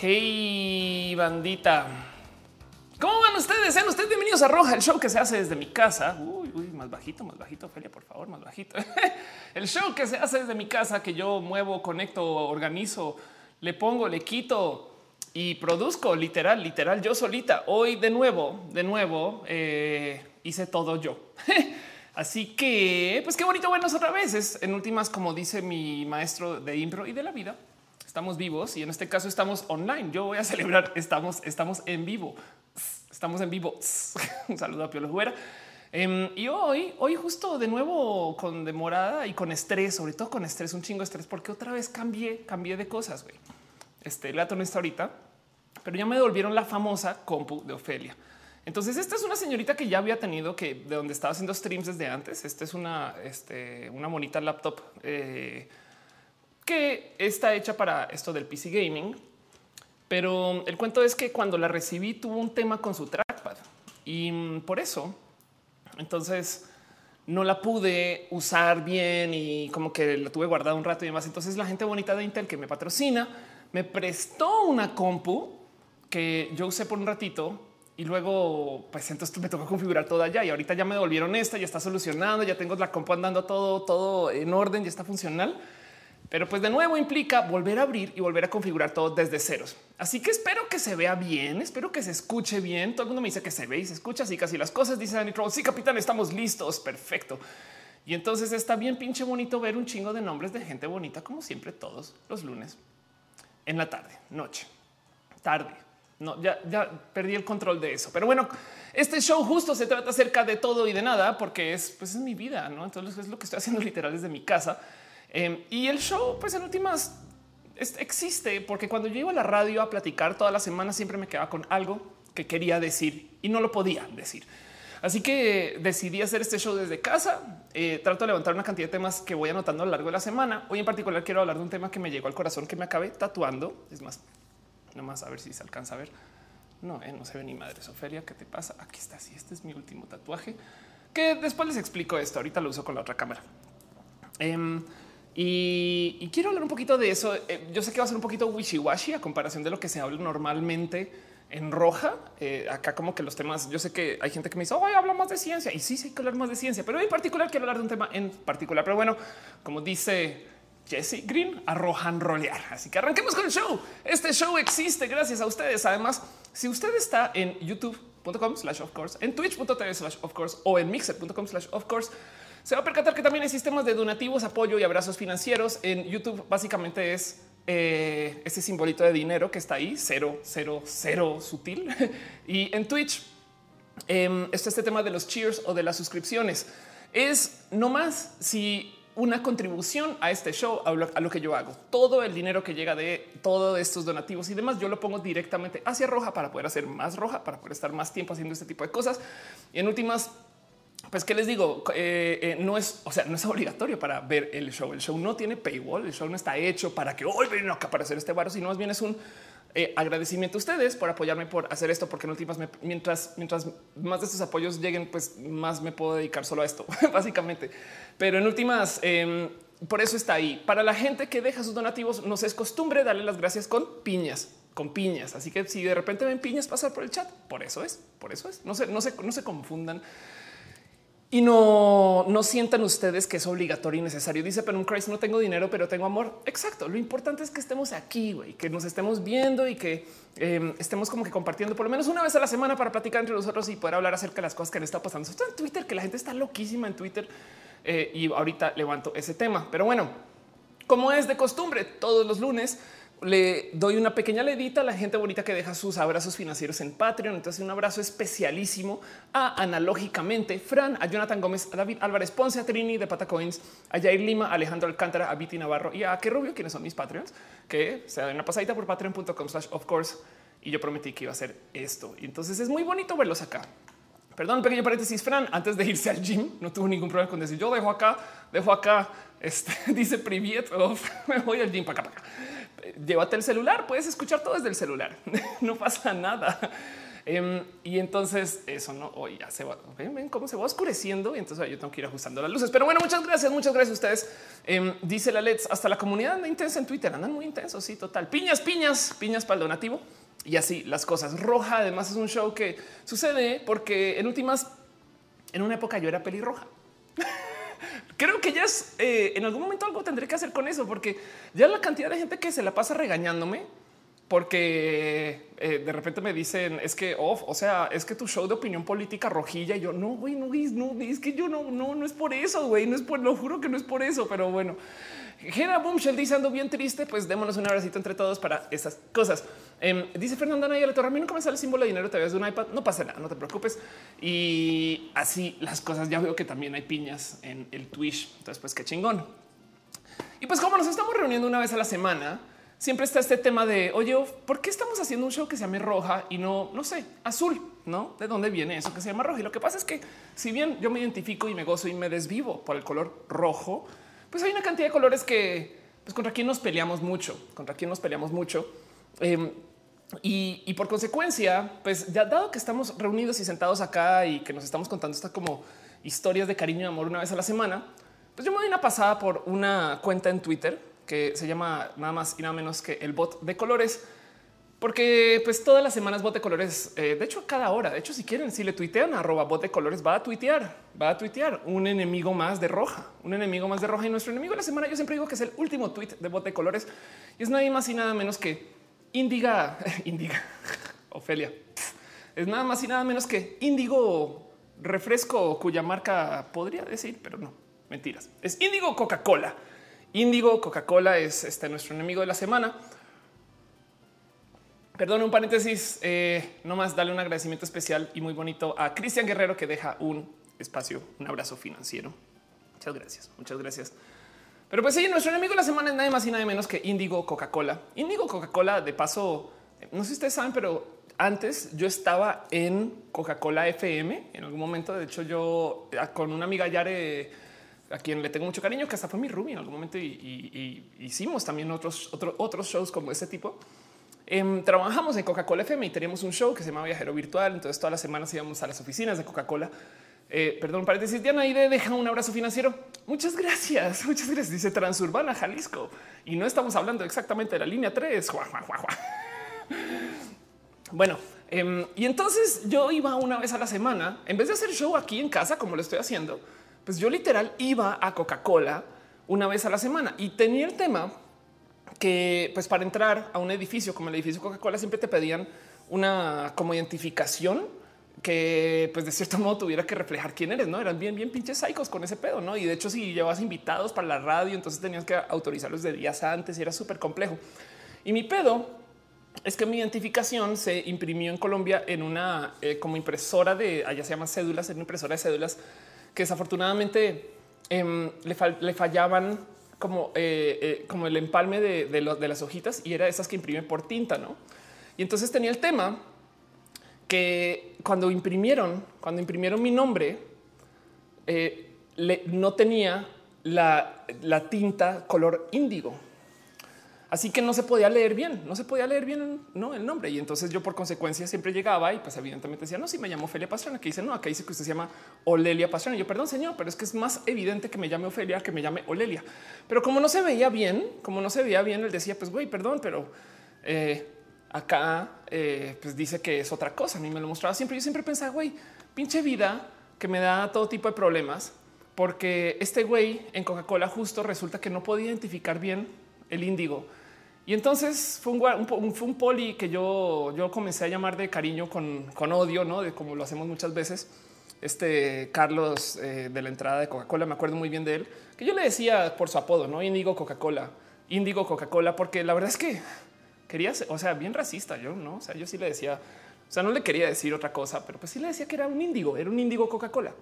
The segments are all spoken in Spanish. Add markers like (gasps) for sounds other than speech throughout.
Hey, bandita. ¿Cómo van ustedes? Sean ustedes bienvenidos a Roja, el show que se hace desde mi casa. Uy, uy, más bajito, más bajito, Ophelia, por favor, más bajito. (laughs) el show que se hace desde mi casa, que yo muevo, conecto, organizo, le pongo, le quito y produzco literal, literal, yo solita. Hoy de nuevo, de nuevo, eh, hice todo yo. (laughs) Así que, pues qué bonito vernos otra vez. en últimas, como dice mi maestro de impro y de la vida, estamos vivos y en este caso estamos online. Yo voy a (laughs) celebrar, estamos, estamos en vivo. Estamos en vivo. (laughs) Un saludo a Piolo Juera. Em, y hoy, hoy justo de nuevo con demorada y con estrés, sobre todo con estrés, un chingo de estrés, porque otra vez cambié, cambié de cosas. güey. Este el gato no está ahorita, pero ya me devolvieron la famosa compu de Ofelia. Entonces, esta es una señorita que ya había tenido que de donde estaba haciendo streams desde antes. Esta es una, este, una monita laptop eh, que está hecha para esto del PC gaming. Pero el cuento es que cuando la recibí tuvo un tema con su trackpad y mm, por eso entonces no la pude usar bien y como que la tuve guardada un rato y demás. Entonces la gente bonita de Intel que me patrocina me prestó una compu que yo usé por un ratito y luego pues entonces me tocó configurar toda ya y ahorita ya me devolvieron esta, ya está solucionando, ya tengo la compu andando todo, todo en orden, ya está funcional. Pero pues de nuevo implica volver a abrir y volver a configurar todo desde ceros. Así que espero que se vea bien, espero que se escuche bien. Todo el mundo me dice que se ve y se escucha así casi las cosas. Dice Danny Sí, capitán, estamos listos. Perfecto. Y entonces está bien pinche bonito ver un chingo de nombres de gente bonita, como siempre, todos los lunes en la tarde, noche, tarde. No, ya, ya perdí el control de eso. Pero bueno, este show justo se trata acerca de todo y de nada, porque es, pues es mi vida, ¿no? Entonces es lo que estoy haciendo (laughs) literal desde mi casa Em, y el show, pues en últimas, existe porque cuando yo iba a la radio a platicar toda la semana siempre me quedaba con algo que quería decir y no lo podía decir. Así que decidí hacer este show desde casa. Eh, trato de levantar una cantidad de temas que voy anotando a lo largo de la semana. Hoy en particular quiero hablar de un tema que me llegó al corazón, que me acabé tatuando. Es más, nomás a ver si se alcanza a ver. No, eh, no se ve ni madre. Ofelia, ¿qué te pasa? Aquí está. Sí, este es mi último tatuaje que después les explico esto. Ahorita lo uso con la otra cámara. Em, y, quiero hablar un poquito de eso. Eh, yo sé que va a ser un poquito wishy-washy a comparación de lo que se habla normalmente en roja. Eh, acá como que los temas, yo sé que hay gente que me dice, hoy habla más de ciencia. Y sí, sí hay que hablar más de ciencia, pero en particular quiero hablar de un tema en particular. Pero bueno, como dice Jesse Green, arrojan rolear. Así que arranquemos con el show. Este show existe gracias a ustedes. Además, si usted está en youtube.com slash of course, en twitch.tv slash of course o en mixer.com slash of course, se va a percatar que también hay sistemas de donativos, apoyo y abrazos financieros. En YouTube básicamente es eh, ese simbolito de dinero que está ahí, cero, cero, cero sutil. (laughs) y en Twitch eh, está este tema de los cheers o de las suscripciones. Es no más si una contribución a este show, a lo, a lo, que yo hago. Todo el dinero que llega de todos estos donativos y demás, yo lo pongo directamente hacia roja para poder hacer más roja, para poder estar más tiempo haciendo este tipo de cosas. Y en últimas, pues qué les digo, eh, eh, no es, o sea, no es obligatorio para ver el show. El show no tiene paywall, el show no está hecho para que hoy vengan a aparecer este barro, sino más bien es un eh, agradecimiento a ustedes por apoyarme por hacer esto, porque en últimas, mientras, mientras más de estos apoyos lleguen, pues más me puedo dedicar solo a esto, (laughs) básicamente. Pero en últimas, em, por eso está ahí. Para la gente que deja sus donativos, nos es costumbre darle las gracias con piñas con piñas. Así que si de repente ven piñas pasar por el chat, por eso es, por eso es. No se, no se, no se confundan y no, no sientan ustedes que es obligatorio y necesario. Dice pero un Christ, no tengo dinero, pero tengo amor. Exacto. Lo importante es que estemos aquí, güey, que nos estemos viendo y que em, estemos como que compartiendo por lo menos una vez a la semana para platicar entre nosotros y poder hablar acerca de las cosas que le está pasando. Esto en Twitter, que la gente está loquísima en Twitter eh, y ahorita levanto ese tema. Pero bueno, como es de costumbre, todos los lunes le doy una pequeña ledita a la gente bonita que deja sus abrazos financieros en Patreon. Entonces, un abrazo especialísimo a analógicamente Fran, a Jonathan Gómez, a David Álvarez Ponce, a Trini de Patacoins, a Jair Lima, a Alejandro Alcántara, a Viti Navarro y a Que Rubio, quienes son mis Patreons, que se dan una pasadita por patreon.com slash of course. Y yo prometí que iba a hacer esto. Y entonces es muy bonito verlos acá. Perdón, pequeño paréntesis, Fran, antes de irse al gym, no tuvo ningún problema con decir yo dejo acá, dejo acá, este, (laughs) dice Priviet, me voy al gym para acá, para acá llévate el celular, puedes escuchar todo desde el celular, (laughs) no pasa nada. Em, y entonces eso no, hoy ya se va, ven, cómo se va oscureciendo y entonces yo tengo que ir ajustando las luces. Pero bueno, muchas gracias, muchas gracias a ustedes. Em, dice la Let's, hasta la comunidad anda intensa en Twitter, andan muy intensos, sí, total. Piñas, piñas, piñas para el donativo. Y así las cosas. Roja además es un show que sucede porque en últimas, en una época yo era pelirroja. (laughs) Creo que ya es eh, en algún momento algo tendré que hacer con eso, porque ya la cantidad de gente que se la pasa regañándome porque eh, de repente me dicen es que o sea, es que tu show de opinión política rojilla. Y yo no, güey, no, no, es que yo no, no, no es por eso, güey, no es por, lo juro que no es por eso, pero bueno. Gera Boomshell dice ando bien triste, pues démonos un abracito entre todos para esas cosas. Em, dice Fernanda Naya, a mí nunca me sale el símbolo de dinero, te ves de un iPad, no pasa nada, no te preocupes. Y así las cosas, ya veo que también hay piñas en el Twitch, entonces pues qué chingón. Y pues como nos estamos reuniendo una vez a la semana, siempre está este tema de, oye, ¿por qué estamos haciendo un show que se llame roja y no, no sé, azul? ¿No? ¿De dónde viene eso que se llama roja? Y lo que pasa es que si bien yo me identifico y me gozo y me desvivo por el color rojo, pues hay una cantidad de colores que, pues contra quien nos peleamos mucho, contra quien nos peleamos mucho. Em, y, por consecuencia, pues ya dado que estamos reunidos y sentados acá y que nos estamos contando estas como historias de cariño y amor una vez a la semana, pues yo me doy una pasada por una cuenta en Twitter que se llama nada más y nada menos que el bot de colores, porque pues todas las semanas bot de colores, eh, de hecho cada hora, de hecho si quieren, si le tuitean arroba bot de colores, va a tuitear, va a tuitear un enemigo más de roja, un enemigo más de roja y nuestro enemigo de la semana yo siempre digo que es el último tweet de bot de colores y es nadie más y nada menos que Indiga, (laughs) Indiga, (laughs) Ofelia, es nada más y nada menos que Índigo refresco cuya marca podría decir, pero no, mentiras, es Índigo Coca-Cola. Índigo, Coca-Cola es este, nuestro enemigo de la semana. Perdón, un paréntesis, eh, no más darle un agradecimiento especial y muy bonito a Cristian Guerrero que deja un espacio, un abrazo financiero. Muchas gracias, muchas gracias. Pero pues sí, nuestro enemigo de la semana es nada más y nada menos que Índigo Coca-Cola. Índigo Coca-Cola, de paso, no sé si ustedes saben, pero antes yo estaba en Coca-Cola FM en algún momento. De hecho, yo ah, con una amiga Yare a quien le tengo mucho cariño, que hasta fue mi roomie en algún momento y, hicimos también otros, otros shows como ese tipo. Em, trabajamos en Coca-Cola FM y teníamos un show que se llama Viajero Virtual. Entonces todas las semanas íbamos a las oficinas de Coca-Cola. Eh, perdón, paréntesis, Diana Aide deja un abrazo financiero. Muchas gracias, (laughs) muchas gracias. Dice Transurbana, Jalisco. Y no estamos hablando exactamente de la línea 3. (laughs) Bueno, em, y entonces yo iba una vez a la semana, en vez de hacer show aquí en casa, como lo estoy haciendo, pues yo literal iba a Coca-Cola una vez a la semana y tenía el tema que pues para entrar a un edificio como el edificio Coca-Cola siempre te pedían una como identificación que pues de cierto (laughs) modo tuviera que reflejar quién eres, no eran bien, bien pinches psicos con ese pedo, no? Y de hecho, si llevas invitados para la radio, entonces tenías que autorizarlos de días antes y era súper complejo. Y mi pedo es que mi identificación se imprimió en Colombia en una eh, como impresora de allá se llama cédulas, en una impresora de cédulas que desafortunadamente em, le, fallaban como, eh, eh, como el empalme de, las hojitas y era esas que imprime por tinta, ¿no? Y entonces tenía el tema que cuando imprimieron, cuando imprimieron mi nombre, eh, no tenía la tinta color índigo. Así que no se podía leer bien, no se podía leer bien ¿no? el nombre. Y entonces yo por consecuencia siempre llegaba y pues evidentemente decía, no, si me llamo Ofelia Pastrana, que dice, no, acá dice que usted se llama Olelia Pastrana. Y yo, perdón, señor, pero es que es más evidente que me llame Ofelia que me llame Olelia. Pero como no se veía bien, como no se veía bien, él decía, pues güey, perdón, pero eh, acá eh, pues dice que es otra cosa. A mí me lo mostraba siempre. Yo siempre pensaba, güey, pinche vida que me da todo tipo de problemas porque este güey en Coca-Cola justo resulta que no podía identificar bien el índigo y entonces fue un, fue un poli que yo, yo comencé a llamar de cariño con, con odio, no de como lo hacemos muchas veces. Este Carlos eh, de la entrada de Coca-Cola, me acuerdo muy bien de él, que yo le decía por su apodo, no Indigo Coca-Cola, Indigo Coca-Cola, porque la verdad es que quería, o sea, bien racista. Yo no, o sea, yo sí le decía, o sea, no le quería decir otra cosa, pero pues sí le decía que era un índigo, era un índigo Coca-Cola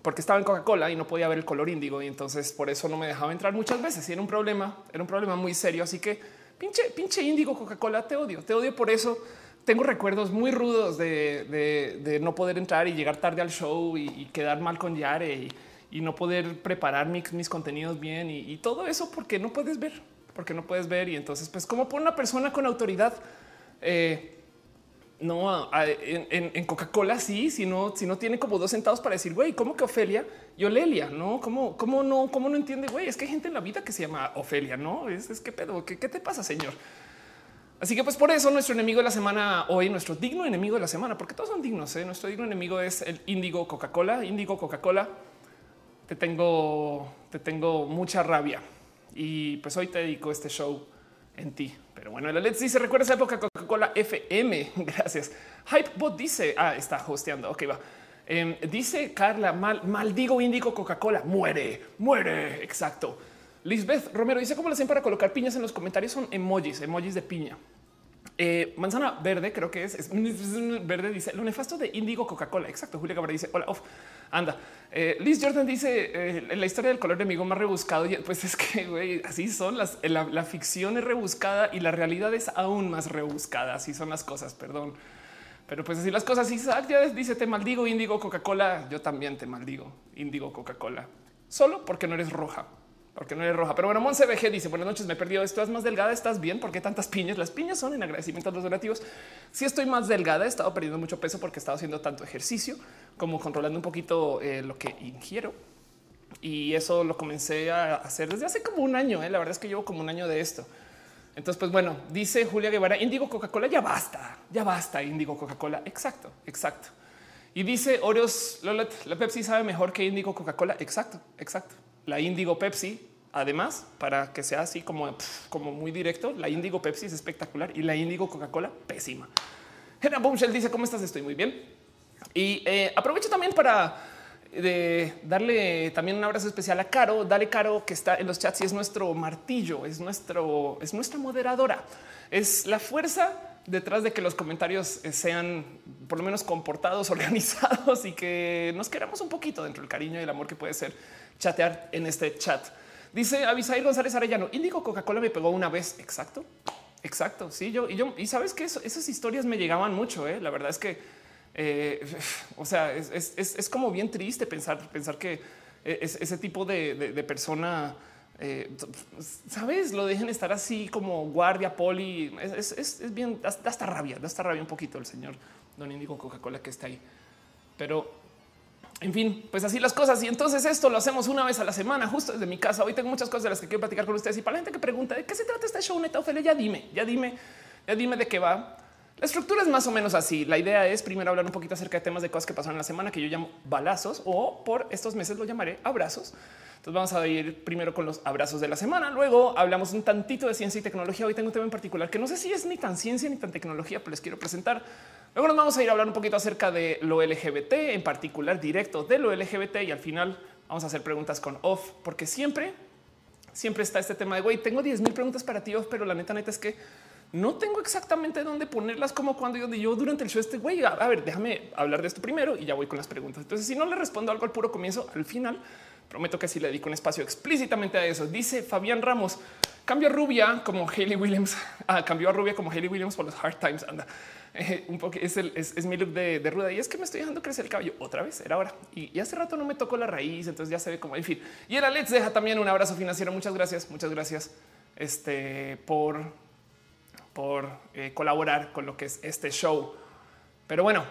porque estaba en Coca-Cola y no podía ver el color índigo y entonces por eso no me dejaba entrar muchas veces y era un problema, era un problema muy serio. Así que pinche, pinche índigo Coca-Cola, te odio, te odio por eso. Tengo recuerdos muy rudos de, no poder entrar y llegar tarde al show y, quedar mal con Yare y, no poder preparar mis, mis contenidos bien y, todo eso porque no puedes ver, porque no puedes ver. Y entonces, pues como por una persona con autoridad, eh, no en, Coca-Cola. Sí, si no, si no tiene como dos centavos para decir, güey, ¿cómo que Ofelia y Olelia? No, cómo, cómo no, cómo no entiende, güey. Es que hay gente en la vida que se llama Ofelia, no es, es que pedo, ¿Qué, ¿qué te pasa, señor? Así que pues por eso nuestro enemigo de la semana hoy, nuestro digno enemigo de la semana, porque todos son dignos. ¿eh? Nuestro digno enemigo es el índigo Coca-Cola. Índigo Coca-Cola. Te tengo, te tengo mucha rabia y pues hoy te dedico este show en ti. Pero bueno, el Alex dice: Recuerda esa época Coca-Cola FM. (laughs) Gracias. Hypebot dice: Ah, está hosteando. Ok, va. Em, dice Carla: mal, maldigo índigo Coca-Cola. Muere, muere. Exacto. Lisbeth Romero dice: ¿Cómo lo hacen para colocar piñas en los comentarios? Son emojis, emojis de piña. Eh, manzana verde, creo que es, verde. Dice lo nefasto de Índigo Coca-Cola. Exacto. Julia Cabrera dice: Hola, off. anda. Eh, Liz Jordan dice eh, la historia del color de amigo más rebuscado. Pues es que así son las. La, ficción es rebuscada y la realidad es aún más rebuscada. Así son las cosas. Perdón, pero pues así las cosas. Isaac ya dice: Te maldigo, Índigo Coca-Cola. Yo también te maldigo, Índigo Coca-Cola, solo porque no eres roja porque no eres roja. Pero bueno, Monse BG dice buenas noches, me he perdido. Estás más delgada, estás bien. ¿Por qué tantas piñas? Las piñas son en agradecimiento a los donativos. Si estoy más delgada, he estado perdiendo mucho peso porque he estado haciendo tanto ejercicio como controlando un poquito eh, lo que ingiero. Y eso lo comencé a hacer desde hace como un año. Eh. La verdad es que llevo como un año de esto. Entonces, pues bueno, dice Julia Guevara, Indigo Coca-Cola, ya basta, ya basta, Indigo Coca-Cola. Exacto, exacto. Y dice Oreos la Pepsi sabe mejor que Indigo Coca-Cola. Exacto, exacto la Indigo Pepsi. Además, para que sea así como, como muy directo, la Indigo Pepsi es espectacular y la Indigo Coca-Cola pésima. Hannah Boomshell dice cómo estás? Estoy muy bien. Y eh, aprovecho también para de darle también un abrazo especial a Caro. Dale Caro que está en los chats y es nuestro martillo, es nuestro, es nuestra moderadora, es la fuerza detrás de que los comentarios eh, sean por lo menos comportados, (laughs) organizados y que nos queramos un poquito dentro del cariño y el amor que puede ser chatear en este chat. Dice Abisail González Arellano, Índigo Coca-Cola me pegó una vez. Exacto, exacto. Sí, yo y yo, y sabes que esas historias me llegaban mucho. ¿eh? La verdad es que, eh, (laughs) o sea, es, como bien triste pensar, pensar que ese tipo de, persona, eh, sabes, lo dejen estar así como guardia, poli. Es, bien, da, hasta rabia, da hasta rabia un poquito el señor Don Índigo Coca-Cola que está ahí. Pero en fin, pues así las cosas. Y entonces esto lo hacemos una vez a la semana, justo desde mi casa. Hoy tengo muchas cosas de las que quiero platicar con ustedes. Y para la gente que pregunta de qué se trata este show, neta, Ophelia, ya dime, ya dime, ya dime de qué va. La estructura es más o menos así. La idea es primero hablar un poquito acerca de temas de cosas que pasaron en la semana que yo llamo balazos o por estos meses lo llamaré abrazos. Entonces vamos a ir primero con los abrazos de la semana. Luego hablamos un tantito de ciencia y tecnología. Hoy tengo un tema en particular que no sé si es ni tan ciencia ni tan tecnología, pero les quiero presentar. Luego nos vamos a ir a hablar un poquito acerca de lo LGBT, en particular directo de lo LGBT y al final vamos a hacer preguntas con off, porque siempre, siempre está este tema de güey, tengo 10 mil preguntas para ti off, pero la neta neta es que no tengo exactamente dónde ponerlas como cuando yo, yo durante el show este güey, a, ver, déjame hablar de esto primero y ya voy con las preguntas. Entonces, si no le respondo algo al puro comienzo, al final prometo que sí le dedico un espacio explícitamente a eso. Dice Fabián Ramos, cambio a rubia como Haley Williams, (laughs) ah, cambió a rubia como Haley Williams por los hard times. Anda. (laughs) Eh, un poco es, el, mi look de, ruda y es que me estoy dejando crecer el cabello otra vez. Era hora y, hace rato no me tocó la raíz, entonces ya se ve como en fin. Y el Alex deja también un abrazo financiero. Muchas gracias, muchas gracias este, por, por eh, colaborar con lo que es este show. Pero bueno,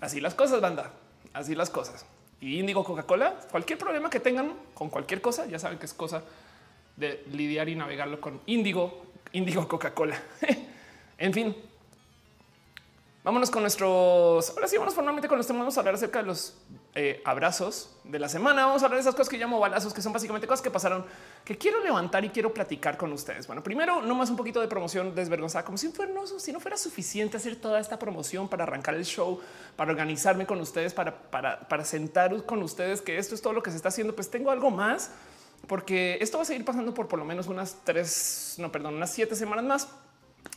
así las cosas, banda, así las cosas. Y Indigo Coca-Cola, cualquier problema que tengan con cualquier cosa, ya saben que es cosa de lidiar y navegarlo con Indigo, Indigo Coca-Cola. (laughs) en fin, Vámonos con nuestros. Ahora sí, vamos formalmente con nuestro. Vamos a hablar acerca de los eh, abrazos de la semana. Vamos a hablar de esas cosas que llamo balazos, que son básicamente cosas que pasaron que quiero levantar y quiero platicar con ustedes. Bueno, primero, no más un poquito de promoción desvergonzada, como si, fuera, no, si no fuera suficiente hacer toda esta promoción para arrancar el show, para organizarme con ustedes, para, para, para sentar con ustedes que esto es todo lo que se está haciendo. Pues tengo algo más, porque esto va a seguir pasando por por lo menos unas tres, no, perdón, unas siete semanas más,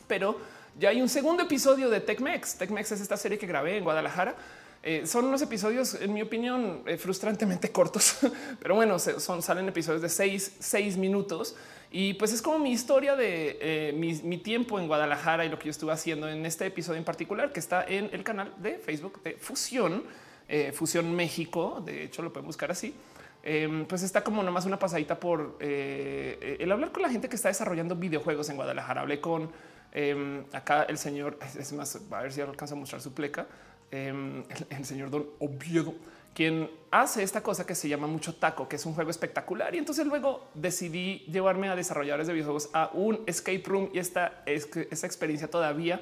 pero ya hay un segundo episodio de TechMex. TechMex es esta serie que grabé en Guadalajara. Eh, son unos episodios, en mi opinión, eh, frustrantemente cortos, (laughs) pero bueno, son, salen episodios de seis, seis minutos y pues es como mi historia de eh, mi, tiempo en Guadalajara y lo que yo estuve haciendo en este episodio en particular que está en el canal de Facebook de Fusión, Fusión México. De hecho, lo pueden buscar así. Em, pues está como nomás una pasadita por el hablar con la gente que está desarrollando videojuegos en Guadalajara. Hablé con Em, acá el señor, es más, a ver si alcanza a mostrar su pleca. Em, el, señor Don Oviedo, quien hace esta cosa que se llama mucho taco, que es un juego espectacular. Y entonces luego decidí llevarme a desarrolladores de videojuegos a un escape room y esta, esta experiencia todavía,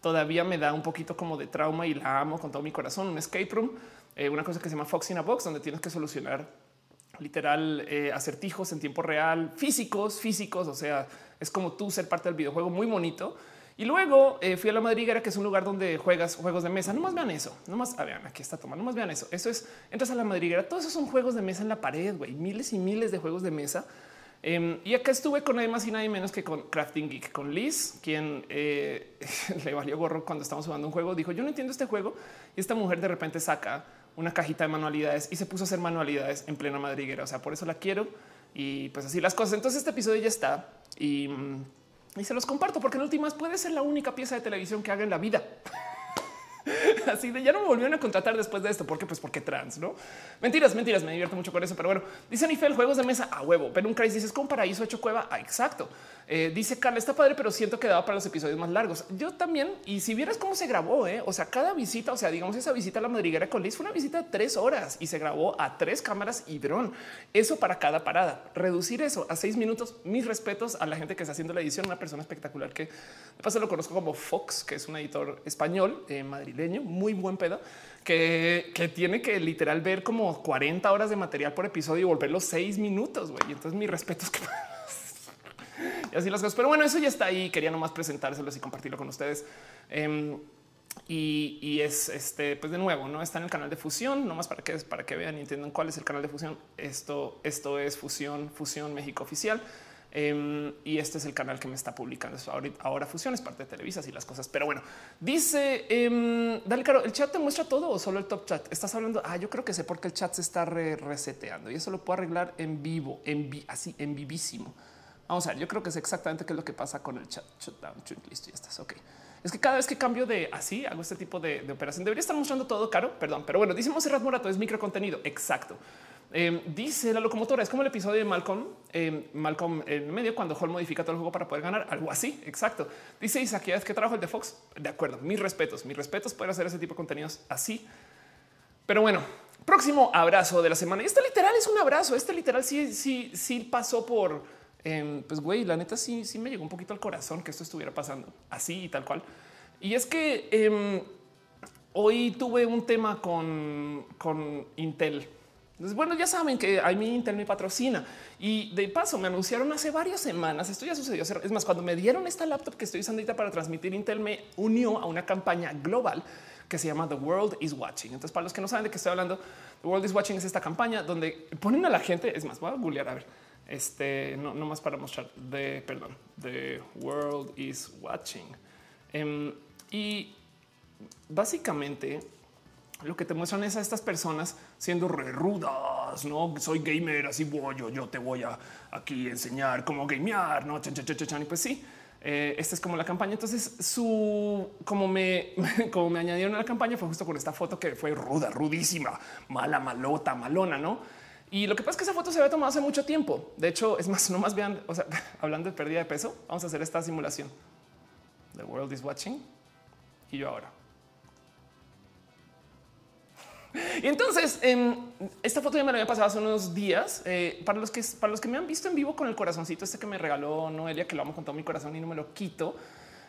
todavía me da un poquito como de trauma y la amo con todo mi corazón. Un escape room, eh, una cosa que se llama Fox in a Box, donde tienes que solucionar literal eh, acertijos en tiempo real, físicos, físicos. O sea, es como tú ser parte del videojuego muy bonito y luego eh, fui a la madriguera, que es un lugar donde juegas juegos de mesa. No más vean eso. No más vean aquí está tomando. No más vean eso. Eso es entras a la madriguera. Todos esos son juegos de mesa en la pared, güey. Miles y miles de juegos de mesa. Em, y acá estuve con nadie más y nadie menos que con Crafting Geek, con Liz, quien eh, (laughs) le valió gorro cuando estamos jugando un juego. Dijo: Yo no entiendo este juego. Y esta mujer de repente saca una cajita de manualidades y se puso a hacer manualidades en plena madriguera. O sea, por eso la quiero. Y pues así las cosas. Entonces, este episodio ya está. Y mm, y se los comparto porque en últimas puede ser la única pieza de televisión que haga en la vida. (laughs) Así de ya no me volvieron a contratar después de esto. ¿Por qué? Pues porque trans, no? Mentiras, mentiras. Me divierto mucho con eso. Pero bueno, dice Nifel, juegos de mesa a huevo. Pero un Crisis es como paraíso hecho cueva. Ah, exacto. Eh, dice Carla, está padre, pero siento que daba para los episodios más largos. Yo también. Y si vieras cómo se grabó, eh? o sea, cada visita, o sea, digamos, esa visita a la madriguera con Liz fue una visita de tres horas y se grabó a tres cámaras y dron. Eso para cada parada. Reducir eso a seis minutos. Mis respetos a la gente que está haciendo la edición, una persona espectacular que de paso lo conozco como Fox, que es un editor español eh, madrileño, muy buen pedo, que, que, tiene que literal ver como 40 horas de material por episodio y volverlo seis minutos. Y entonces mis respetos (laughs) que (laughs) y así las cosas. Pero bueno, eso ya está ahí. Quería nomás presentárselos y compartirlo con ustedes. Em, y, es este, pues de nuevo, no está en el canal de fusión, nomás para que para que vean y entiendan cuál es el canal de fusión. Esto, esto es fusión, fusión México oficial. Em, y este es el canal que me está publicando. ahora, fusión es parte de Televisa y las cosas. Pero bueno, dice eh, dale, caro, el chat te muestra todo o solo el top chat. Estás hablando. Ah, yo creo que sé por qué el chat se está reseteando y eso lo puedo arreglar en vivo, en así en vivísimo. Vamos a ver, yo creo que sé exactamente qué es lo que pasa con el chat. Shutdown, listo, ya estás. Ok. Es que cada vez que cambio de así, hago este tipo de, operación. Debería estar mostrando todo caro, perdón. Pero bueno, dice Monserrat Morato, es micro contenido. Exacto. Em, dice la locomotora, es como el episodio de Malcolm, em, Malcolm en medio, cuando Hall modifica todo el juego para poder ganar, algo así. Exacto. Dice Isaac, ¿es que trabajo el de Fox? De acuerdo, mis respetos, mis respetos poder hacer ese tipo de contenidos así. Pero bueno, próximo abrazo de la semana. Y este literal es un abrazo. Este literal sí, sí, sí pasó por Em, pues güey, la neta sí, sí me llegó un poquito al corazón que esto estuviera pasando así y tal cual. Y es que em, hoy tuve un tema con, con Intel. bueno, ya saben que a mí Intel me patrocina y de paso me anunciaron hace varias semanas. Esto ya sucedió. Es más, cuando me dieron esta laptop que estoy usando ahorita para transmitir, Intel me unió a una campaña global que se llama The World is Watching. Entonces, para los que no saben de qué estoy hablando, The World is Watching es esta campaña donde ponen a la gente. Es más, voy a googlear a ver este no, no más para mostrar de perdón, the world is watching. Em, y básicamente lo que te muestran es a estas personas siendo re rudas, no soy gamer, así voy yo, yo te voy a aquí enseñar cómo gamear, no? Y pues sí, eh, esta es como la campaña. Entonces, su como me, (laughs) como me añadieron a la campaña fue justo con esta foto que fue ruda, rudísima, mala, malota, malona, no? Y lo que pasa es que esa foto se había tomado hace mucho tiempo. De hecho, es más, (laughs) no más vean, o sea, (laughs) hablando de pérdida de peso, vamos a hacer esta simulación. The world is watching y yo ahora. (laughs) Y entonces em, esta foto ya me la había pasado hace unos días. Eh, para los que para los que me han visto en vivo con el corazoncito este que me regaló Noelia, que lo amo con todo mi corazón y no me lo quito.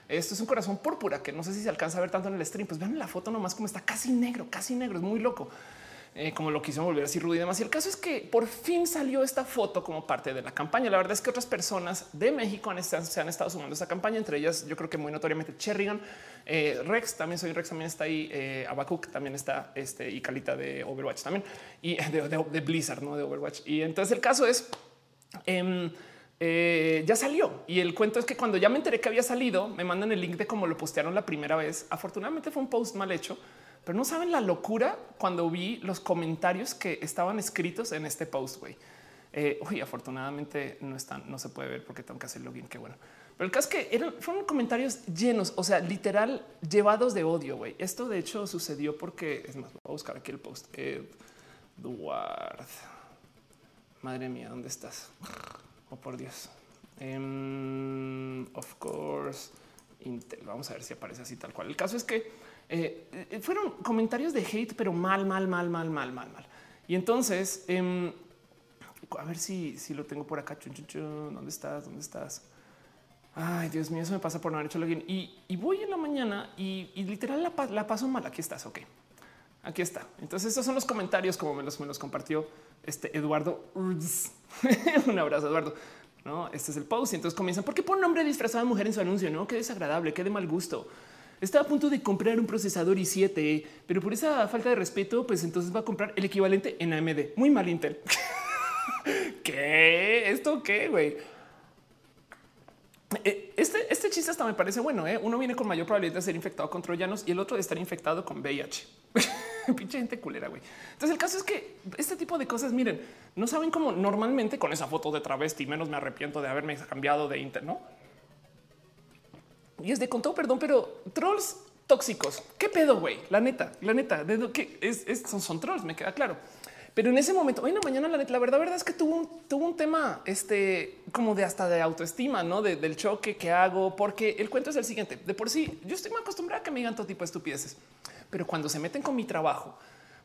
Esto es un corazón púrpura que no sé si se alcanza a ver tanto en el stream. Pues vean la foto nomás como está casi negro, casi negro. Es muy loco. Eh, como lo quiso volver así rudo y demás. Y el caso es que por fin salió esta foto como parte de la campaña. La verdad es que otras personas de México han se han estado sumando a esta campaña, entre ellas yo creo que muy notoriamente Cherrigan, eh, Rex, también soy Rex, también está ahí, eh, Abacuc también está, este, y Calita de Overwatch también, y (laughs) de, Blizzard, no de Overwatch. Y entonces el caso es... Em, ya salió y el cuento es que cuando ya me enteré que había salido, me mandan el link de cómo lo postearon la primera vez. Afortunadamente fue un post mal hecho, pero no saben la locura cuando vi los comentarios que estaban escritos en este post. Güey, eh, afortunadamente no están, no se puede ver porque tengo que hacer login. Qué bueno. Pero el caso es que eran, fueron comentarios llenos, o sea, literal llevados de odio. Güey, esto de hecho sucedió porque es más, voy a buscar aquí el post. Eduard, madre mía, ¿dónde estás? Oh, por Dios. Em, of course, Intel. Vamos a ver si aparece así tal cual. El caso es que eh, fueron comentarios de hate, pero mal, mal, mal, mal, mal, mal, mal. Y entonces, em, a ver si, si lo tengo por acá. ¿Dónde estás? ¿Dónde estás? Ay, Dios mío, eso me pasa por no haber hecho login. Y, voy en la mañana y, literal la, la, paso mal. Aquí estás, ok. Aquí está. Entonces estos son los comentarios como me los, me los compartió este Eduardo. (laughs) Un abrazo, Eduardo. No, este es el post. Y entonces comienzan, ¿por qué pone un hombre disfrazado de mujer en su anuncio? No, qué desagradable, qué de mal gusto. Está a punto de comprar un procesador i7, pero por esa falta de respeto, pues entonces va a comprar el equivalente en AMD. Muy mal Intel. (laughs) ¿Qué? ¿Esto qué, güey? Eh, este, este chiste hasta me parece bueno. ¿eh? Uno viene con mayor probabilidad de ser infectado con troyanos y el otro de estar infectado con VIH. (laughs) Pinche gente culera, güey. Entonces el caso es que este tipo de cosas, miren, no saben cómo normalmente con esa foto de travesti, menos me arrepiento de haberme cambiado de Inter, ¿no? Y es de con todo perdón, pero trolls tóxicos. ¿Qué pedo, güey? La neta, la neta, es, son, son trolls, me queda claro. Pero en ese momento, hoy en la mañana, la, la verdad, verdad es que tuvo un, tuvo un tema este, como de hasta de autoestima, no del choque que hago, porque el cuento es el siguiente. De por sí, yo estoy muy acostumbrada a que me digan todo tipo de estupideces, pero cuando se meten con mi trabajo,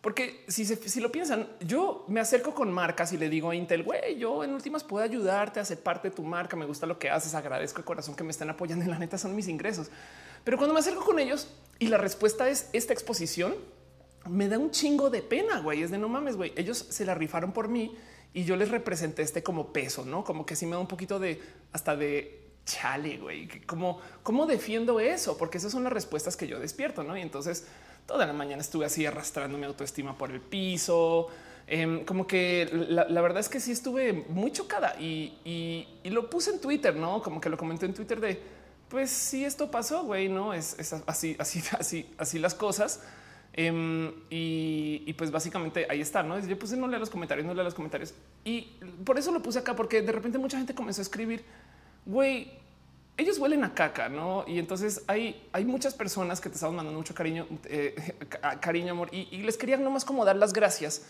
porque si, si lo piensan, yo me acerco con marcas y le digo a Intel, güey, yo en últimas puedo ayudarte a ser parte de tu marca. Me gusta lo que haces. Agradezco de corazón que me estén apoyando. La neta son mis ingresos. Pero cuando me acerco con ellos y la respuesta es esta exposición, me da un chingo de pena, güey. Es de no mames, güey. Ellos se la rifaron por mí y yo les representé este como peso, no como que sí me da un poquito de hasta de chale, güey. Como cómo defiendo eso, porque esas son las respuestas que yo despierto, no? Y entonces toda la mañana estuve así arrastrando mi autoestima por el piso. Em, como que la, verdad es que sí estuve muy chocada y, lo puse en Twitter, no como que lo comenté en Twitter de pues si esto pasó, güey, no es, así, así, (laughs) así, así las cosas. Em, y, pues básicamente ahí está, ¿no? Yo puse no lea los comentarios, no lea los comentarios. Y por eso lo puse acá, porque de repente mucha gente comenzó a escribir, güey, ellos huelen a caca, ¿no? Y entonces hay, hay muchas personas que te estaban mandando mucho cariño, eh, (laughs) cariño, amor, y, y les quería nomás como dar las gracias,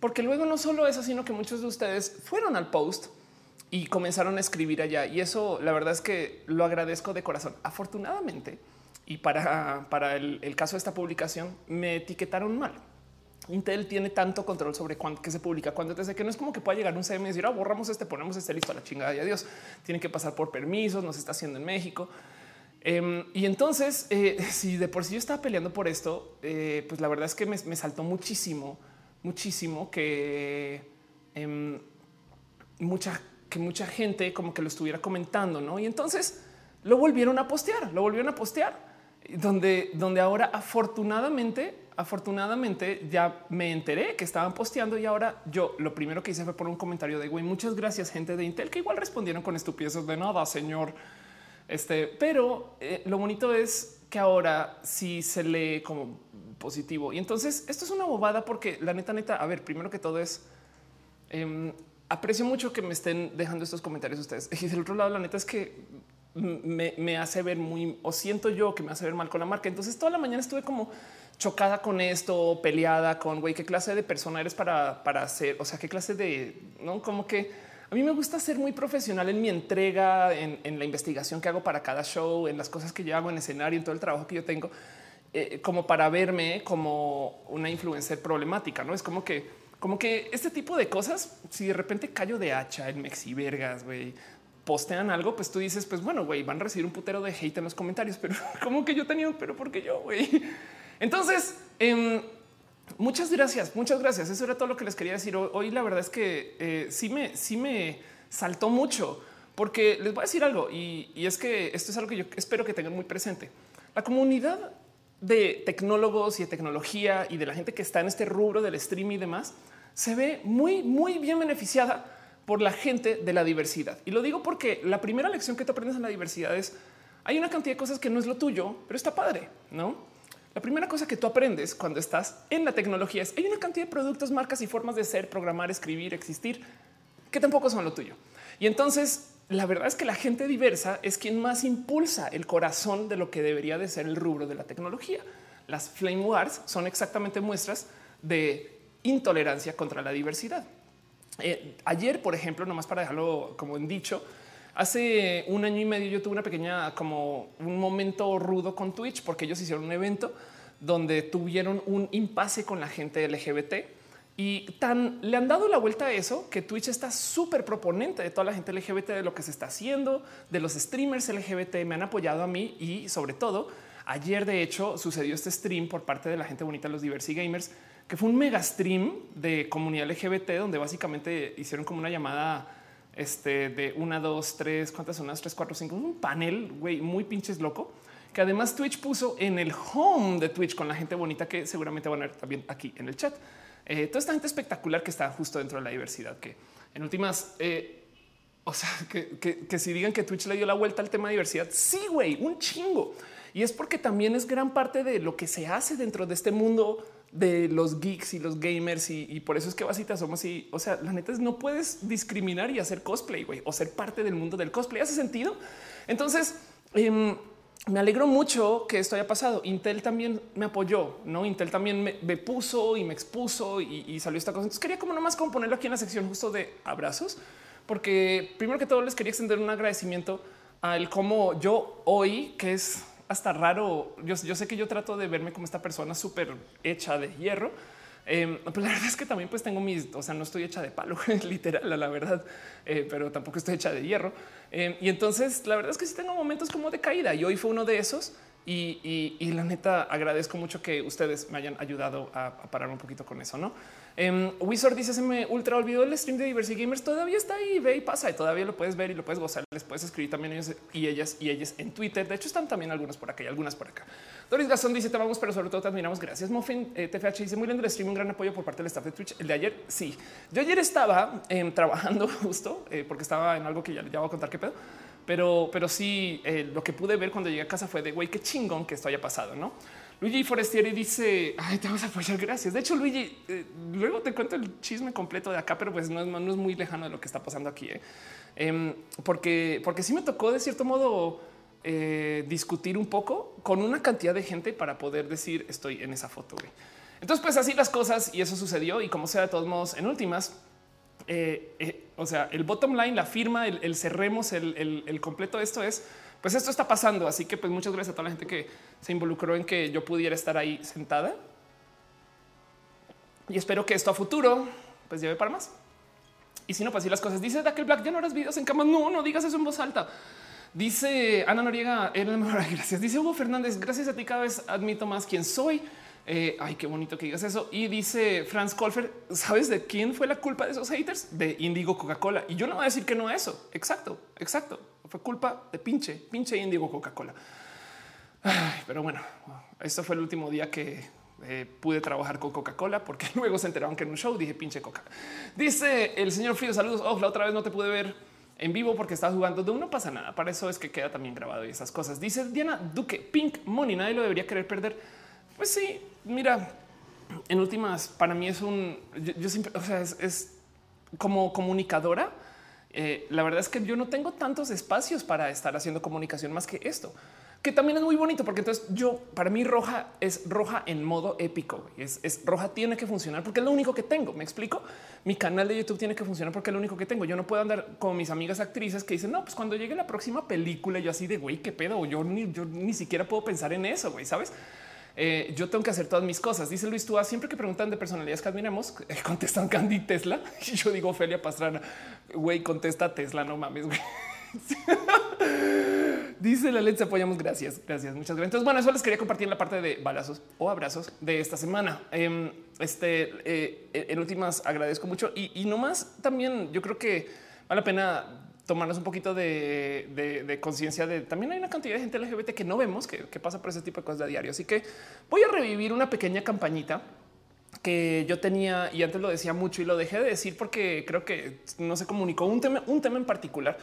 porque luego no solo eso, sino que muchos de ustedes fueron al post y comenzaron a escribir allá. Y eso la verdad es que lo agradezco de corazón. Afortunadamente, y para, para el, caso de esta publicación me etiquetaron mal. Intel tiene tanto control sobre cuándo se publica, cuando desde que no es como que pueda llegar un CM y decir, ah, borramos este, ponemos este listo a la chingada y adiós. Tiene que pasar por permisos, nos está haciendo en México. Em, y entonces, eh, (laughs) si de por sí yo estaba peleando por esto, eh, pues la verdad es que me, saltó muchísimo, muchísimo que em, mucha, que mucha gente como que lo estuviera comentando, ¿no? Y entonces lo volvieron a postear, lo volvieron a postear donde, donde ahora afortunadamente, afortunadamente ya me enteré que estaban posteando y ahora yo lo primero que hice fue por un comentario de güey, muchas gracias gente de Intel que igual respondieron con estupideces de nada, señor. Este, pero eh, lo bonito es que ahora sí se lee como positivo. Y entonces esto es una bobada porque la neta, neta, a ver, primero que todo es em, aprecio mucho que me estén dejando estos comentarios ustedes. (laughs) Y del otro lado, la neta es que me, hace ver muy o siento yo que me hace ver mal con la marca. Entonces toda la mañana estuve como chocada con esto, peleada con güey, qué clase de persona eres para, para hacer, o sea, qué clase de no como que a mí me gusta ser muy profesional en mi entrega, en, la investigación que hago para cada show, en las cosas que yo hago en escenario, en todo el trabajo que yo tengo, eh, como para verme como una influencer problemática. No es como que, como que este tipo de cosas, si de repente callo de hacha en Mexi Vergas, güey, postean algo, pues tú dices, pues bueno, güey, van a recibir un putero de hate en los comentarios, (laughs) pero como que yo tenía, pero porque yo, güey. Entonces, em, muchas gracias, muchas gracias. Eso era todo lo que les quería decir. Hoy la verdad es que eh, sí me, sí me saltó mucho, porque les voy a decir algo y, y es que esto es algo que yo espero que tengan muy presente. La comunidad de tecnólogos y de tecnología y de la gente que está en este rubro del stream y demás se ve muy, muy bien beneficiada por la gente de la diversidad. Y lo digo porque la primera lección que te aprendes en la diversidad es hay una cantidad de cosas que no es lo tuyo, pero está padre, ¿no? La primera cosa que tú aprendes cuando estás en la tecnología es hay una cantidad de productos, marcas y formas de ser, programar, escribir, existir que tampoco son lo tuyo. Y entonces la verdad es que la gente diversa es quien más impulsa el corazón de lo que debería de ser el rubro de la tecnología. Las flame wars son exactamente muestras de intolerancia contra la diversidad. Eh, ayer, por ejemplo, nomás para dejarlo como en dicho, Hace un año y medio yo tuve una pequeña, como un momento rudo con Twitch, porque ellos hicieron un evento donde tuvieron un impasse con la gente LGBT y tan le han dado la vuelta a eso que Twitch está súper proponente de toda la gente LGBT, de lo que se está haciendo, de los streamers LGBT. Me han apoyado a mí y sobre todo ayer, de hecho, sucedió este stream por parte de la gente bonita, los Diversi Gamers, que fue un mega stream de comunidad LGBT, donde básicamente hicieron como una llamada este, de una, dos, tres, cuántas son unas tres, cuatro, cinco, un panel güey, muy pinches loco que además Twitch puso en el home de Twitch con la gente bonita que seguramente van a ver también aquí en el chat. Eh, toda esta gente espectacular que está justo dentro de la diversidad, que en últimas, eh, o sea, (laughs) que, si digan que Twitch le dio la vuelta al tema de diversidad, sí, güey, un chingo. Y es porque también es gran parte de lo que se hace dentro de este mundo de los geeks y los gamers y, por eso es que Basita somos así. O sea, la neta es no puedes discriminar y hacer cosplay o ser parte del mundo del cosplay. ¿Hace sentido? Entonces, em, me alegro mucho que esto haya pasado. Intel también me apoyó, no? Intel también me, puso y me expuso y, salió esta cosa. Entonces quería como nomás como ponerlo aquí en la sección justo de abrazos, porque primero que todo les quería extender un agradecimiento al cómo yo hoy, que es hasta raro, yo, yo sé que yo trato de verme como esta persona súper hecha de hierro, eh, pues la verdad es que también pues tengo mis, o sea, no estoy hecha de palo, (laughs) literal, la verdad, eh, pero tampoco estoy hecha de hierro. Eh, y entonces la verdad es que sí tengo momentos como de caída y hoy fue uno de esos. Y, y, la neta agradezco mucho que ustedes me hayan ayudado a, a parar un poquito con eso, ¿no? Um, Wizard dice: Se me ultra olvidó el stream de Diversity Gamers. Todavía está ahí, ve y pasa. Y todavía lo puedes ver y lo puedes gozar. Les puedes escribir también ellos y ellas y ellas en Twitter. De hecho, están también algunos por acá y algunas por acá. Doris Gastón dice: Te vamos, pero sobre todo te admiramos. Gracias. Muffin eh, TFH dice: Muy lindo el stream. Un gran apoyo por parte del staff de Twitch. El de ayer, sí. Yo ayer estaba em, (laughs) trabajando justo eh, porque estaba en algo que ya, ya voy a contar qué pedo. Pero, pero sí, eh, lo que pude ver cuando llegué a casa fue de güey, qué chingón que esto haya pasado, no? Luigi Forestieri dice: Ay, te vamos a apoyar. Gracias. De hecho, Luigi, eh, luego te cuento el chisme completo de acá, pero pues no es, muy lejano de lo que está pasando aquí. ¿eh? Em, porque, porque sí me tocó de cierto modo eh, discutir un poco con una cantidad de gente para poder decir estoy en esa foto. Entonces, pues así las cosas y eso sucedió. Y como sea, de todos modos, en últimas, o sea, el bottom line, la firma, el, cerremos, el, el, el completo, esto es pues esto está pasando. Así que pues muchas gracias a toda la gente que se involucró en que yo pudiera estar ahí sentada. Y espero que esto a futuro pues lleve para más. Y si no, pues así las cosas. Dice Dakel Black, ya no harás videos en cama. No, no digas eso en voz alta. Dice Ana Noriega, (laughs) gracias. Dice Hugo Fernández, gracias a ti cada vez admito más quién soy. Eh, ay, qué bonito que digas eso. Y dice Franz Kolfer, ¿sabes de quién fue la culpa de esos haters? De Indigo Coca-Cola. Y yo no voy a decir que no a eso. Exacto, exacto. Fue culpa de pinche, pinche Indigo Coca-Cola. Pero bueno, esto fue el último día que eh, pude trabajar con Coca-Cola porque (laughs) luego se enteraron que en un show dije pinche Coca. Dice el señor Frido, saludos. Oh, la otra vez no te pude ver en vivo porque estaba jugando de uno pasa nada. Para eso es que queda también grabado y esas cosas. Dice Diana Duque, Pink Money, nadie lo debería querer perder. Pues sí, mira, en últimas, para mí es un, yo, siempre, o sea, es como comunicadora eh, la verdad es que yo no tengo tantos espacios para estar haciendo comunicación más que esto, que también es muy bonito porque entonces yo, para mí roja es roja en modo épico. Es, roja, tiene que funcionar porque es lo único que tengo. Me explico. Mi canal de YouTube tiene que funcionar porque es lo único que tengo. Yo no puedo andar como mis amigas actrices que dicen, no, pues cuando llegue la próxima película, yo así de güey, qué pedo. Yo ni, yo ni siquiera puedo pensar en eso, güey, sabes? Eh, yo tengo que hacer todas mis cosas. Dice Luis Túa, siempre que preguntan de personalidades que admiramos, (laughs) eh, contestan Candy Tesla. (laughs) Y yo digo Ophelia Pastrana, güey, contesta Tesla, no mames, güey. (laughs) Dice la Let's apoyamos. Gracias, gracias, muchas gracias. Entonces, bueno, eso les quería compartir en la parte de balazos o abrazos de esta semana. Em, este, eh, en últimas, agradezco mucho y, y no más también yo creo que vale la pena tomarnos un poquito de, conciencia de también hay una cantidad de gente LGBT que no vemos que, pasa por ese tipo de cosas de diario. Así que voy a revivir una pequeña campañita que yo tenía y antes lo decía mucho y lo dejé de decir porque creo que no se comunicó un tema, un tema en particular,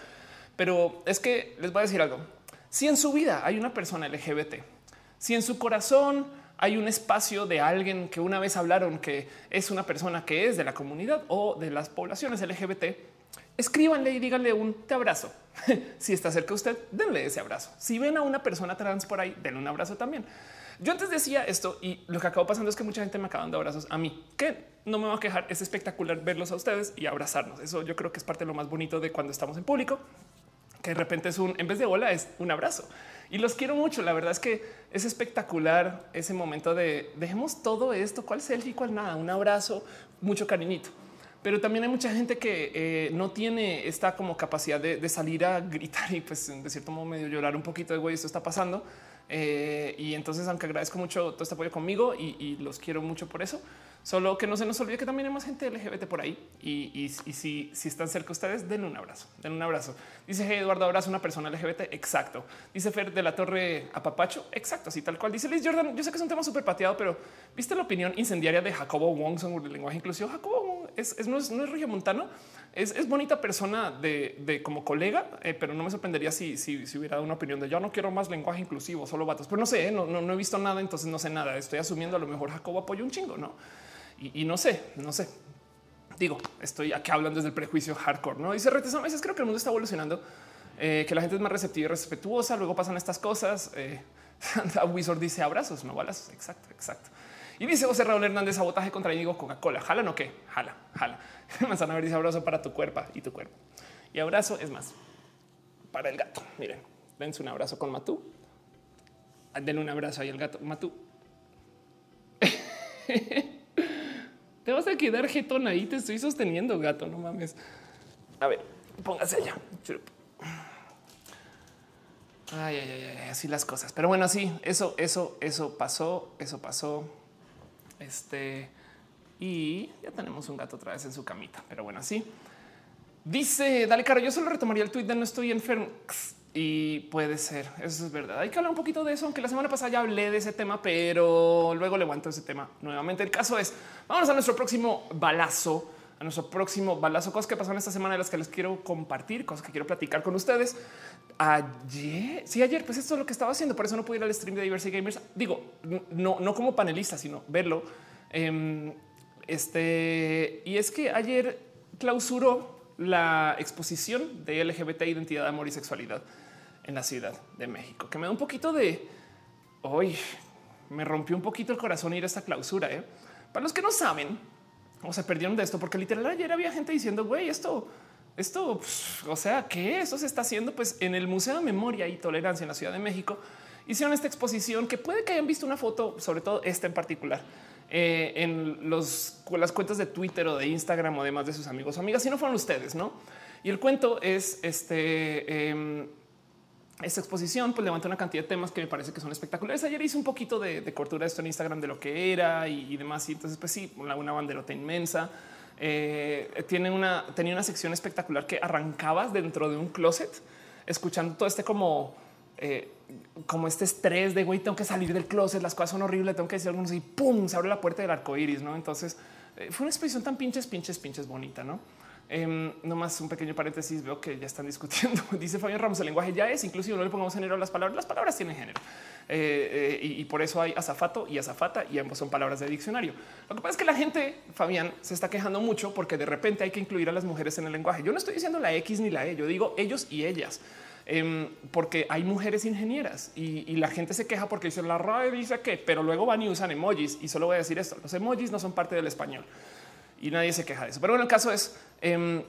pero es que les voy a decir algo. Si en su vida hay una persona LGBT, si en su corazón hay un espacio de alguien que una vez hablaron que es una persona que es de la comunidad o de las poblaciones LGBT, escríbanle y díganle un te abrazo. (laughs) si está cerca de usted, denle ese abrazo. Si ven a una persona trans por ahí, denle un abrazo también. Yo antes decía esto y lo que acabó pasando es que mucha gente me acaba dando abrazos a mí, que no me va a quejar. Es espectacular verlos a ustedes y abrazarnos. Eso yo creo que es parte de lo más bonito de cuando estamos en público que de repente es un, en vez de hola, es un abrazo. Y los quiero mucho. La verdad es que es espectacular ese momento de dejemos todo esto, cuál selfie, cuál nada, un abrazo, mucho cariñito. Pero también hay mucha gente que eh, no tiene esta como capacidad de, salir a gritar y pues de cierto modo medio llorar un poquito de güey, esto está pasando. Eh, y entonces, aunque agradezco mucho todo este apoyo conmigo y los quiero mucho por eso, Solo que no se nos olvide que también hay más gente LGBT por ahí. Y, si, si, están cerca de ustedes, denle un abrazo. Den un abrazo. Dice hey, Eduardo, abrazo una persona LGBT. Exacto. Dice Fer de la Torre a Papacho. Exacto. Así tal cual. Dice Liz Jordan. Yo sé que es un tema súper pateado, pero viste la opinión incendiaria de Jacobo Wong sobre el lenguaje inclusivo. Jacobo Wong es, no es, no es montano. Es, es, bonita persona de, como colega, eh, pero no me sorprendería si, si, si, hubiera una opinión de yo no quiero más lenguaje inclusivo, solo vatos. Pero no sé, eh, no, no, no he visto nada, entonces no sé nada. Estoy asumiendo a lo mejor Jacobo apoya un chingo, no? y, no sé, no sé. Digo, estoy aquí hablando desde el prejuicio hardcore, no dice retes. A veces creo que el mundo está evolucionando, eh, que la gente es más receptiva y respetuosa. Luego pasan estas cosas. (laughs) Wizard dice abrazos, no balas. Exacto, exacto. Y dice José Raúl Hernández, sabotaje contra Íñigo Coca-Cola. Jala, no qué? Jala, jala. (laughs) Manzana Verde dice abrazo para tu cuerpo y tu cuerpo. Y abrazo es más para el gato. Miren, dense un abrazo con Matú. Denle un abrazo ahí al gato Matú. (laughs) Te vas a quedar jetón ahí, te estoy sosteniendo, gato, no mames. A ver, póngase allá. Ay, ay, ay, así las cosas. Pero bueno, sí, eso, eso, eso pasó, eso pasó. Este, y ya tenemos un gato otra vez en su camita. Pero bueno, así. Dice, dale, caro, yo solo retomaría el tweet de no estoy enfermo. Y puede ser, eso es verdad. Hay que hablar un poquito de eso, aunque la semana pasada ya hablé de ese tema, pero luego levanto ese tema nuevamente. El caso es, vamos a nuestro próximo balazo, a nuestro próximo balazo, cosas que pasaron esta semana de las que les quiero compartir, cosas que quiero platicar con ustedes. Ayer, sí, ayer, pues esto es lo que estaba haciendo, por eso no pude ir al stream de Diversity Gamers. Digo, no, no como panelista, sino verlo. Em, este, y es que ayer clausuró la exposición de LGBT, identidad, amor y sexualidad en la Ciudad de México, que me da un poquito de hoy. Me rompió un poquito el corazón ir a esta clausura. ¿eh? Para los que no saben o se perdieron de esto, porque literal ayer había gente diciendo, güey, esto, esto, o sea, ¿qué? Eso se está haciendo pues en el Museo de Memoria y Tolerancia en la Ciudad de México. Hicieron esta exposición que puede que hayan visto una foto, sobre todo esta en particular, eh, en los, las cuentas de Twitter o de Instagram o demás de sus amigos o amigas, si no fueron ustedes, ¿no? Y el cuento es este... Eh, esta exposición pues levanta una cantidad de temas que me parece que son espectaculares. Ayer hice un poquito de, de cortura de esto en Instagram de lo que era y, demás. Y entonces, pues sí, una, banderota inmensa. Eh, tiene una, tenía una sección espectacular que arrancabas dentro de un closet, escuchando todo este como eh, como este estrés de güey, tengo que salir del closet, las cosas son horribles, tengo que decir algunos y pum, se abre la puerta del arco iris. No, entonces eh, fue una exposición tan pinches, pinches, pinches bonita. No, eh, nomás un pequeño paréntesis. Veo que ya están discutiendo. (laughs) Dice Fabián Ramos: el lenguaje ya es inclusive no le pongamos género a las palabras. Las palabras tienen género eh, y, y, por eso hay azafato y azafata y ambos son palabras de diccionario. Lo que pasa es que la gente, Fabián, se está quejando mucho porque de repente hay que incluir a las mujeres en el lenguaje. Yo no estoy diciendo la X ni la E, yo digo ellos y ellas. Em, porque hay mujeres ingenieras y, la gente se queja porque dice la RAE dice que, pero luego van y usan emojis y solo voy a decir esto. Los emojis no son parte del español y nadie se queja de eso. Pero bueno, el caso es eh,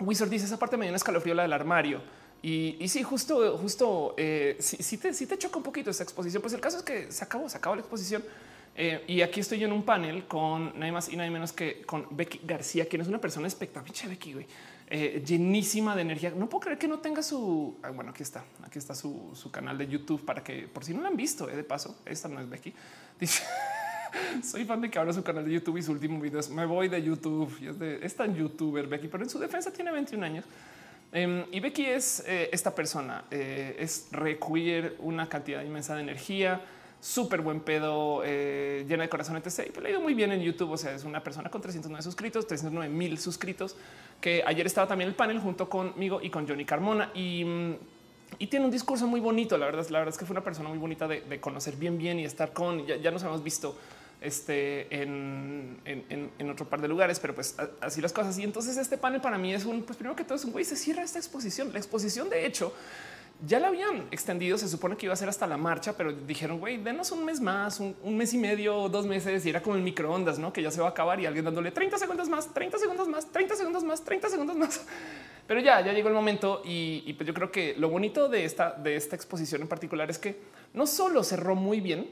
Wizard dice esa parte me dio un escalofrío la del armario. Y, y sí, justo, justo, eh, si, te, choca un poquito esa exposición, pues el caso es que se acabó, se acabó la exposición. Eh, y aquí estoy yo en un panel con nadie más y nadie menos que con Becky García, quien es una persona espectacular. Becky, güey eh, llenísima de energía. No puedo creer que no tenga su. Ah, bueno, aquí está. Aquí está su, canal de YouTube para que, por si no lo han visto, eh, de paso, esta no es Becky. Dice. (laughs) (laughs) Soy fan de que abra su canal de YouTube y su último video es me voy de YouTube. Y es, de, es tan youtuber Becky, pero en su defensa tiene 21 años. Em, y Becky es eh, esta persona, es requeer una cantidad inmensa de energía, súper buen pedo, llena de corazón, etc. Y pues le ha ido muy bien en YouTube. O sea, es una persona con 309 suscritos, 309 mil suscritos que ayer estaba también el panel junto conmigo y con Johnny Carmona y, mm, y tiene un discurso muy bonito. La verdad, la verdad es que fue una persona muy bonita de, conocer bien, bien y estar con. Ya, nos hemos visto este en, otro par de lugares, pero pues así las cosas. Y entonces este panel para mí es un, pues primero que todo es un güey, se cierra esta exposición. La exposición, de hecho, ya la habían extendido. Se supone que iba a ser hasta la marcha, pero dijeron, güey, denos un mes más, un, mes y medio, dos meses y era como el microondas, no que ya se va a acabar y alguien dándole 30 segundos más, 30 segundos más, 30 segundos más, 30 segundos más. (laughs) Pero ya, ya llegó el momento y, pues yo creo que lo bonito de esta, de esta exposición en particular es que no solo cerró muy bien,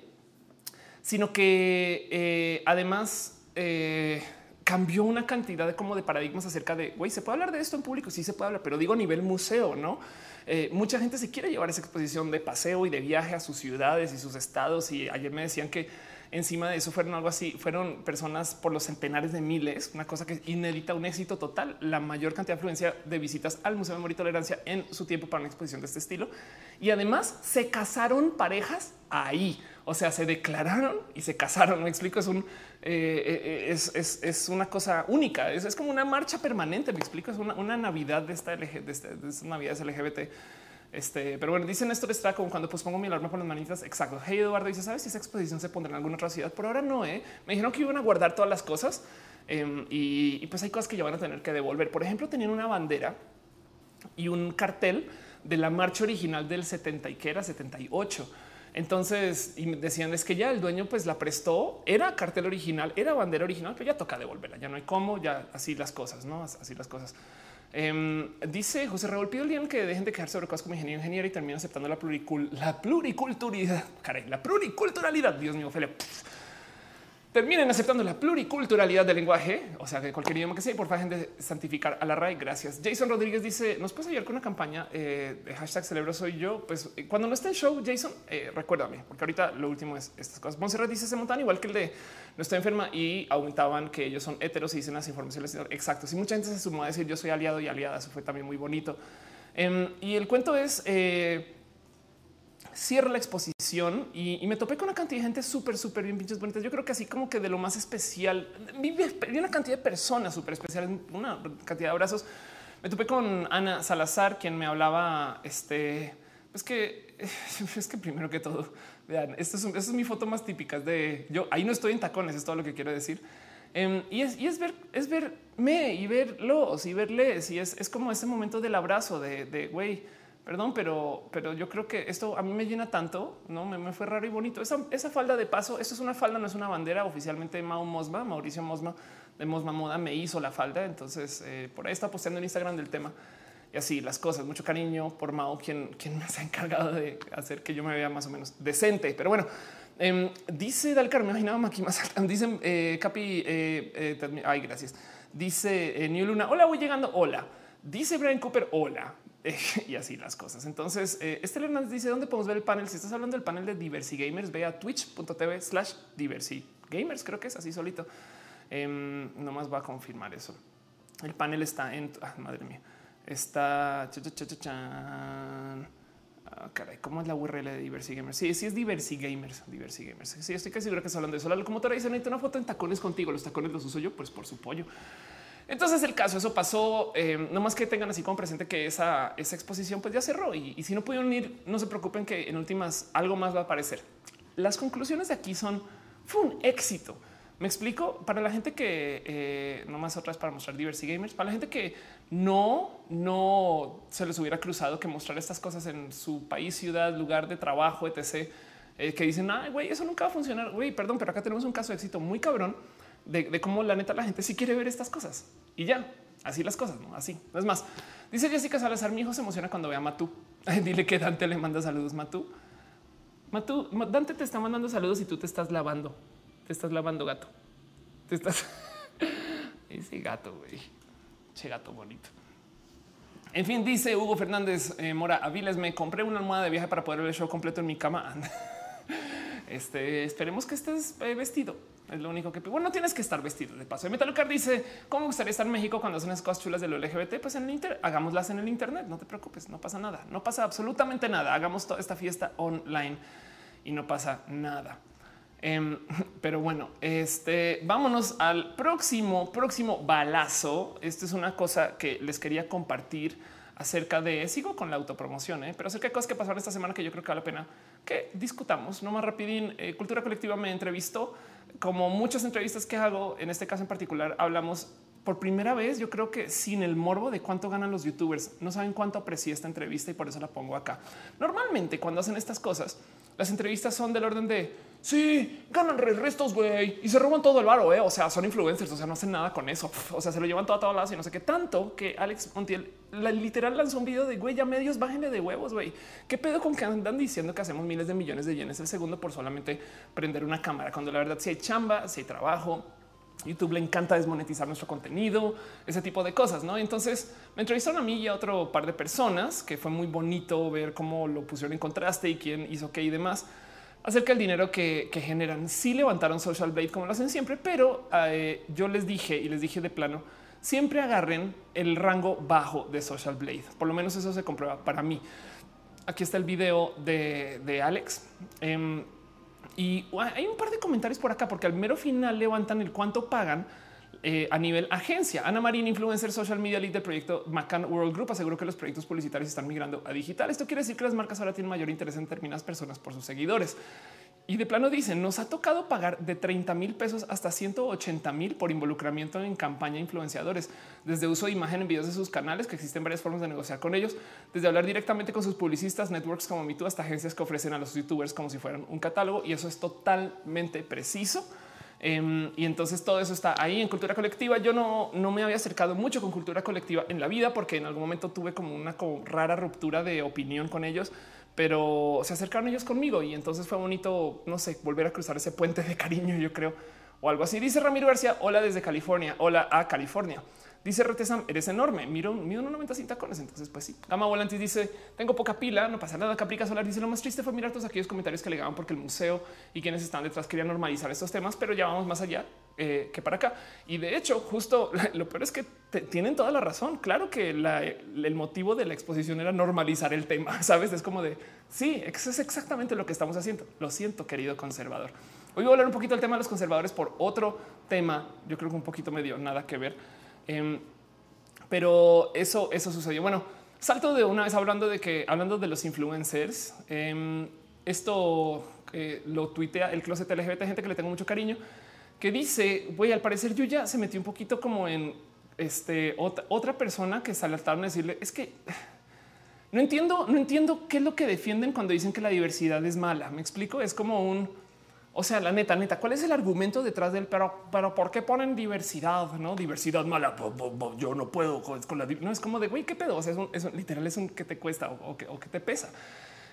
sino que eh, además eh, cambió una cantidad de como de paradigmas acerca de güey, se puede hablar de esto en público. Sí, se puede hablar, pero digo a nivel museo, no? Eh, mucha gente se quiere llevar esa exposición de paseo y de viaje a sus ciudades y sus estados. Y ayer me decían que encima de eso fueron algo así, fueron personas por los centenares de miles, una cosa que inédita, un éxito total, la mayor cantidad de afluencia de visitas al Museo de Memoria y Tolerancia en su tiempo para una exposición de este estilo. Y además se casaron parejas ahí, o sea, se declararon y se casaron. Me explico, es un eh, eh, es, una cosa única, es, como una marcha permanente. Me explico, es una, Navidad de esta, de, este, de estas Navidades LGBT este, pero bueno, dice Néstor está como cuando pues pongo mi alarma con las manitas. Exacto. Hey Eduardo dice: ¿Sabes si esa exposición se pondrá en alguna otra ciudad? Por ahora no. ¿eh? Me dijeron que iban a guardar todas las cosas em, y, pues hay cosas que ya van a tener que devolver. Por ejemplo, tenían una bandera y un cartel de la marcha original del 70 y que era 78. Entonces y decían es que ya el dueño pues la prestó, era cartel original, era bandera original, pero ya toca devolverla. Ya no hay cómo, ya así las cosas, no así las cosas. Em, dice José Raúl pido el que dejen de quejarse sobre cosas como ingeniero ingeniero y termina aceptando la, pluricul la pluriculturalidad. Caray, la pluriculturalidad. Dios mío, Felipe terminen aceptando la pluriculturalidad del lenguaje, o sea, que cualquier idioma que sea, por favor, de santificar a la RAI. Gracias. Jason Rodríguez dice, ¿nos puedes ayudar con una campaña eh, de hashtag celebro soy yo? Pues eh, cuando no esté el show, Jason, eh, recuérdame, porque ahorita lo último es estas cosas. Monserrat dice, se montan igual que el de no estoy enferma y aumentaban que ellos son heteros y dicen las informaciones exactas. Y mucha gente se sumó a decir yo soy aliado y aliada. Eso fue también muy bonito. Em, y el cuento es cierra la exposición y, me topé con una cantidad de gente súper, súper bien pinches bonitas. Yo creo que así como que de lo más especial, vi, una cantidad de personas súper especiales, una cantidad de abrazos. Me topé con Ana Salazar, quien me hablaba, este, pues que (laughs) es que primero que todo, vean, esta es, es, mi foto más típica de yo. Ahí no estoy en tacones, es todo lo que quiero decir. Em, y, es, y es ver, es verme y verlos y verles. Y es, es como ese momento del abrazo de güey Perdón, pero, pero yo creo que esto a mí me llena tanto, no me, fue raro y bonito. Esa, esa, falda de paso, esto es una falda, no es una bandera. Oficialmente Mao Mosma, Mauricio Mosma de Mosma Moda me hizo la falda. Entonces eh, por ahí está posteando en Instagram del tema y así las cosas. Mucho cariño por Mao, quien, quien me (laughs) ha encargado de hacer que yo me vea más o menos decente. Pero bueno, eh, dice Dalcar, me imaginaba aquí más. Dicen eh, Capi, eh, eh, ay, gracias. Dice New Luna, hola, voy llegando. Hola. Dice Brian Cooper, hola. (laughs) y así las cosas. Entonces, eh, Hernández dice dónde podemos ver el panel. Si estás hablando del panel de Diversi Gamers, ve a twitch.tv slash Diversi Gamers. Creo que es así solito. Eh, nomás va a confirmar eso. El panel está en ah, madre mía, está ah, caray, ¿cómo es la URL de Diversi Gamers? Sí, sí es Diversi Gamers, Diversi Gamers. Sí, estoy casi seguro que está hablando de eso. La locomotora dice necesito una foto en tacones contigo. Los tacones los uso yo, pues por su pollo. Entonces el caso, eso pasó, eh, no más que tengan así como presente que esa, esa exposición pues ya cerró y, si no pudieron ir, no se preocupen que en últimas algo más va a aparecer. Las conclusiones de aquí son, fue un éxito. Me explico para la gente que eh, no más otras para mostrar Diversity Gamers, para la gente que no, no se les hubiera cruzado que mostrar estas cosas en su país, ciudad, lugar de trabajo, etc. Eh, que dicen, ay, güey, eso nunca va a funcionar. Güey, perdón, pero acá tenemos un caso de éxito muy cabrón de, cómo la neta la gente sí quiere ver estas cosas y ya así las cosas, no así. No es más, dice Jessica Salazar, mi hijo se emociona cuando ve a Matú. (laughs) Dile que Dante le manda saludos. Matú, Matú, Dante te está mandando saludos y tú te estás lavando. Te estás lavando gato. Te estás. (laughs) Ese gato, güey. Che gato bonito. En fin, dice Hugo Fernández eh, Mora Aviles, me compré una almohada de viaje para poder ver el show completo en mi cama. (laughs) este, esperemos que estés eh, vestido. Es lo único que bueno, no tienes que estar vestido de paso. Metalcar dice cómo gustaría estar en México cuando hacen esas cosas chulas de lo LGBT. Pues en el Inter hagámoslas en el Internet. No te preocupes, no pasa nada, no pasa absolutamente nada. Hagamos toda esta fiesta online y no pasa nada. Em, (laughs) pero bueno, este vámonos al próximo, próximo balazo. Esto es una cosa que les quería compartir acerca de sigo con la autopromoción, ¿eh? pero acerca de cosas que pasaron esta semana que yo creo que vale la pena que discutamos. No más rapidín. Eh, Cultura Colectiva me entrevistó como muchas entrevistas que hago, en este caso en particular, hablamos por primera vez, yo creo que sin el morbo de cuánto ganan los youtubers, no saben cuánto aprecié esta entrevista y por eso la pongo acá. Normalmente cuando hacen estas cosas, las entrevistas son del orden de sí, ganan restos, güey, y se roban todo el varo, eh? o sea, son influencers, o sea, no hacen nada con eso, o sea, se lo llevan todo a todas lados y no sé qué tanto que Alex Montiel la, literal lanzó un video de güey, ya medios bájenle de huevos, güey. ¿Qué pedo con que andan diciendo que hacemos miles de millones de yenes el segundo por solamente prender una cámara? Cuando la verdad si hay chamba, si hay trabajo, YouTube le encanta desmonetizar nuestro contenido, ese tipo de cosas, ¿no? Entonces me entrevistaron a mí y a otro par de personas que fue muy bonito ver cómo lo pusieron en contraste y quién hizo qué y demás acerca del dinero que, generan. Sí levantaron Social Blade como lo hacen siempre, pero eh, yo les dije y les dije de plano, siempre agarren el rango bajo de Social Blade. Por lo menos eso se comprueba para mí. Aquí está el video de, Alex. Em, y hay un par de comentarios por acá, porque al mero final levantan el cuánto pagan eh, a nivel agencia. Ana Marín, influencer social media lead del proyecto Macan World Group, aseguró que los proyectos publicitarios están migrando a digital. Esto quiere decir que las marcas ahora tienen mayor interés en determinadas personas por sus seguidores. Y de plano dicen, nos ha tocado pagar de 30 mil pesos hasta 180 mil por involucramiento en campaña influenciadores, desde uso de imagen en videos de sus canales, que existen varias formas de negociar con ellos, desde hablar directamente con sus publicistas, networks como MeToo, hasta agencias que ofrecen a los youtubers como si fueran un catálogo. Y eso es totalmente preciso. Em, y entonces todo eso está ahí en cultura colectiva. Yo no, no me había acercado mucho con cultura colectiva en la vida porque en algún momento tuve como una rara ruptura de opinión con ellos pero se acercaron ellos conmigo y entonces fue bonito, no sé, volver a cruzar ese puente de cariño, yo creo, o algo así. Dice Ramiro García, hola desde California, hola a California. Dice Retesam, eres enorme. Miro, mido 90 sin tacones. Entonces, pues sí. Gama Volantis dice: Tengo poca pila, no pasa nada. Caprica Solar dice: Lo más triste fue mirar todos aquellos comentarios que legaban porque el museo y quienes están detrás querían normalizar estos temas, pero ya vamos más allá eh, que para acá. Y de hecho, justo (laughs) lo peor es que tienen toda la razón. Claro que el motivo de la exposición era normalizar el tema. (laughs) Sabes, es como de sí, eso es exactamente lo que estamos haciendo. Lo siento, querido conservador. Hoy voy a hablar un poquito del tema de los conservadores por otro tema. Yo creo que un poquito medio nada que ver Em, pero eso, eso sucedió. Bueno, salto de una vez hablando de que hablando de los influencers, em, esto eh, lo tuitea el closet LGBT, gente que le tengo mucho cariño, que dice, güey, al parecer Yuya se metió un poquito como en este otra, otra persona que saltaron a decirle, es que no entiendo, no entiendo qué es lo que defienden cuando dicen que la diversidad es mala. Me explico, es como un o sea, la neta, neta, ¿cuál es el argumento detrás del pero, pero por qué ponen diversidad? No diversidad mala. Yo no puedo con la no es como de güey, qué pedo. O sea, es, un, literal, es un que te cuesta o, que, te pesa.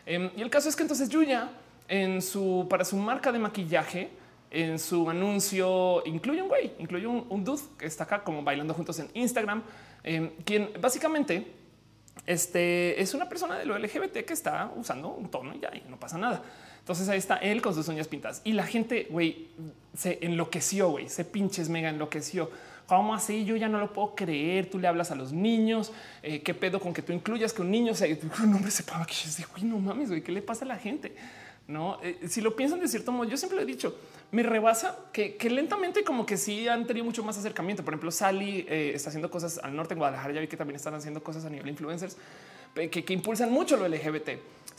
Em, y el caso es que entonces Yuya en su para su marca de maquillaje, en su anuncio incluye un güey, incluye un, dude que está acá como bailando juntos en Instagram, em, quien básicamente este es una persona de lo LGBT que está usando un tono y ya y no pasa nada. Entonces ahí está él con sus uñas pintadas y la gente, güey, se enloqueció, güey, se pinches mega enloqueció. ¿Cómo así? Yo ya no lo puedo creer. Tú le hablas a los niños. Eh, ¿Qué pedo con que tú incluyas que un niño se un hombre se paga? Que no mames, güey, ¿qué le pasa a la gente? No, eh, si lo piensan de cierto modo, yo siempre he dicho, me rebasa que, lentamente como que sí han tenido mucho más acercamiento. Por ejemplo, Sally eh, está haciendo cosas al norte en Guadalajara. Ya vi que también están haciendo cosas a nivel influencers que, que impulsan mucho lo LGBT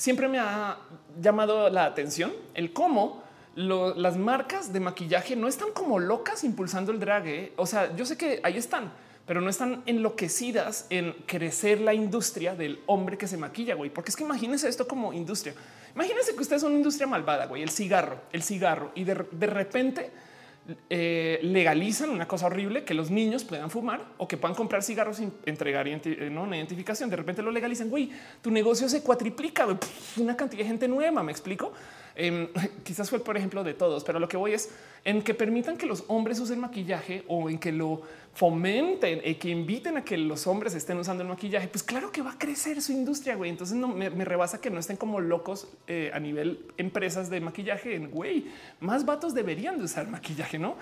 siempre me ha llamado la atención el cómo las marcas de maquillaje no están como locas impulsando el drag. ¿eh? O sea, yo sé que ahí están, pero no están enloquecidas en crecer la industria del hombre que se maquilla, güey. Porque es que imagínense esto como industria. Imagínense que ustedes son una industria malvada, güey, el cigarro, el cigarro, y de repente eh, legalizan una cosa horrible que los niños puedan fumar o que puedan comprar cigarros sin entregar eh, ¿no? una identificación. De repente lo legalizan. Güey, tu negocio se cuatriplica. una cantidad de gente nueva. Me explico. Em, (laughs) quizás fue por ejemplo de todos, pero lo que voy es en que permitan que los hombres usen maquillaje o en que lo fomenten y que inviten a que los hombres estén usando el maquillaje. Pues claro que va a crecer su industria. Güey, entonces no me, rebasa que no estén como locos eh, a nivel empresas de maquillaje. Güey, más vatos deberían de usar maquillaje, no?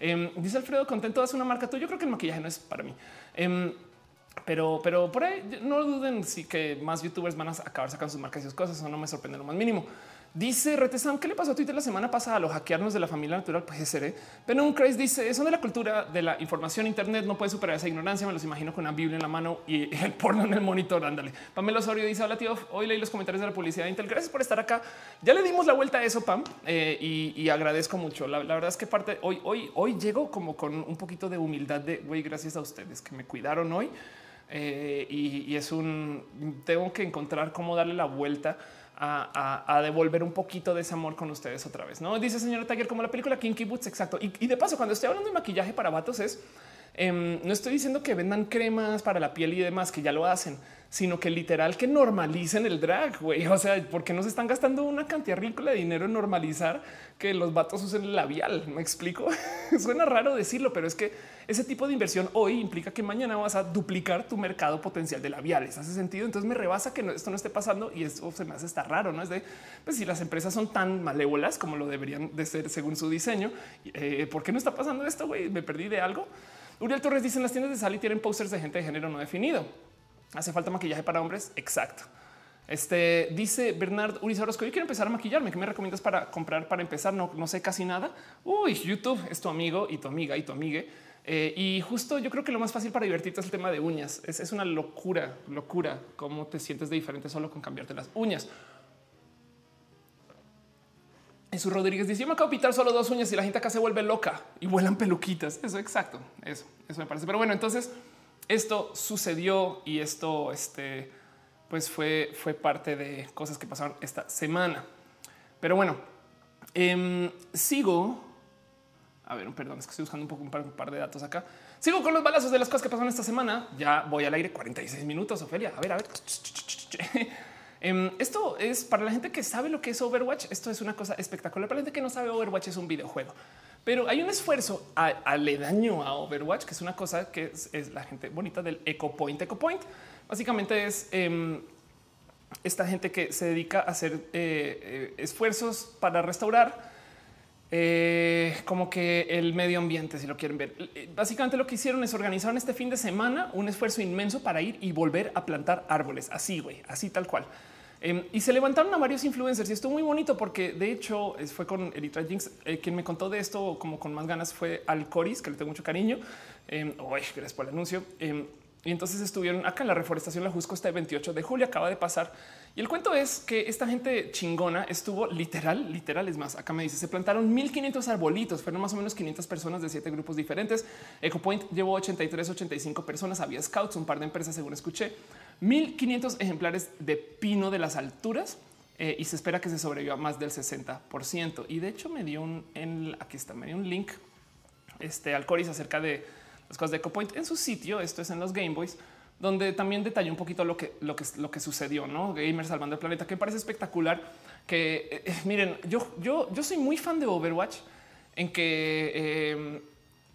Em, dice Alfredo, contento hace una marca. Tú, yo creo que el maquillaje no es para mí. Em, pero, pero por ahí no duden si que más youtubers van a acabar sacando sus marcas y sus cosas. Eso no me sorprende lo más mínimo. Dice Retesam, ¿qué le pasó a Twitter la semana pasada? Lo hackearnos de la familia natural, pues seré. Pero un Christ dice, son de la cultura de la información Internet, no puede superar esa ignorancia, me los imagino con una Biblia en la mano y (laughs) el porno en el monitor, ándale. Pamela Osorio dice, hola tío, hoy leí los comentarios de la publicidad de Intel, gracias por estar acá. Ya le dimos la vuelta a eso, Pam, eh, y, agradezco mucho. La, verdad es que parte, hoy, hoy, hoy llego como con un poquito de humildad de, güey, gracias a ustedes que me cuidaron hoy. Eh, y es un, tengo que encontrar cómo darle la vuelta a, devolver un poquito de ese amor con ustedes otra vez. No dice señor Tiger como la película Kinky Boots. Exacto. Y, de paso, cuando estoy hablando de maquillaje para vatos, es em, no estoy diciendo que vendan cremas para la piel y demás, que ya lo hacen, sino que literal que normalicen el drag. güey. O sea, porque no se están gastando una cantidad ridícula de dinero en normalizar que los vatos usen el labial. Me explico. (laughs) Suena raro decirlo, pero es que ese tipo de inversión hoy implica que mañana vas a duplicar tu mercado potencial de labiales. Hace sentido. Entonces me rebasa que esto no esté pasando y eso se me hace estar raro. No es de pues, si las empresas son tan malévolas como lo deberían de ser según su diseño. Eh, ¿Por qué no está pasando esto? Güey, me perdí de algo. Uriel Torres dice en las tiendas de sal y tienen posters de gente de género no definido. Hace falta maquillaje para hombres. Exacto. Este dice Bernard Uriz Orozco. Yo quiero empezar a maquillarme. ¿Qué me recomiendas para comprar para empezar? No, no sé casi nada. Uy, YouTube es tu amigo y tu amiga y tu amiga. Eh, y justo yo creo que lo más fácil para divertirte es el tema de uñas. Es, una locura, locura cómo te sientes de diferente solo con cambiarte las uñas. Jesús Rodríguez dice: Yo me acabo de pitar solo dos uñas y la gente acá se vuelve loca y vuelan peluquitas. Eso, exacto. Eso, eso me parece. Pero bueno, entonces esto sucedió y esto, este, pues fue, fue parte de cosas que pasaron esta semana. Pero bueno, em, sigo a ver, perdón, es que estoy buscando un poco un par, de datos acá. Sigo con los balazos de las cosas que pasaron esta semana. Ya voy al aire 46 minutos, Ofelia. A ver, a ver. (laughs) Em, esto es para la gente que sabe lo que es Overwatch. Esto es una cosa espectacular. Para la gente que no sabe, Overwatch es un videojuego, pero hay un esfuerzo aledaño a Overwatch, que es una cosa que es, la gente bonita del Eco Point. Eco Point básicamente es em, esta gente que se dedica a hacer eh, eh, esfuerzos para restaurar eh, como que el medio ambiente, si lo quieren ver. Básicamente lo que hicieron es organizar este fin de semana un esfuerzo inmenso para ir y volver a plantar árboles. Así, güey, así tal cual. Em, y se levantaron a varios influencers y estuvo muy bonito porque de hecho fue con Elitra Jinx eh, quien me contó de esto como con más ganas fue Al Coris, que le tengo mucho cariño. Eh, gracias por el anuncio. Em, y entonces estuvieron acá en la reforestación La Jusco este 28 de julio, acaba de pasar. Y el cuento es que esta gente chingona estuvo literal, literal. Es más, acá me dice, se plantaron 1500 arbolitos, fueron más o menos 500 personas de siete grupos diferentes. EcoPoint llevó 83, 85 personas, había scouts, un par de empresas, según escuché, 1500 ejemplares de pino de las alturas. Eh, y se espera que se sobreviva más del 60%. Y de hecho me dio un, en, aquí está, me dio un link este, al Coris acerca de las cosas de EcoPoint en su sitio. Esto es en los Game Boys, donde también detalló un poquito lo que, lo que, lo que sucedió, no gamers salvando el planeta, que parece espectacular. Que eh, eh, miren, yo, yo, yo soy muy fan de Overwatch en que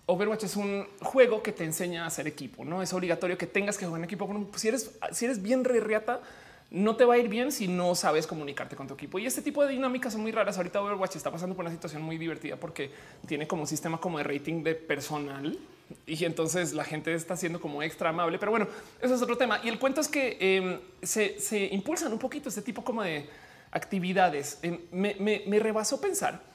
Overwatch es un juego que te enseña a hacer equipo. No es obligatorio que tengas que jugar en equipo. Si eres, si eres bien re reata, no te va a ir bien si no sabes comunicarte con tu equipo. Y este tipo de dinámicas son muy raras. Ahorita Overwatch está pasando por una situación muy divertida porque tiene como un sistema como de rating de personal y entonces la gente está siendo como extra amable. Pero bueno, eso es otro tema. Y el cuento es que em, se, impulsan un poquito este tipo como de actividades. Em, me, me, rebasó pensar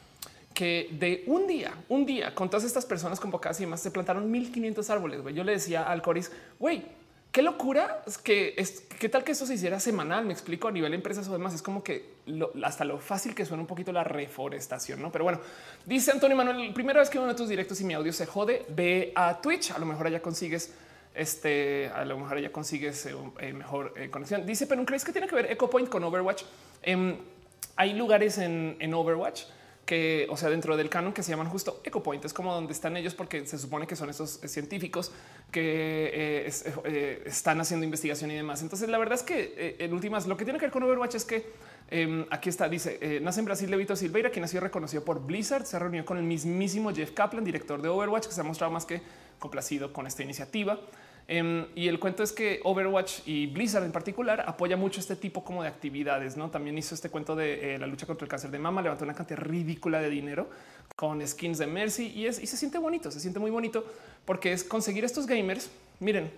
que de un día, un día con todas estas personas convocadas y demás, se plantaron 1500 árboles. Yo le decía al Coris, güey, qué locura es que es qué tal que eso se hiciera semanal. Me explico a nivel de empresas o demás. Es como que hasta lo fácil que suena un poquito la reforestación, no? Pero bueno, dice Antonio Manuel, primera vez que uno de tus directos y mi audio se jode, ve a Twitch. A lo mejor allá consigues este, a lo mejor ya consigues eh, eh, mejor eh, conexión. Dice, pero ¿no crees que tiene que ver Echo Point con Overwatch? Em, hay lugares en Overwatch que, o sea, dentro del canon que se llaman justo Eco Point, es como donde están ellos porque se supone que son esos eh, científicos que eh, eh, están haciendo investigación y demás. Entonces, la verdad es que en últimas, lo que tiene que ver con Overwatch es que em, aquí está, dice, nace en Brasil Levito Silveira, quien ha sido reconocido por Blizzard, se reunió con el mismísimo Jeff Kaplan, director de Overwatch, que se ha mostrado más que complacido con esta iniciativa. Em, y el cuento es que Overwatch y Blizzard en particular apoya mucho este tipo como de actividades. No también hizo este cuento de eh, la lucha contra el cáncer de mama, levantó una cantidad ridícula de dinero con skins de Mercy y, y se siente bonito, se siente muy bonito porque es conseguir estos gamers. Miren,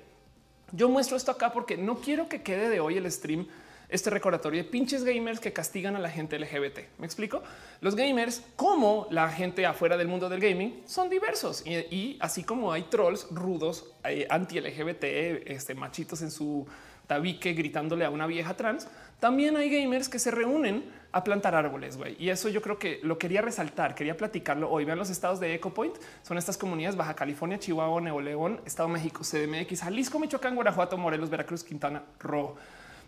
yo muestro esto acá porque no quiero que quede de hoy el stream este recordatorio de pinches gamers que castigan a la gente LGBT. ¿Me explico? Los gamers, como la gente afuera del mundo del gaming, son diversos y, así como hay trolls rudos eh, anti-LGBT, este, machitos en su tabique gritándole a una vieja trans, también hay gamers que se reúnen a plantar árboles, güey. Y eso yo creo que lo quería resaltar, quería platicarlo hoy. Vean los estados de Eco Point, son estas comunidades Baja California, Chihuahua, Nuevo León, Estado de México, CDMX, Jalisco, Michoacán, Guanajuato, Morelos, Veracruz, Quintana Roo.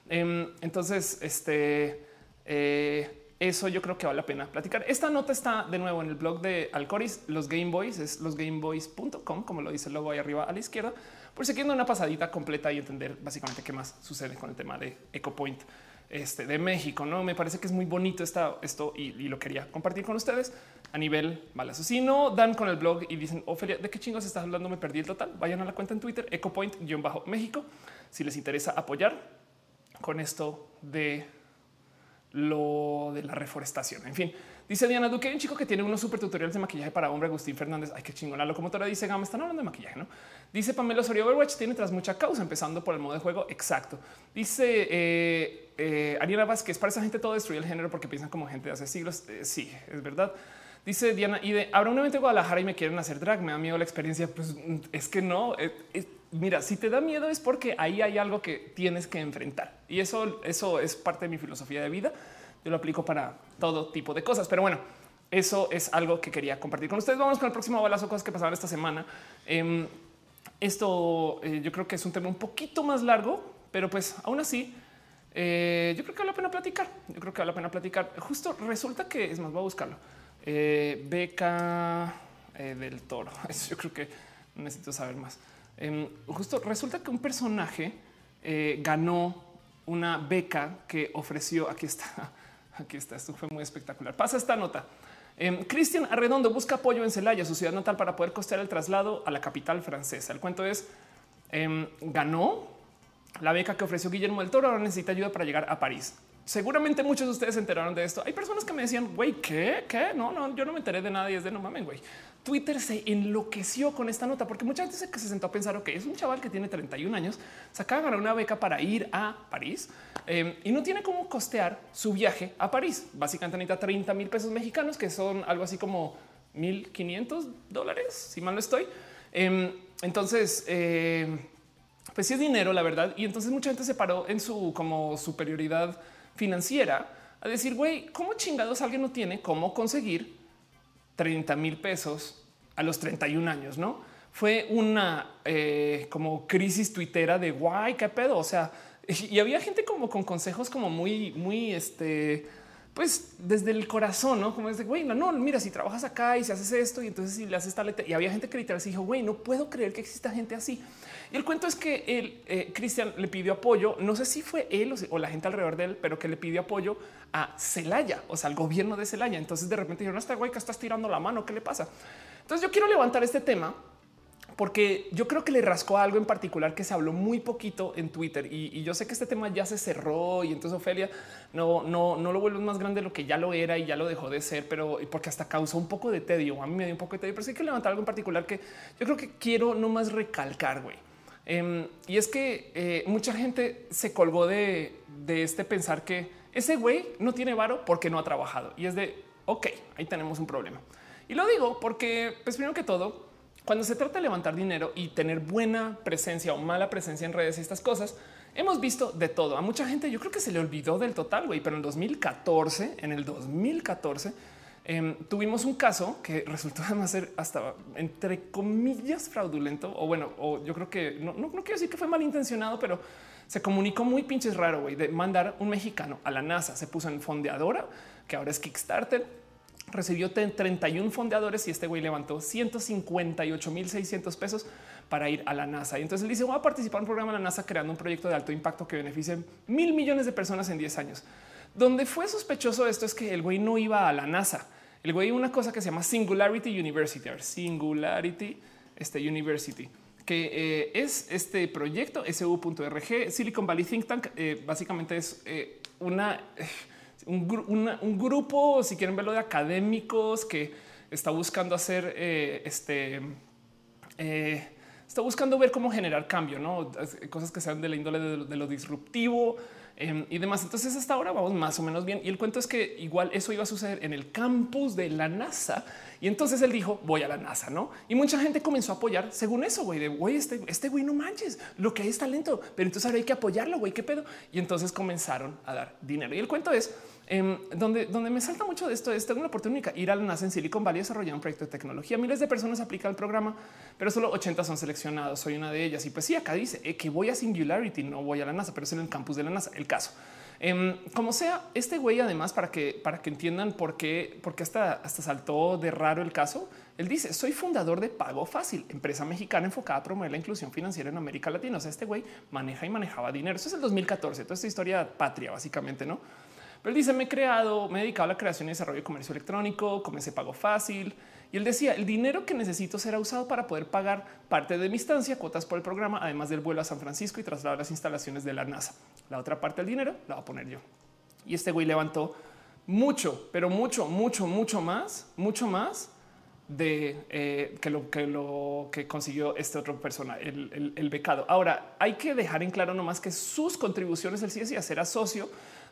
Em, entonces, este eh, eso yo creo que vale la pena platicar. Esta nota está de nuevo en el blog de Alcoris, los Game Boys, es losgameboys.com, como lo dice el logo ahí arriba a la izquierda, por si quieren una pasadita completa y entender básicamente qué más sucede con el tema de EcoPoint este, de México. No me parece que es muy bonito esto y, lo quería compartir con ustedes a nivel balazo. Si no dan con el blog y dicen Ofelia, ¿de qué chingos estás hablando? Me perdí el total. Vayan a la cuenta en Twitter, ecopoint-méxico, si les interesa apoyar con esto de lo de la reforestación. En fin, dice Diana Duque, hay un chico que tiene unos super tutoriales de maquillaje para hombre, Agustín Fernández. Ay, qué chingón. La locomotora dice Gama, están hablando de maquillaje, ¿no? Dice Pamela Osorio Overwatch tiene tras mucha causa, empezando por el modo de juego. Exacto. Dice eh, eh, Ariana Vázquez, para esa gente todo destruye el género porque piensan como gente de hace siglos. Eh, sí, es verdad. Dice Diana, y de habrá un evento en Guadalajara y me quieren hacer drag. Me da miedo la experiencia. Pues es que no. Eh, mira, si te da miedo es porque ahí hay algo que tienes que enfrentar y eso, eso es parte de mi filosofía de vida. Yo lo aplico para todo tipo de cosas, pero bueno, eso es algo que quería compartir con ustedes. Vamos con el próximo balazo, cosas que pasaron esta semana. Em, esto eh, yo creo que es un tema un poquito más largo, pero pues aún así eh, yo creo que vale la pena platicar. Yo creo que vale la pena platicar. Justo resulta que es más, voy a buscarlo. Eh, beca del toro. Eso (laughs) yo creo que necesito saber más. Em, justo resulta que un personaje eh, ganó una beca que ofreció. Aquí está, (laughs) aquí está. Esto fue muy espectacular. Pasa esta nota. Em, Cristian Arredondo busca apoyo en Celaya, su ciudad natal, para poder costear el traslado a la capital francesa. El cuento es em, ganó la beca que ofreció Guillermo del Toro. Ahora necesita ayuda para llegar a París. Seguramente muchos de ustedes se enteraron de esto. Hay personas que me decían, güey, ¿qué? ¿Qué? No, no, yo no me enteré de nada y es de no mames, güey. Twitter se enloqueció con esta nota porque mucha gente se, sentó a pensar, ok, es un chaval que tiene 31 años, se acaba de ganar una beca para ir a París eh, y no tiene cómo costear su viaje a París. Básicamente necesita 30 mil pesos mexicanos, que son algo así como 1500 dólares, si mal no estoy. Em, entonces, eh, pues sí es dinero, la verdad. Y entonces mucha gente se paró en su como superioridad financiera a decir, güey, ¿cómo chingados alguien no tiene cómo conseguir 30 mil pesos a los 31 años, no? Fue una eh, como crisis tuitera de guay, qué pedo. O sea, y había gente como con consejos como muy, muy este, pues desde el corazón, no como es de güey, no, no, mira, si trabajas acá y si haces esto y entonces si le haces tal y había gente que literalmente dijo, güey, no puedo creer que exista gente así. Y el cuento es que el eh, Cristian le pidió apoyo. No sé si fue él o, la gente alrededor de él, pero que le pidió apoyo a Celaya, o sea, al gobierno de Celaya. Entonces de repente dijeron, no está güey que estás tirando la mano. ¿Qué le pasa? Entonces yo quiero levantar este tema porque yo creo que le rascó algo en particular que se habló muy poquito en Twitter y, yo sé que este tema ya se cerró y entonces Ofelia no, no, no lo vuelve más grande de lo que ya lo era y ya lo dejó de ser, pero porque hasta causó un poco de tedio. A mí me dio un poco de tedio, pero sí que levantar algo en particular que yo creo que quiero no más recalcar, güey. Em, y es que eh, mucha gente se colgó de, este pensar que ese güey no tiene varo porque no ha trabajado. Y es de, ok, ahí tenemos un problema. Y lo digo porque, pues primero que todo, cuando se trata de levantar dinero y tener buena presencia o mala presencia en redes y estas cosas, hemos visto de todo. A mucha gente yo creo que se le olvidó del total, güey, pero en el 2014, en el 2014, Em, tuvimos un caso que resultó además ser hasta entre comillas fraudulento o bueno, o yo creo que no, no, quiero decir que fue malintencionado, pero se comunicó muy pinches raro güey, de mandar un mexicano a la NASA. Se puso en fondeadora, que ahora es Kickstarter. Recibió 31 fondeadores y este güey levantó 158 mil 600 pesos para ir a la NASA. Y entonces él dice: Voy a participar en un programa de la NASA creando un proyecto de alto impacto que beneficie mil millones de personas en 10 años. Donde fue sospechoso esto es que el güey no iba a la NASA el güey, una cosa que se llama Singularity University, Singularity este University, que eh, es este proyecto su.rg Silicon Valley Think Tank. Eh, básicamente es eh, una, un, grupo, si quieren verlo, de académicos que está buscando hacer este. está buscando ver cómo generar cambio, no cosas que sean de la índole de, lo disruptivo, em, y demás. Entonces hasta ahora vamos más o menos bien. Y el cuento es que igual eso iba a suceder en el campus de la NASA. Y entonces él dijo, voy a la NASA, ¿no? Y mucha gente comenzó a apoyar según eso, güey, de, güey, este, este güey no manches, lo que hay es talento, pero entonces ahora hay que apoyarlo, güey, qué pedo. Y entonces comenzaron a dar dinero. Y el cuento es, Em, donde, donde me salta mucho de esto es tengo una oportunidad ir al NASA en Silicon Valley a desarrollar un proyecto de tecnología. Miles de personas aplican el programa, pero solo 80 son seleccionados. Soy una de ellas. Y pues sí, acá dice eh, que voy a Singularity, no voy a la NASA, pero es en el campus de la NASA. El caso. Em, como sea, este güey, además, para que, para que entiendan por qué, porque hasta, hasta saltó de raro el caso, él dice: Soy fundador de Pago Fácil, empresa mexicana enfocada a promover la inclusión financiera en América Latina. O sea, este güey maneja y manejaba dinero. Eso es el 2014. Toda esta historia patria, básicamente, no? Pero él dice, me he creado, me he dedicado a la creación y desarrollo de comercio electrónico, comencé pago fácil. Y él decía, el dinero que necesito será usado para poder pagar parte de mi estancia, cuotas por el programa, además del vuelo a San Francisco y trasladar las instalaciones de la NASA. La otra parte del dinero la voy a poner yo. Y este güey levantó mucho, pero mucho, mucho, mucho más, mucho más de eh, que lo que consiguió este otro persona, el, becado. Ahora hay que dejar en claro nomás que sus contribuciones, él sí decía, será socio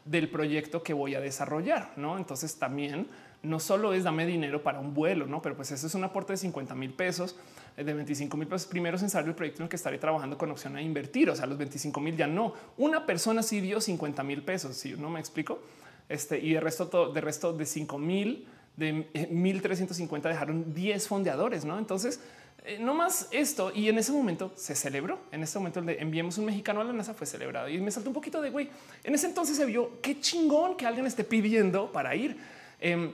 del proyecto que voy a desarrollar. No, entonces también no solo es dame dinero para un vuelo, no, pero pues eso es un aporte de 50 mil pesos, eh, de 25 mil pesos primero sin saber el proyecto en el que estaré trabajando con opción a invertir. O sea, los 25 mil ya no. Una persona sí dio 50 mil pesos. Si no me explico, este y de resto, de resto de 5 mil de 1350 eh, dejaron 10 fondeadores. No, entonces eh, no más esto. Y en ese momento se celebró. En ese momento el de un mexicano a la NASA fue celebrado y me saltó un poquito de güey. En ese entonces se vio qué chingón que alguien esté pidiendo para ir. Em,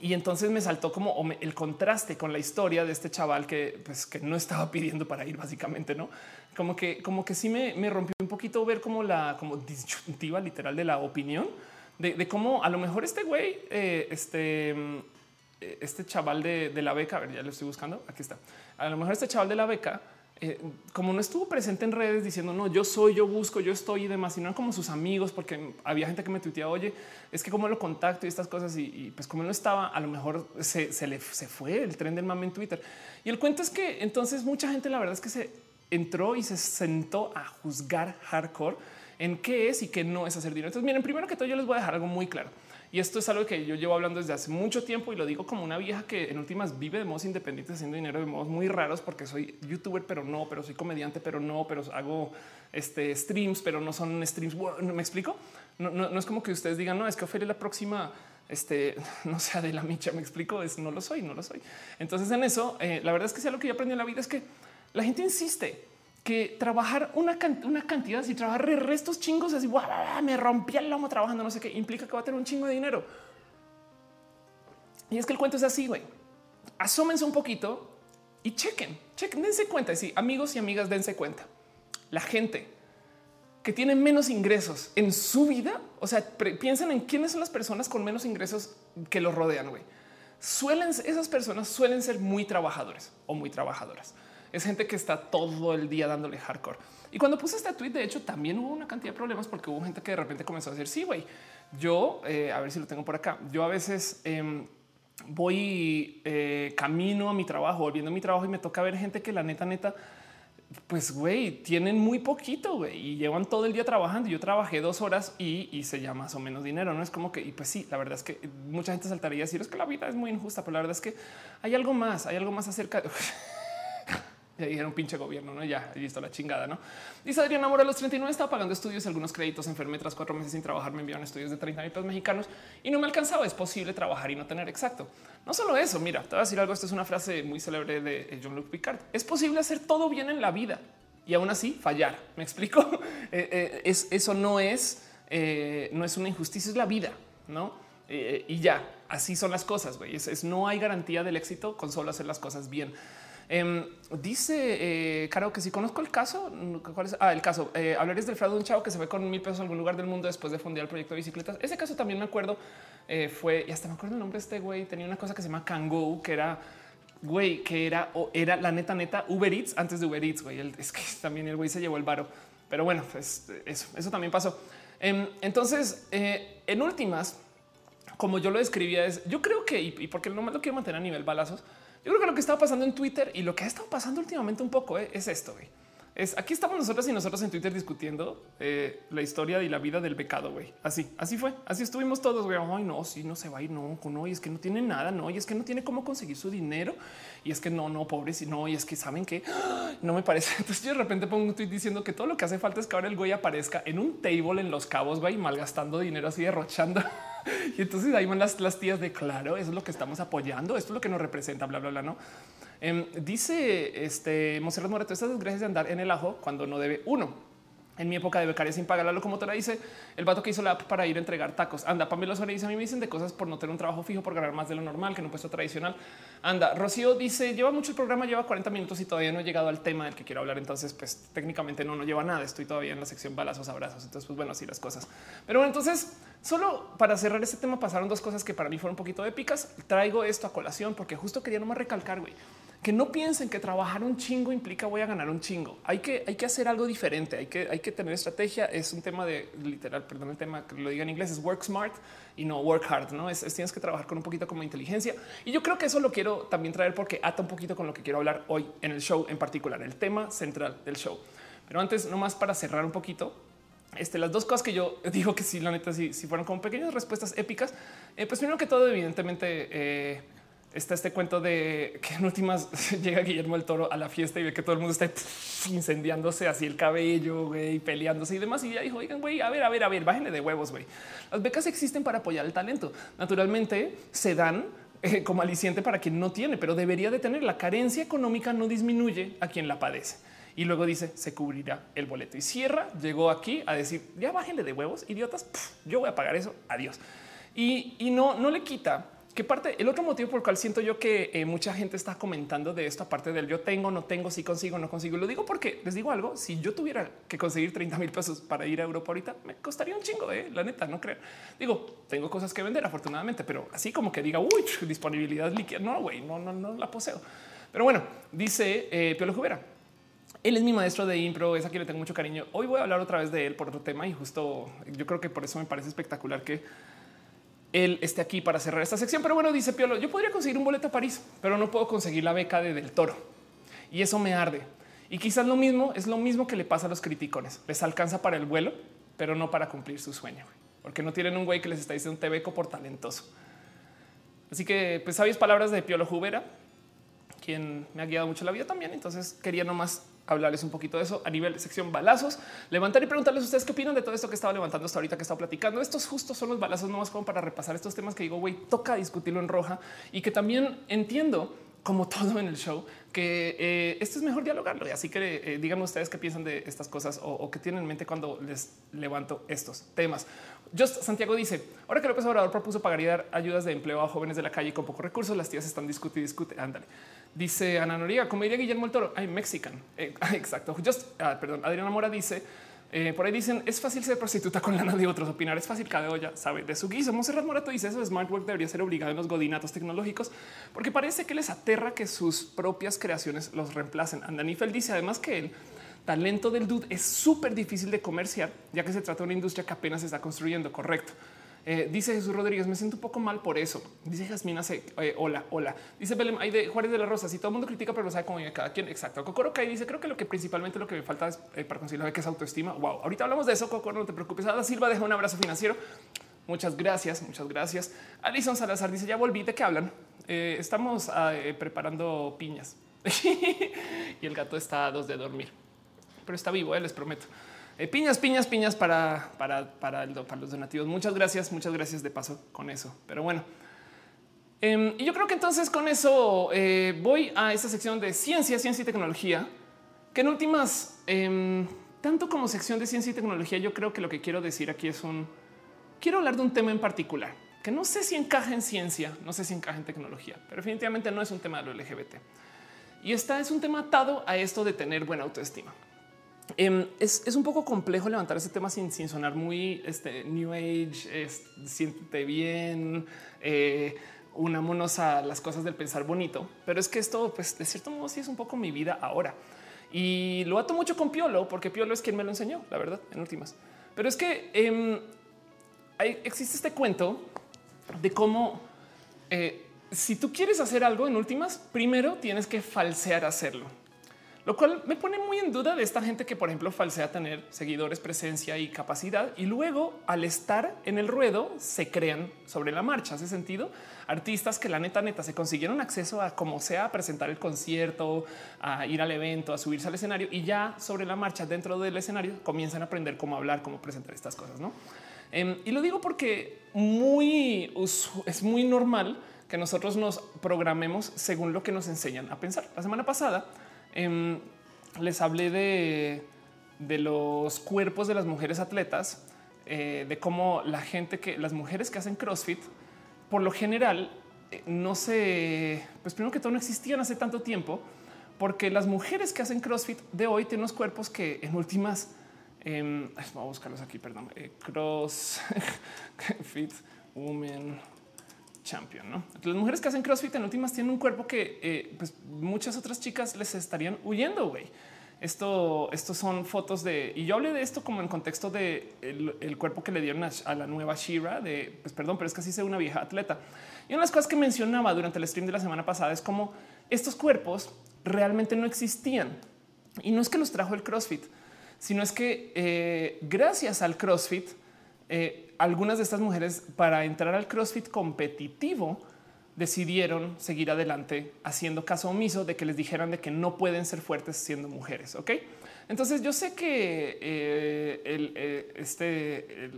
y entonces me saltó como el contraste con la historia de este chaval que, pues, que no estaba pidiendo para ir, básicamente, no como que, como que sí me, me rompió un poquito ver como la como disyuntiva literal de la opinión de, cómo a lo mejor este güey, eh, este eh, este chaval de, la beca, a ver, ya lo estoy buscando, aquí está. A lo mejor este chaval de la beca, eh, como no estuvo presente en redes diciendo no, yo soy, yo busco, yo estoy y demás, sino como sus amigos, porque había gente que me tuiteaba, oye, es que como lo contacto y estas cosas, y, pues como no estaba, a lo mejor se, le se fue el tren del mame en Twitter. Y el cuento es que entonces mucha gente, la verdad es que se entró y se sentó a juzgar hardcore en qué es y qué no es hacer dinero. Entonces, miren, primero que todo, yo les voy a dejar algo muy claro. Y esto es algo que yo llevo hablando desde hace mucho tiempo y lo digo como una vieja que en últimas vive de modos independientes haciendo dinero de modos muy raros porque soy youtuber, pero no, pero soy comediante, pero no, pero hago este streams, pero no son streams. ¿Me explico? No, es como que ustedes digan, no, es que Ofelia la próxima este (laughs) no sea de la micha. Me explico, es no lo soy, no lo soy. Entonces, en eso, eh, la verdad es que sea lo que yo aprendí en la vida es que la gente insiste que trabajar una, una cantidad, si trabajar restos chingos, así me rompí el lomo trabajando, no sé qué implica que va a tener un chingo de dinero. Y es que el cuento es así, güey. Asómense un poquito y chequen, chequen, dense cuenta. Y sí, amigos y amigas, dense cuenta. La gente que tiene menos ingresos en su vida, o sea, piensen en quiénes son las personas con menos ingresos que los rodean, güey. Suelen, esas personas suelen ser muy trabajadores o muy trabajadoras es gente que está todo el día dándole hardcore. Y cuando puse este tweet, de hecho, también hubo una cantidad de problemas porque hubo gente que de repente comenzó a decir, sí, güey, yo, eh, a ver si lo tengo por acá, yo a veces em, voy eh, camino a mi trabajo, volviendo a mi trabajo y me toca ver gente que la neta, neta, pues güey, tienen muy poquito y llevan todo el día trabajando. Yo trabajé dos horas y hice ya más o menos dinero. No es como que, y pues sí, la verdad es que mucha gente saltaría a decir es que la vida es muy injusta, pero la verdad es que hay algo más, hay algo más acerca (laughs) Ya dijeron pinche gobierno, no? Ya visto la chingada, no? Dice Adrián Amor a los 39 estaba pagando estudios y algunos créditos, enfermé tras cuatro meses sin trabajar, me enviaron estudios de 30 mil pesos mexicanos y no me alcanzaba. Es posible trabajar y no tener exacto. No solo eso, mira, te voy a decir algo. Esto es una frase muy célebre de John Luke Picard. Es posible hacer todo bien en la vida y aún así fallar. Me explico. (laughs) Eh, eh, es, eso no es, eh, no es una injusticia, es la vida, no? y ya así son las cosas. güey. es no hay garantía del éxito con solo hacer las cosas bien. Em, dice eh, Caro que si conozco el caso. Ah, el caso. Eh, hablaréis del fraude de un chavo que se fue con mil pesos a algún lugar del mundo después de fundir el proyecto de bicicletas. Ese caso también me acuerdo. Eh, fue y hasta me acuerdo el nombre de este güey. Tenía una cosa que se llama Kangoo, que era güey, que era era la neta, neta Uber Eats antes de Uber Eats. Güey, es que (laughs) también el güey se llevó el varo, pero bueno, pues eso, eso también pasó. Em, entonces, eh, en últimas, como yo lo describía, es yo creo que y, porque no me lo quiero mantener a nivel balazos yo creo que lo que estaba pasando en Twitter y lo que ha estado pasando últimamente un poco eh, es esto. Es aquí estamos nosotros y nosotros en Twitter discutiendo eh, la historia y la vida del becado, güey. Así, así fue. Así estuvimos todos, güey. Ay, no, sí, no se va a ir, no, no, y es que no tiene nada, no, y es que no tiene cómo conseguir su dinero. Y es que no, no, pobres, y no, y es que saben que (gasps) no me parece. (laughs) Entonces yo de repente pongo un tweet diciendo que todo lo que hace falta es que ahora el güey aparezca en un table en los cabos, güey, malgastando dinero así derrochando. (laughs) (laughs) y entonces ahí van las, las tías de claro, eso es lo que estamos apoyando, esto es lo que nos representa, bla, bla, bla, no. Em, dice este Monserrat Moreto, estas desgracias de andar en el ajo cuando no debe uno. En mi época de becaria sin pagar la locomotora, dice el vato que hizo la app para ir a entregar tacos. Anda, Pamela Soria dice a mí me dicen de cosas por no tener un trabajo fijo, por ganar más de lo normal que en un puesto tradicional. Anda, Rocío dice lleva mucho el programa, lleva 40 minutos y todavía no he llegado al tema del que quiero hablar. Entonces, pues técnicamente no, no lleva nada. Estoy todavía en la sección balazos, abrazos. Entonces, pues bueno, así las cosas. Pero bueno, entonces solo para cerrar este tema pasaron dos cosas que para mí fueron un poquito épicas. Traigo esto a colación porque justo quería nomás recalcar, güey que no piensen que trabajar un chingo implica voy a ganar un chingo. Hay que, hay que hacer algo diferente. Hay que, hay que tener estrategia. Es un tema de literal, perdón, el tema que lo diga en inglés es work smart y no work hard. No es, tienes que trabajar con un poquito como inteligencia. Y yo creo que eso lo quiero también traer porque ata un poquito con lo que quiero hablar hoy en el show en particular, el tema central del show. Pero antes, nomás para cerrar un poquito, este, las dos cosas que yo (laughs) digo que sí, la neta, sí, si fueron como pequeñas respuestas épicas, eh, pues primero que todo, evidentemente, eh, está este cuento de que en últimas (laughs) llega Guillermo el Toro a la fiesta y ve que todo el mundo está incendiándose así el cabello y peleándose y demás. Y ya dijo, oigan, güey, a ver, a ver, a ver, bájenle de huevos, güey. Las becas existen para apoyar el talento. Naturalmente se dan eh, como aliciente para quien no tiene, pero debería de tener. La carencia económica no disminuye a quien la padece. Y luego dice, se cubrirá el boleto. Y cierra, llegó aquí a decir, ya bájenle de huevos, idiotas, yo voy a pagar eso, adiós. Y, y no, no le quita que parte el otro motivo por el cual siento yo que eh, mucha gente está comentando de esto, aparte del yo tengo, no tengo, si consigo, no consigo. Lo digo porque les digo algo. Si yo tuviera que conseguir 30 mil pesos para ir a Europa ahorita, me costaría un chingo. Eh, la neta, no creo. Digo, tengo cosas que vender, afortunadamente, pero así como que diga uy, (laughs) disponibilidad líquida. No, güey, no, no, no la poseo. Pero bueno, dice eh, Piolo Jubera. Él es mi maestro de impro, es a quien le tengo mucho cariño. Hoy voy a hablar otra vez de él por otro tema y justo yo creo que por eso me parece espectacular que él esté aquí para cerrar esta sección. Pero bueno, dice Piolo, yo podría conseguir un boleto a París, pero no puedo conseguir la beca de Del Toro. Y eso me arde. Y quizás lo mismo es lo mismo que le pasa a los criticones. Les alcanza para el vuelo, pero no para cumplir su sueño, porque no tienen un güey que les está diciendo te beco por talentoso. Así que, pues, sabias palabras de Piolo Jubera, quien me ha guiado mucho la vida también. Entonces quería nomás hablarles un poquito de eso a nivel de sección balazos, levantar y preguntarles a ustedes qué opinan de todo esto que estaba levantando hasta ahorita que estaba platicando. Estos justos son los balazos nomás como para repasar estos temas que digo, güey, toca discutirlo en roja y que también entiendo como todo en el show, que eh, esto es mejor dialogarlo. Y así que eh, díganme ustedes qué piensan de estas cosas o, qué tienen en mente cuando les levanto estos temas. Just Santiago dice: Ahora que López Obrador propuso pagar y dar ayudas de empleo a jóvenes de la calle con pocos recursos, las tías están discutiendo y discute. Ándale. Dice Ana Noriega, como diría Guillermo el Toro, hay mexican. (laughs) Eh, exacto. Just, ah, perdón. Adriana Mora dice, eh, por ahí dicen es fácil ser prostituta con lana de otros. Opinar es fácil. Cada olla sabe de su guiso. Monserrat Morato dice eso. Smart work debería ser obligado en los godinatos tecnológicos porque parece que les aterra que sus propias creaciones los reemplacen. Andanifel dice además que el talento del dude es súper difícil de comerciar, ya que se trata de una industria que apenas se está construyendo. Correcto. Eh, dice Jesús Rodríguez, me siento un poco mal por eso. Dice Jasmina, eh, hola, hola. Dice Belém, hay de Juárez de la Rosa. Si todo el mundo critica, pero no sabe cómo vive cada quien. Exacto. Cocoro Kai dice, creo que lo que principalmente lo que me falta es eh, para la que es autoestima. Wow. Ahorita hablamos de eso, Cocoro, no te preocupes. Ada Silva deja un abrazo financiero. Muchas gracias, muchas gracias. Alison Salazar dice, ya volví, ¿de qué hablan? Eh, estamos ah, preparando piñas. (laughs) y el gato está a dos de dormir. Pero está vivo, les prometo. Eh, piñas, piñas, piñas para, para, para, los donativos. Muchas gracias, muchas gracias de paso con eso. Pero bueno, em, y yo creo que entonces con eso eh, voy a esta sección de ciencia, ciencia y tecnología, que en últimas, em, tanto como sección de ciencia y tecnología, yo creo que lo que quiero decir aquí es un, quiero hablar de un tema en particular, que no sé si encaja en ciencia, no sé si encaja en tecnología, pero definitivamente no es un tema de lo LGBT. Y esta es un tema atado a esto de tener buena autoestima. Em, es, un poco complejo levantar ese tema sin, sonar muy este, New Age, siéntete bien, eh, unámonos a las cosas del pensar bonito, pero es que esto, pues de cierto modo, sí es un poco mi vida ahora. Y lo ato mucho con Piolo, porque Piolo es quien me lo enseñó, la verdad, en últimas. Pero es que em, existe este cuento de cómo eh, si tú quieres hacer algo en últimas, primero tienes que falsear hacerlo. Lo cual me pone muy en duda de esta gente que, por ejemplo, falsea tener seguidores, presencia y capacidad y luego al estar en el ruedo se crean sobre la marcha. Hace sentido artistas que la neta neta se consiguieron acceso a como sea presentar el concierto, a ir al evento, a subirse al escenario y ya sobre la marcha dentro del escenario comienzan a aprender cómo hablar, cómo presentar estas cosas. ¿no? Em, y lo digo porque muy es muy normal que nosotros nos programemos según lo que nos enseñan a pensar. La semana pasada Em, les hablé de, los cuerpos de las mujeres atletas, eh, de cómo la gente que las mujeres que hacen CrossFit, por lo general, eh, no sé, pues primero que todo no existían hace tanto tiempo, porque las mujeres que hacen CrossFit de hoy tienen unos cuerpos que en últimas, eh, vamos a buscarlos aquí, perdón, eh, CrossFit Women champion. ¿no? Las mujeres que hacen CrossFit en últimas tienen un cuerpo que eh, pues muchas otras chicas les estarían huyendo. Güey. Esto, estos son fotos de y yo hablé de esto como en contexto de el, cuerpo que le dieron a, la nueva Shira de pues perdón, pero es que así una vieja atleta. Y una de las cosas que mencionaba durante el stream de la semana pasada es como estos cuerpos realmente no existían y no es que los trajo el CrossFit, sino es que eh, gracias al CrossFit eh, algunas de estas mujeres para entrar al CrossFit competitivo decidieron seguir adelante haciendo caso omiso de que les dijeran de que no pueden ser fuertes siendo mujeres. Ok, entonces yo sé que eh, el, eh, este,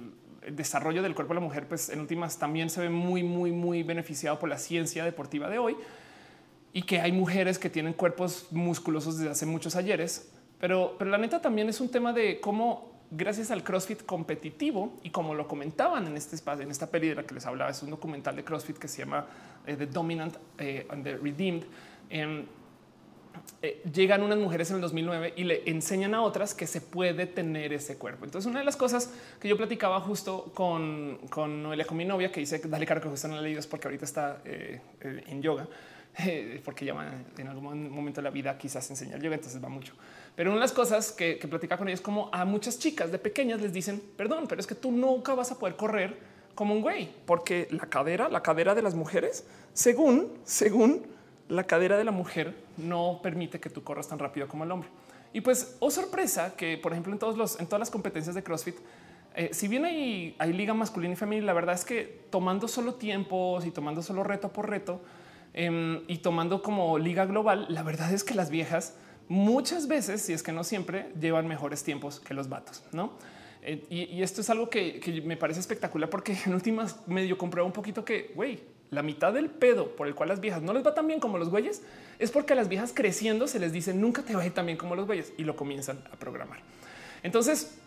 desarrollo del cuerpo de la mujer, pues en últimas también se ve muy, muy, muy beneficiado por la ciencia deportiva de hoy y que hay mujeres que tienen cuerpos musculosos desde hace muchos ayeres, pero, pero la neta también es un tema de cómo gracias al CrossFit competitivo y como lo comentaban en este espacio, en esta peli de la que les hablaba, es un documental de CrossFit que se llama eh, The Dominant eh, and the Redeemed. Em, eh, llegan unas mujeres en el 2009 y le enseñan a otras que se puede tener ese cuerpo. Entonces, una de las cosas que yo platicaba justo con, con Noelia, con mi novia, que dice, dale caro que justo no la leído, es porque ahorita está en yoga, (laughs) porque ya en algún momento de la vida quizás enseñar yoga, entonces va mucho. Pero una de las cosas que, que platica con ellos, como a muchas chicas de pequeñas les dicen, perdón, pero es que tú nunca vas a poder correr como un güey, porque la cadera, la cadera de las mujeres, según, según la cadera de la mujer, no permite que tú corras tan rápido como el hombre. Y pues, oh sorpresa, que por ejemplo en todos los, en todas las competencias de CrossFit, eh, si bien hay, hay liga masculina y femenina, la verdad es que tomando solo tiempos y tomando solo reto por reto em, y tomando como liga global, la verdad es que las viejas muchas veces, si es que no siempre, llevan mejores tiempos que los vatos, ¿no? Eh, y, esto es algo que, me parece espectacular porque (laughs) en últimas medio comprueba un poquito que, güey, la mitad del pedo por el cual las viejas no les va tan bien como los güeyes es porque a las viejas creciendo se les dice nunca te va a ir tan bien como los güeyes y lo comienzan a programar. Entonces,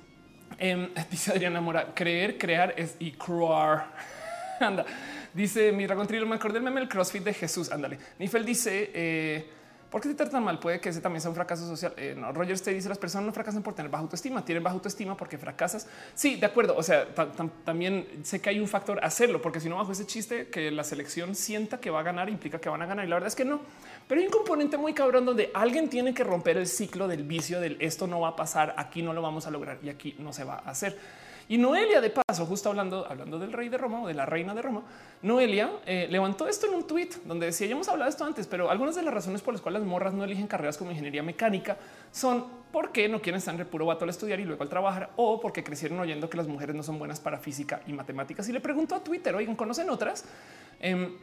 em, (laughs) dice Adriana Mora, creer, crear es y croar. (laughs) Anda, dice mi dragón me acordé del meme el CrossFit de Jesús. Ándale. Nifel dice, eh, ¿Por qué te tratan mal? Puede que ese también sea un fracaso social. Eh, no, Rogers te dice las personas no fracasan por tener baja autoestima, tienen baja autoestima porque fracasas. Sí, de acuerdo. O sea, también sé que hay un factor hacerlo, porque si no bajo ese chiste que la selección sienta que va a ganar implica que van a ganar. Y la verdad es que no. Pero hay un componente muy cabrón donde alguien tiene que romper el ciclo del vicio del esto no va a pasar, aquí no lo vamos a lograr y aquí no se va a hacer. Y Noelia, de paso, justo hablando, hablando del rey de Roma o de la reina de Roma, Noelia eh, levantó esto en un tweet donde decía, ya hemos hablado de esto antes, pero algunas de las razones por las cuales las morras no eligen carreras como ingeniería mecánica son porque no quieren estar en el puro vato al estudiar y luego al trabajar o porque crecieron oyendo que las mujeres no son buenas para física y matemáticas. Y le preguntó a Twitter, oigan, ¿conocen otras? Em,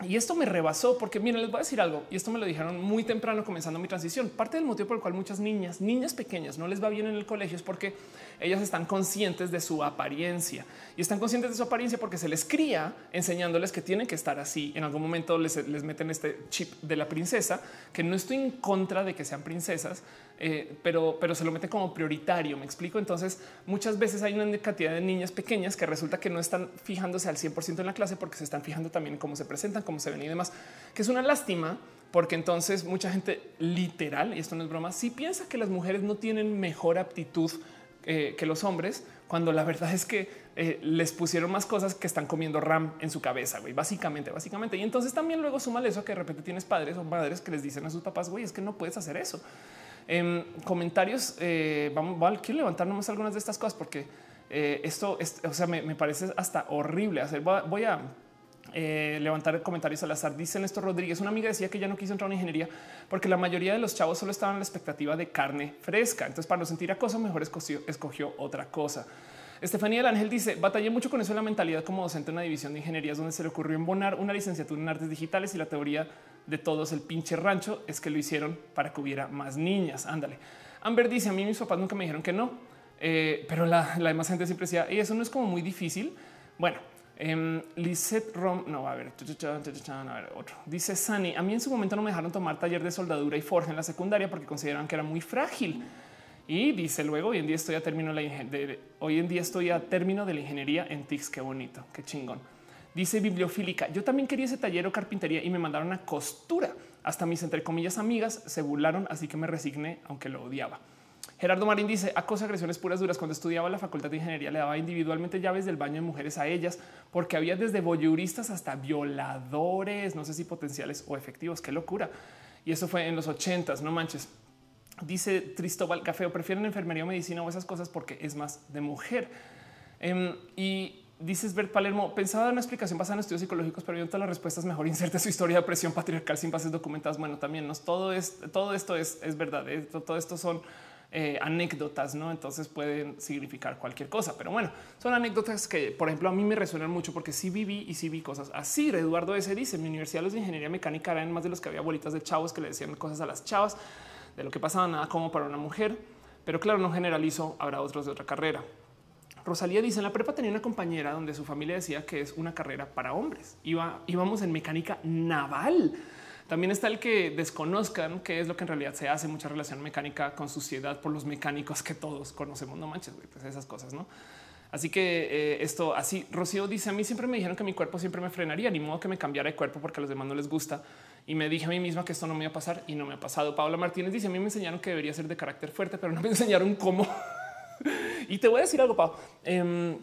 y esto me rebasó porque miren, les voy a decir algo y esto me lo dijeron muy temprano comenzando mi transición. Parte del motivo por el cual muchas niñas, niñas pequeñas no les va bien en el colegio es porque ellas están conscientes de su apariencia y están conscientes de su apariencia porque se les cría enseñándoles que tienen que estar así. En algún momento les, les meten este chip de la princesa, que no estoy en contra de que sean princesas, eh, pero, pero se lo mete como prioritario. Me explico. Entonces, muchas veces hay una cantidad de niñas pequeñas que resulta que no están fijándose al 100% en la clase porque se están fijando también en cómo se presentan, cómo se ven y demás, que es una lástima porque entonces mucha gente literal, y esto no es broma, si piensa que las mujeres no tienen mejor aptitud eh, que los hombres, cuando la verdad es que eh, les pusieron más cosas que están comiendo RAM en su cabeza, güey, básicamente, básicamente. Y entonces también luego suma eso que de repente tienes padres o madres que les dicen a sus papás, güey, es que no puedes hacer eso. En comentarios, eh, vamos, quiero levantar nomás algunas de estas cosas porque eh, esto, o sea, me, parece hasta horrible hacer. Voy a, Eh, levantar comentarios al azar. Dice Néstor Rodríguez, una amiga decía que ya no quiso entrar en ingeniería porque la mayoría de los chavos solo estaban en la expectativa de carne fresca. Entonces, para no sentir acoso, mejor escogió, escogió otra cosa. Estefanía del Ángel dice: Batallé mucho con eso en la mentalidad como docente en una división de ingenierías donde se le ocurrió embonar una licenciatura en artes digitales y la teoría de todos el pinche rancho es que lo hicieron para que hubiera más niñas. Ándale. Amber dice: A mí mis papás nunca me dijeron que no, eh, pero la, la demás gente siempre decía: y eso no es como muy difícil. Bueno, Um, Rom, no, a ver, a ver, otro. Dice Sani, a mí en su momento no me dejaron tomar taller de soldadura y forja en la secundaria porque consideraban que era muy frágil. Y dice luego, hoy en día estoy a término de, hoy en día estoy a término de la ingeniería en TICS. Qué bonito, qué chingón. Dice bibliofílica. Yo también quería ese taller o carpintería y me mandaron a costura. Hasta mis entre comillas amigas se burlaron, así que me resigné, aunque lo odiaba. Gerardo Marín dice acoso, agresiones puras duras. Cuando estudiaba la facultad de ingeniería, le daba individualmente llaves del baño de mujeres a ellas, porque había desde voyeuristas hasta violadores, no sé si potenciales o efectivos. Qué locura. Y eso fue en los ochentas. No manches. Dice Tristóbal Cafeo, prefieren enfermería o medicina o esas cosas porque es más de mujer. Em, y dices Bert Palermo, pensaba en una explicación basada en estudios psicológicos, pero yo todas las respuestas mejor (laughs) inserte su historia de presión patriarcal sin bases documentadas. Bueno, también todo es todo esto es, es verdad. ¿eh? Todo esto son eh, anécdotas, no? Entonces pueden significar cualquier cosa, pero bueno, son anécdotas que, por ejemplo, a mí me resuenan mucho porque sí viví y sí vi cosas así. Eduardo S. dice: Mi universidad de ingeniería mecánica eran más de los que había bolitas de chavos que le decían cosas a las chavas de lo que pasaba, nada como para una mujer, pero claro, no generalizo, habrá otros de otra carrera. Rosalía dice en la prepa tenía una compañera donde su familia decía que es una carrera para hombres. Iba, íbamos en mecánica naval. También está el que desconozcan qué es lo que en realidad se hace mucha relación mecánica con suciedad por los mecánicos que todos conocemos. No manches, pues esas cosas, no? Así que eh, esto así. Rocío dice a mí siempre me dijeron que mi cuerpo siempre me frenaría, ni modo que me cambiara de cuerpo porque a los demás no les gusta. Y me dije a mí misma que esto no me iba a pasar y no me ha pasado. Paula Martínez dice a mí me enseñaron que debería ser de carácter fuerte, pero no me (laughs) enseñaron cómo. Y te voy a decir algo, Pau. Em,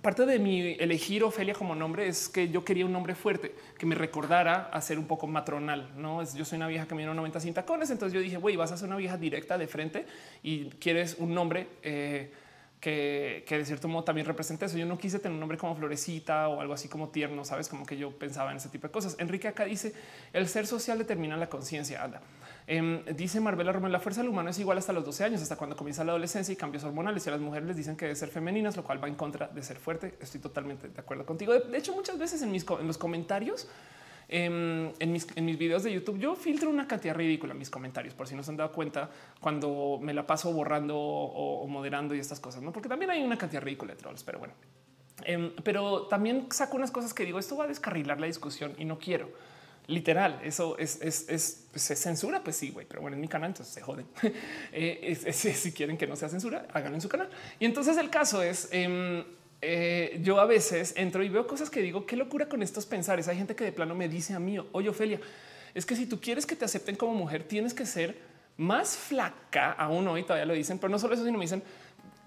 Parte de mi elegir Ofelia como nombre es que yo quería un nombre fuerte que me recordara a ser un poco matronal. No es yo soy una vieja que me 90 sin tacones. Entonces yo dije, güey, vas a ser una vieja directa de frente y quieres un nombre eh, que, de cierto modo también represente eso. Yo no quise tener un nombre como florecita o algo así como tierno, sabes, como que yo pensaba en ese tipo de cosas. Enrique acá dice el ser social determina la conciencia. Anda. Em, dice Marbella Romero, la fuerza del humano es igual hasta los 12 años, hasta cuando comienza la adolescencia y cambios hormonales. Y a las mujeres les dicen que debe ser femeninas, lo cual va en contra de ser fuerte. Estoy totalmente de acuerdo contigo. De, hecho, muchas veces en, mis, en los comentarios, em, en, mis, en mis videos de YouTube, yo filtro una cantidad ridícula en mis comentarios, por si no se han dado cuenta cuando me la paso borrando o, moderando y estas cosas, ¿no? porque también hay una cantidad ridícula de trolls, pero bueno. Em, pero también saco unas cosas que digo, esto va a descarrilar la discusión y no quiero. Literal, eso es, es, es se censura, pues sí, güey, pero bueno, en mi canal entonces se joden. (laughs) Eh, si quieren que no sea censura, háganlo en su canal. Y entonces el caso es, em, eh, yo a veces entro y veo cosas que digo, qué locura con estos pensares. Hay gente que de plano me dice a mí, oye, Ofelia, es que si tú quieres que te acepten como mujer, tienes que ser más flaca, aún hoy todavía lo dicen, pero no solo eso, sino me dicen,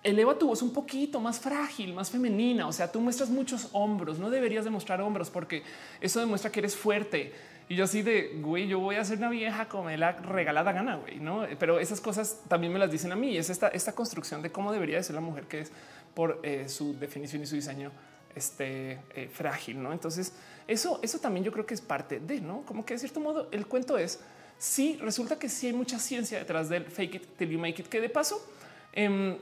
eleva tu voz un poquito más frágil, más femenina. O sea, tú muestras muchos hombros, no deberías demostrar hombros porque eso demuestra que eres fuerte. Y yo así de güey, yo voy a ser una vieja como la regalada gana, güey, no? Pero esas cosas también me las dicen a mí. Es esta, esta construcción de cómo debería de ser la mujer que es por eh, su definición y su diseño este eh, frágil, no? Entonces, eso, eso también yo creo que es parte de no, como que de cierto modo el cuento es si resulta que sí hay mucha ciencia detrás del fake it till you make it, que de paso, eh,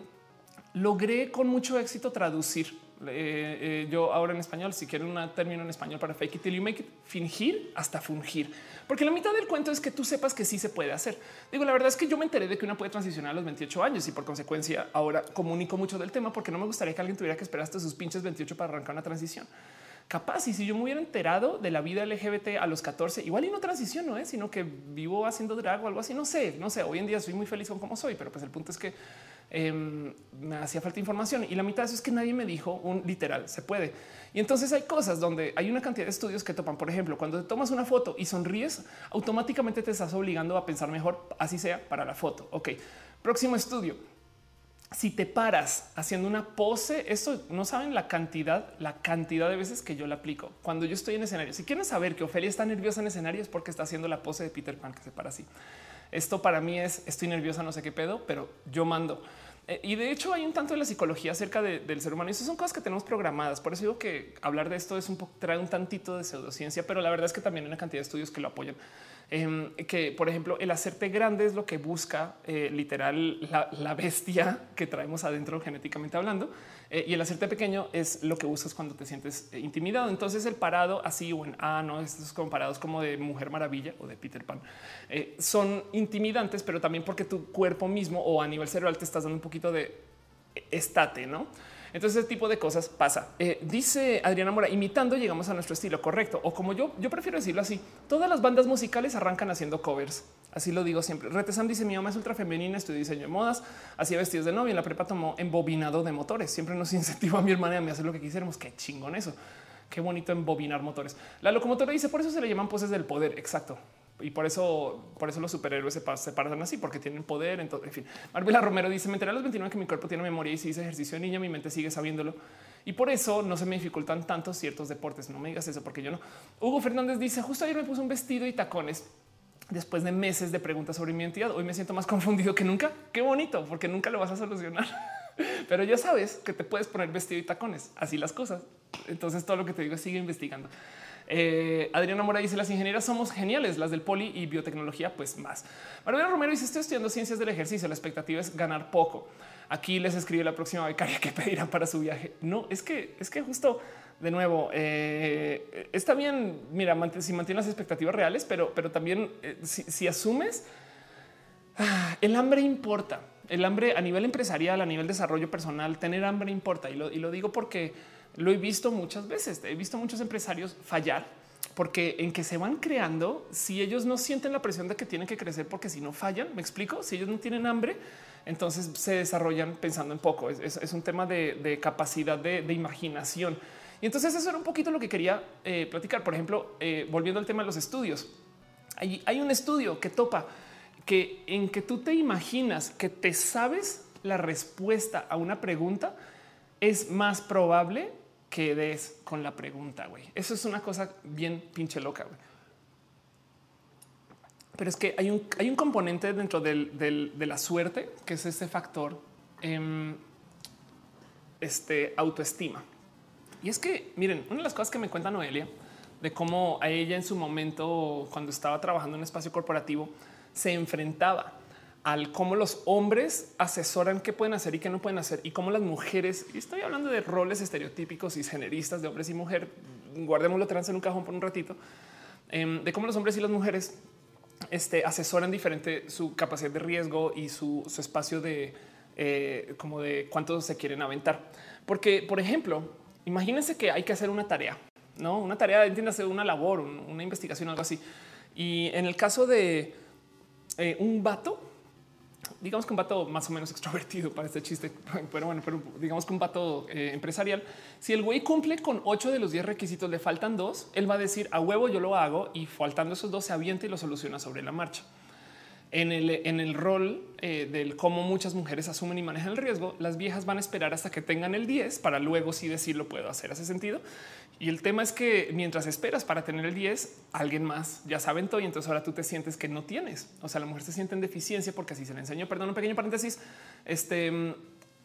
logré con mucho éxito traducir. Eh, eh, yo ahora en español, si quieren un término en español para fake it till you make it, fingir hasta fungir. Porque la mitad del cuento es que tú sepas que sí se puede hacer. Digo, la verdad es que yo me enteré de que una puede transicionar a los 28 años y por consecuencia ahora comunico mucho del tema porque no me gustaría que alguien tuviera que esperar hasta sus pinches 28 para arrancar una transición. Capaz, y si yo me hubiera enterado de la vida LGBT a los 14, igual y no transiciono, ¿eh? sino que vivo haciendo drag o algo así, no sé, no sé, hoy en día soy muy feliz con cómo soy, pero pues el punto es que Em, me hacía falta información y la mitad de eso es que nadie me dijo un literal se puede. Y entonces hay cosas donde hay una cantidad de estudios que topan. Por ejemplo, cuando te tomas una foto y sonríes, automáticamente te estás obligando a pensar mejor, así sea para la foto. Ok, próximo estudio. Si te paras haciendo una pose, eso no saben la cantidad, la cantidad de veces que yo la aplico cuando yo estoy en escenario. Si quieren saber que Ofelia está nerviosa en escenario es porque está haciendo la pose de Peter Pan que se para así. Esto para mí es estoy nerviosa, no sé qué pedo, pero yo mando. Eh, y de hecho hay un tanto de la psicología acerca del ser humano y eso son cosas que tenemos programadas. Por eso digo que hablar de esto es un poco, trae un tantito de pseudociencia, pero la verdad es que también hay una cantidad de estudios que lo apoyan. Em, que, por ejemplo, el hacerte grande es lo que busca eh, literal la, bestia que traemos adentro genéticamente hablando. Eh, y el hacerte pequeño es lo que buscas cuando te sientes eh, intimidado. Entonces el parado así o en A, no, estos comparados como de Mujer Maravilla o de Peter Pan, son intimidantes, pero también porque tu cuerpo mismo o a nivel cerebral te estás dando un poquito de estate, ¿no? Entonces ese tipo de cosas pasa. Eh, dice Adriana Mora, imitando llegamos a nuestro estilo correcto. O como yo, yo prefiero decirlo así, todas las bandas musicales arrancan haciendo covers. Así lo digo siempre. Retesam dice mi mamá es ultra femenina, estudió diseño de modas, hacía vestidos de novia. La prepa tomó embobinado de motores. Siempre nos (laughs) incentivó a mi hermana y a mí a hacer lo que quisiéramos. Qué chingón eso. Qué bonito embobinar motores. La locomotora dice por eso se le llaman poses del poder. Exacto y por eso, por eso los superhéroes se, se paran así, porque tienen poder. Entonces, en fin, Marvela Romero dice: Me enteré a los 29 que mi cuerpo tiene memoria y si hice ejercicio niña, mi mente sigue sabiéndolo. Y por eso no se me dificultan tanto ciertos deportes. No me digas eso, porque yo no. Hugo Fernández dice: Justo ayer me puse un vestido y tacones. Después de meses de preguntas sobre mi identidad, hoy me siento más (laughs) confundido que nunca. Qué bonito, porque nunca lo vas a solucionar. (laughs) Pero ya sabes que te puedes poner vestido y tacones. Así las cosas. Entonces todo lo que te digo sigue investigando. Eh, Adriana Mora dice las ingenieras somos geniales, las del poli y biotecnología, pues más. María Romero dice estoy estudiando ciencias del ejercicio. La expectativa es ganar poco. Aquí les escribe la próxima becaria que pedirá para su viaje. No es que es que justo de nuevo eh, está bien. Mira, si mantienes las expectativas reales, pero, pero también eh, si, asumes ah, el hambre importa. El hambre a nivel empresarial, a nivel desarrollo personal, tener hambre importa. Y lo, y lo digo porque lo he visto muchas veces. He visto muchos empresarios fallar porque en que se van creando, si ellos no sienten la presión de que tienen que crecer, porque si no fallan, me explico, si ellos no tienen hambre, entonces se desarrollan pensando en poco. Es, un tema de, capacidad de, imaginación. Y entonces eso era un poquito lo que quería eh, platicar. Por ejemplo, eh, volviendo al tema de los estudios, hay, hay un estudio que topa que en que tú te imaginas que te sabes la respuesta a una pregunta, es más probable que des con la pregunta, güey. Eso es una cosa bien pinche loca, güey. Pero es que hay un, hay un componente dentro de la suerte, que es este factor em, este, autoestima. Y es que, miren, una de las cosas que me cuenta Noelia, de cómo a ella en su momento, cuando estaba trabajando en un espacio corporativo, se enfrentaba al cómo los hombres asesoran qué pueden hacer y qué no pueden hacer y cómo las mujeres, y estoy hablando de roles estereotípicos y generistas de hombres y mujer, guardémoslo trans en un cajón por un ratito, em, de cómo los hombres y las mujeres este, asesoran diferente su capacidad de riesgo y su, espacio de eh, como de cuánto se quieren aventar. Porque, por ejemplo, imagínense que hay que hacer una tarea, no una tarea, entiéndase, una labor, una investigación, algo así. Y en el caso de eh, un vato, digamos que un vato más o menos extrovertido para este chiste, (laughs) pero bueno, pero digamos que un vato eh, empresarial, si el güey cumple con ocho de los 10 requisitos, le faltan dos, él va a decir a huevo yo lo hago y faltando esos dos se avienta y lo soluciona sobre la marcha en el, en el rol eh, del cómo muchas mujeres asumen y manejan el riesgo, las viejas van a esperar hasta que tengan el 10 para luego sí decir lo puedo hacer. Hace sentido. Y el tema es que mientras esperas para tener el 10, alguien más ya saben todo y entonces ahora tú te sientes que no tienes. O sea, la mujer se siente en deficiencia porque así se le enseñó. Perdón, un pequeño paréntesis. Este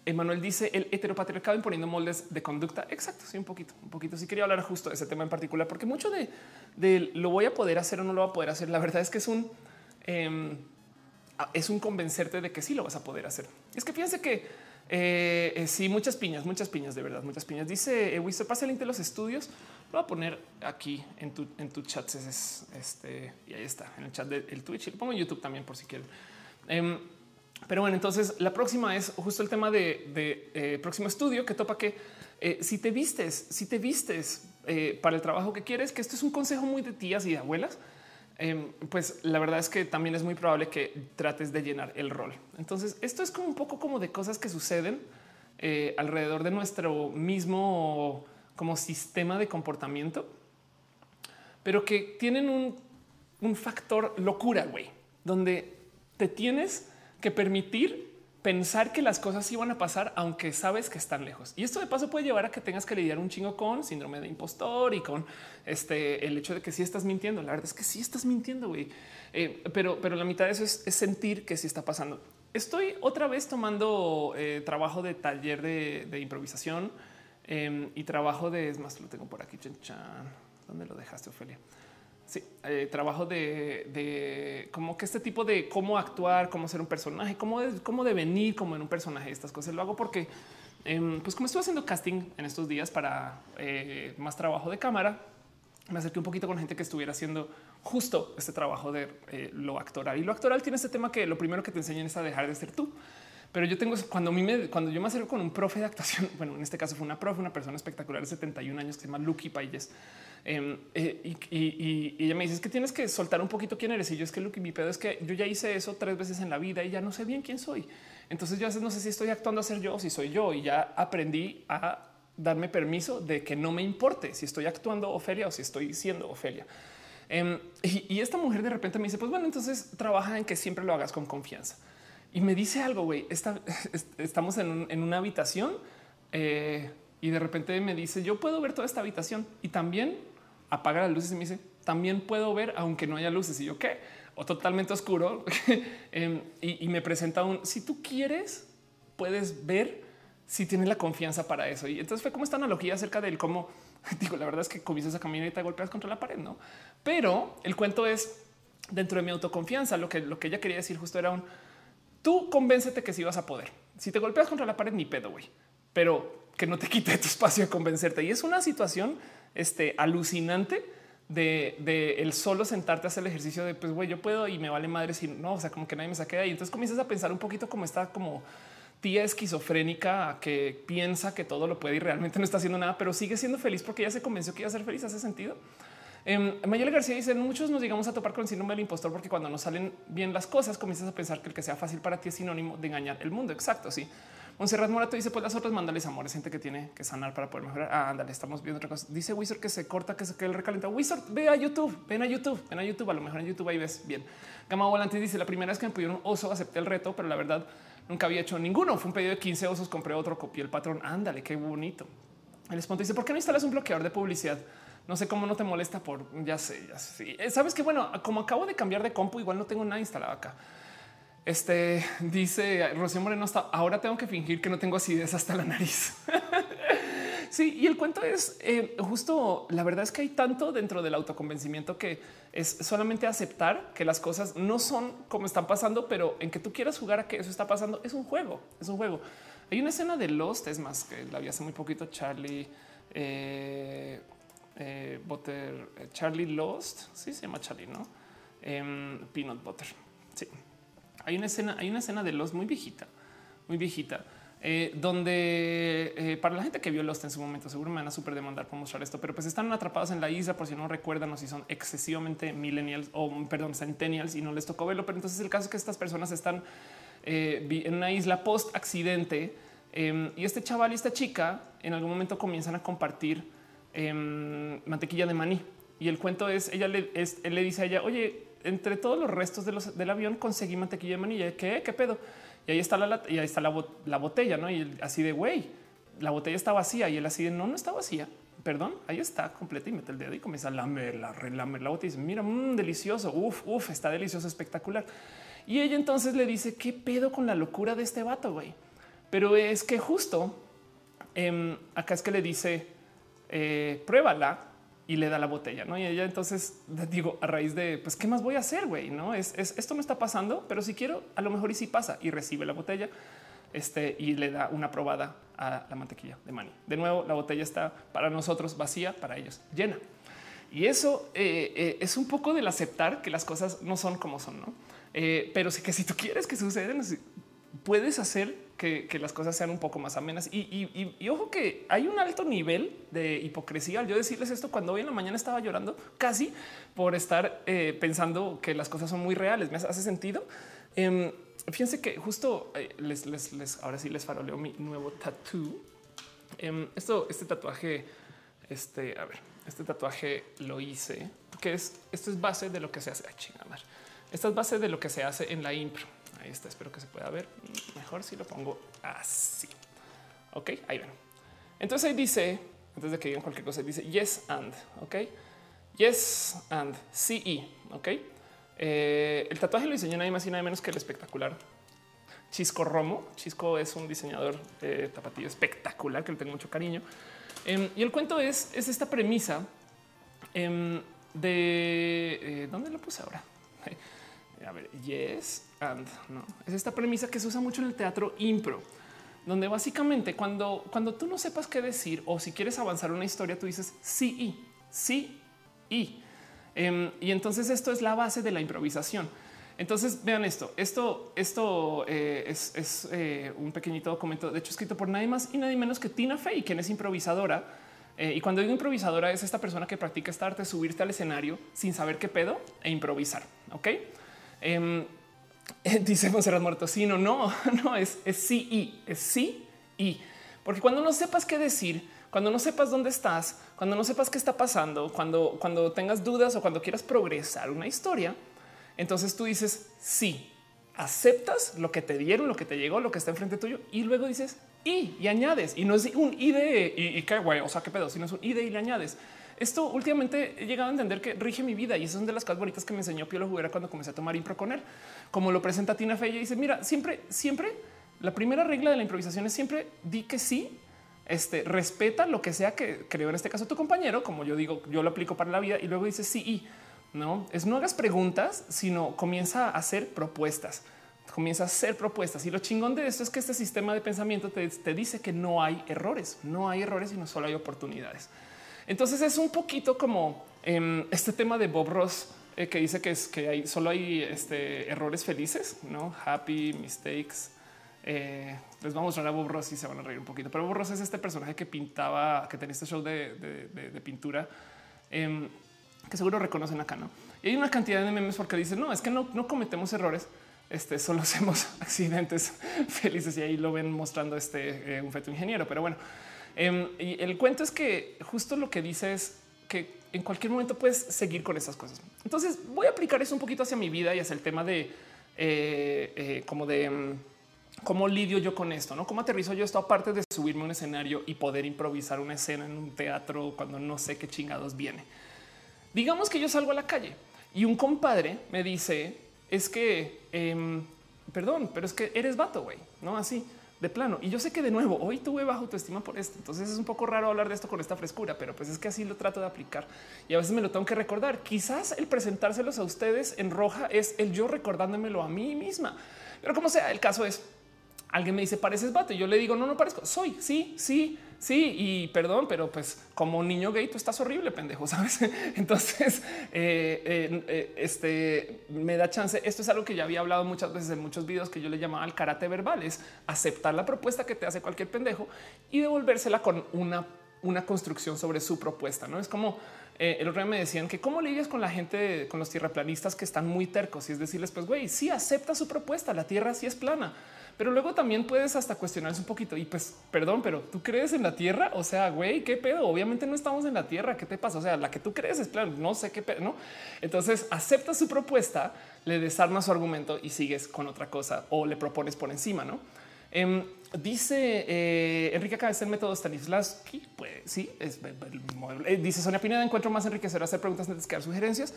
Emanuel dice el heteropatriarcado imponiendo moldes de conducta. Exacto. Sí, un poquito, un poquito. Sí quería hablar justo de ese tema en particular, porque mucho de, de lo voy a poder hacer o no lo voy a poder hacer. La verdad es que es un em, es un convencerte de que sí lo vas a poder hacer. Es que fíjense que eh, eh, sí, muchas piñas, muchas piñas, de verdad, muchas piñas. Dice eh, se pasa el link de los estudios. Lo voy a poner aquí en tu, en tu chat. Es, este y ahí está en el chat del Twitch y lo pongo en YouTube también por si quieren. Em, pero bueno, entonces la próxima es justo el tema de, próximo estudio que topa que si te vistes, si te vistes para el trabajo que quieres, que esto es un consejo muy de tías y de abuelas Em, pues la verdad es que también es muy probable que trates de llenar el rol. Entonces, esto es como un poco como de cosas que suceden eh, alrededor de nuestro mismo como sistema de comportamiento, pero que tienen un, un factor locura, güey, donde te tienes que permitir pensar que las cosas iban a pasar aunque sabes que están lejos. Y esto de paso puede llevar a que tengas que lidiar un chingo con síndrome de impostor y con este el hecho de que sí estás mintiendo. La verdad es que sí estás mintiendo, güey. Eh, pero, pero la mitad de eso es, sentir que sí está pasando. estoy otra vez tomando eh, trabajo de taller de, improvisación em, y trabajo de, es más, lo tengo por aquí, chan, ¿Dónde lo dejaste, Ofelia? Sí, eh, trabajo de, como que este tipo de cómo actuar, cómo ser un personaje, cómo, cómo devenir como en un personaje. Estas cosas lo hago porque, em, pues como estuve haciendo casting en estos días para eh, más trabajo de cámara, me acerqué un poquito con gente que estuviera haciendo justo este trabajo de eh, lo actoral. Y lo actoral tiene este tema que lo primero que te enseñan es a dejar de ser tú. Pero yo tengo cuando, a mí me, cuando yo me acerco con un profe de actuación, (laughs) bueno, en este caso fue una profe, una persona espectacular de 71 años que se llama Lucky Payes. Em, eh, y, ella me dice es que tienes que soltar un poquito quién eres. Y yo es que Lucky, mi pedo es que yo ya hice eso tres veces en la vida y ya no sé bien quién soy. Entonces yo a veces no sé si estoy actuando a ser yo o si soy yo y ya aprendí a darme permiso de que no me importe si estoy actuando Ofelia o si estoy siendo Ofelia. Em, y, esta mujer de repente me dice, pues bueno, entonces trabaja en que siempre lo hagas con confianza. Y me dice algo, güey, (laughs) estamos en, una habitación eh, y de repente me dice, yo puedo ver toda esta habitación y también apaga las luces y me dice, también puedo ver aunque no haya luces. Y yo, ¿qué? O totalmente oscuro. (laughs) Em, y, y me presenta un, si tú quieres, puedes ver si tienes la confianza para eso. Y entonces fue como esta analogía acerca del cómo (laughs) digo, la verdad es que comienzas a caminar y te golpeas contra la pared, no? Pero el cuento es dentro de mi autoconfianza. Lo que, lo que ella quería decir justo era un tú convéncete que si vas a poder. Si te golpeas contra la pared, ni pedo, güey, pero que no te (laughs) quite tu espacio de convencerte. Y es una situación este, alucinante de, el solo sentarte a hacer el ejercicio de pues güey, yo puedo y me vale madre si no, o sea, como que nadie me saque de ahí. Entonces comienzas a pensar un poquito como está como tía esquizofrénica que piensa que todo lo puede y realmente no está haciendo nada, pero sigue siendo feliz porque ya se convenció que iba a ser feliz. Hace sentido. Eh, García dice muchos nos llegamos a topar con el síndrome del impostor porque cuando no salen bien las cosas comienzas a pensar que el que sea fácil para ti es sinónimo de engañar el mundo. Exacto. Sí. Monserrat Morato dice pues las otras mándales amores, gente que tiene que sanar para poder mejorar. Ah, ándale, estamos viendo otra cosa. Dice Wizard que se corta, que se quede el recalentado. Wizard, ve a YouTube, ven a YouTube, ven a YouTube. A lo mejor en YouTube ahí ves bien. Gama Volante dice la primera vez que me pidieron un oso acepté el reto, pero la verdad Nunca había hecho ninguno. Fue un pedido de 15 osos, compré otro, copié el patrón. Ándale, qué bonito. El esponto dice, ¿por qué no instalas un bloqueador de publicidad? No sé cómo no te molesta por, ya sé, ya sé. Eh, Sabes que bueno, como acabo de cambiar de compu, igual no tengo nada instalado acá. Este dice Rocío Moreno, hasta ahora tengo que fingir que no tengo acidez hasta la nariz. (laughs) Sí, y el cuento es eh, justo la verdad es que hay tanto dentro del autoconvencimiento que es solamente aceptar que las cosas no son como están pasando, pero en que tú quieras jugar a que eso está pasando es un juego, es un juego. Hay una escena de Lost, es más que la vi hace muy poquito, Charlie. Eh, eh, Butter, Charlie Lost, sí se llama Charlie, no? Em, Peanut Butter. Sí, hay una escena, hay una escena de Lost muy viejita, muy viejita, eh, donde eh, para la gente que vio Lost en su momento, seguro me van a súper demandar por mostrar esto, pero pues están atrapados en la isla por si no recuerdan o si son excesivamente millennials o perdón, centennials y no les tocó verlo. Pero entonces el caso es que estas personas están eh, en una isla post accidente em, y este chaval y esta chica en algún momento comienzan a compartir em, mantequilla de maní. Y el cuento es ella le, él le dice a ella, oye, entre todos los restos de los, del avión conseguí mantequilla de maní. ¿Qué? ¿Qué pedo? Y ahí está la, y ahí está la, botella, ¿no? Y así de, güey, la botella está vacía. Y él así de, no, no está vacía. Perdón, ahí está completa y mete el dedo y comienza a lamerla, relamer la botella y dice, mira, mmm, delicioso, uf, uf, está delicioso, espectacular. Y ella entonces le dice, ¿qué pedo con la locura de este vato, güey? Pero es que justo em, acá es que le dice, eh, pruébala y le da la botella, ¿no? Y ella entonces digo, a raíz de, pues, ¿qué más voy a hacer, güey? No, es, esto no está pasando, pero si quiero, a lo mejor y si pasa y recibe la botella este, y le da una probada a la mantequilla de maní. De nuevo, la botella está para nosotros vacía, para ellos llena. Y eso eh, eh, es un poco del aceptar que las cosas no son como son, ¿no? Pero sí que si tú quieres que suceden, puedes hacer que, las cosas sean un poco más amenas. Y, ojo que hay un alto nivel de hipocresía al yo decirles esto cuando hoy en la mañana estaba llorando casi por estar eh, pensando que las cosas son muy reales. Me hace sentido. Em, fíjense que justo eh, les, les, ahora sí les faroleo mi nuevo tattoo. Em, esto, este tatuaje, este, a ver, este tatuaje lo hice porque es esto es base de lo que se hace. Ay, Esta es base de lo que se hace en la impro. Ahí está. Espero que se pueda ver mejor si lo pongo así. Ok, ahí ven. Entonces ahí dice, antes de que digan cualquier cosa, dice yes and. Ok, yes and y. Ok, eh, el tatuaje lo diseñó nadie más y nada menos que el espectacular Chisco Romo. Chisco es un diseñador eh, tapatillo espectacular que le tengo mucho cariño. Em, y el cuento es, es esta premisa em, de eh, dónde lo puse ahora. A ver, yes and no. Es esta premisa que se usa mucho en el teatro impro, donde básicamente cuando, cuando tú no sepas qué decir o si quieres avanzar una historia, tú dices sí y sí y. Em, y entonces esto es la base de la improvisación. Entonces vean esto. Esto, esto eh, es, eh, un pequeñito documento, de hecho escrito por nadie más y nadie menos que Tina Fey, quien es improvisadora. Eh, y cuando digo improvisadora es esta persona que practica esta arte, subirte al escenario sin saber qué pedo e improvisar. Ok. Em, (laughs) dice Monserrat Muerto. Sí, no, no, (laughs) no es, es sí y es sí y porque cuando no sepas qué decir, cuando no sepas dónde estás, cuando no sepas qué está pasando, cuando, cuando tengas dudas o cuando quieras progresar una historia, entonces tú dices sí, aceptas lo que te dieron, lo que te llegó, lo que está enfrente tuyo y luego dices y y añades y no es un y de y, qué güey, o sea, qué pedo, sino es un y de y le añades. Esto últimamente he llegado a entender que rige mi vida y eso son de las cosas bonitas que me enseñó Piolo Juguera cuando comencé a tomar impro con él. Como lo presenta Tina Fey y dice, mira, siempre, siempre la primera regla de la improvisación es siempre di que sí, este respeta lo que sea que creo en este caso tu compañero, como yo digo, yo lo aplico para la vida y luego dice sí y no es no hagas preguntas, sino comienza a hacer propuestas. Comienza a hacer propuestas. Y lo chingón de esto es que este sistema de pensamiento te, dice que no hay errores, no hay errores, sino solo hay oportunidades. Entonces es un poquito como em, este tema de Bob Ross eh, que dice que es que hay solo hay este, errores felices, no happy mistakes. Eh, les vamos a mostrar a Bob Ross y se van a reír un poquito. Pero Bob Ross es este personaje que pintaba, que tenía este show de, pintura. Em, que seguro reconocen acá, ¿no? Y hay una cantidad de memes porque dicen, no, es que no, no cometemos errores, este, solo (laughs) hacemos accidentes (laughs) felices y ahí lo ven mostrando este eh, un feto ingeniero. Pero bueno, y el cuento es que justo lo que dice es que en cualquier momento puedes seguir con esas cosas. Entonces voy a aplicar eso un poquito hacia mi vida y hacia el tema de eh, eh, como de em, cómo lidio yo con esto, no cómo aterrizo yo esto aparte de subirme a un escenario y poder improvisar una escena en un teatro cuando no sé qué chingados viene. Digamos que yo salgo a la calle y un compadre me dice es que, em, perdón, pero es que eres vato, güey, no así de plano. Y yo sé que de nuevo hoy tuve bajo autoestima por esto. Entonces es un poco raro hablar de esto con esta frescura, pero pues es que así lo trato de aplicar y a veces me lo tengo que recordar. Quizás el presentárselos a ustedes en roja es el yo recordándomelo a mí misma, pero como sea, el caso es alguien me dice pareces vato y yo le digo no, no parezco, soy, sí, sí, sí. Y perdón, pero pues como niño gay tú estás horrible, pendejo, sabes? (laughs) Entonces, eh, eh, eh, este me da chance. Esto es algo que ya había hablado muchas veces en muchos videos que yo le llamaba el karate verbal, es aceptar la propuesta que te hace cualquier pendejo y devolvérsela con una, una construcción sobre su propuesta. No es como el otro día me decían que cómo lidias con la gente, con los tierraplanistas que están muy tercos y es decirles, pues güey, sí acepta su propuesta. La tierra sí es plana pero luego también puedes hasta cuestionarse un poquito y pues perdón, pero tú crees en la tierra. O sea, güey, qué pedo. Obviamente no estamos en la tierra. ¿Qué te pasa? O sea, la que tú crees es plan, no sé qué pedo, no? Entonces acepta su propuesta, le desarma su argumento y sigues con otra cosa o le propones por encima, no? Em, dice eh, Enrique acá es el método Stanislavski. Pues sí, es, eh, dice Sonia Pineda. Encuentro más enriquecer hacer preguntas antes que dar sugerencias.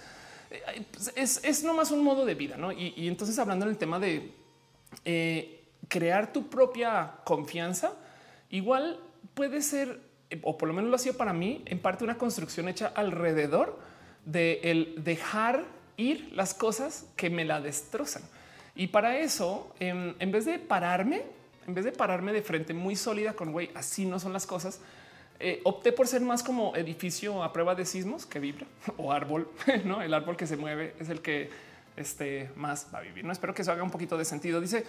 Eh, pues, es, es nomás un modo de vida, no? Y, y entonces hablando en el tema de crear tu propia confianza, igual puede ser, o por lo menos lo ha sido para mí, en parte una construcción hecha alrededor de el dejar ir las cosas que me la destrozan. Y para eso, en, vez de pararme, en vez de pararme de frente muy sólida con güey, así no son las cosas, eh, opté por ser más como edificio a prueba de sismos que vibra (laughs) o árbol, (laughs) no? El árbol que se mueve es el que este más va a vivir. No espero que eso haga un poquito de sentido. Dice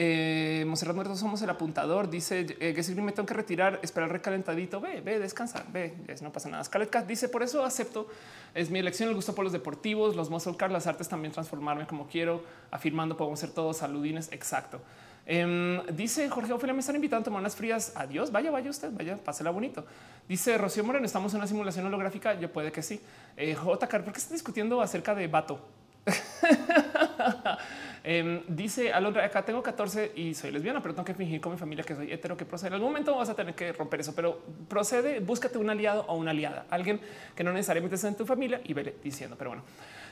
eh, Monserrat Muerto, somos el apuntador. Dice eh, que si me tengo que retirar, esperar recalentadito. Ve, ve, descansa, ve, no pasa nada. Scarlett dice por eso acepto. Es mi elección, el gusto por los deportivos, los muscle car, las artes también transformarme como quiero, afirmando podemos ser todos saludines. Exacto. Em, dice Jorge Ophelia, me están invitando a tomar unas frías. Adiós, vaya, vaya usted, vaya, pásela bonito. Dice Rocío Moreno, estamos en una simulación holográfica. Yo puede que sí. Eh, JK, ¿por qué están discutiendo acerca de vato? (laughs) Em, dice Alondra, acá tengo 14 y soy lesbiana, pero tengo que fingir con mi familia que soy hetero, que procede. En algún momento vas a tener que romper eso, pero procede, búscate un aliado o una aliada, alguien que no necesariamente esté en tu familia y vele diciendo. Pero bueno,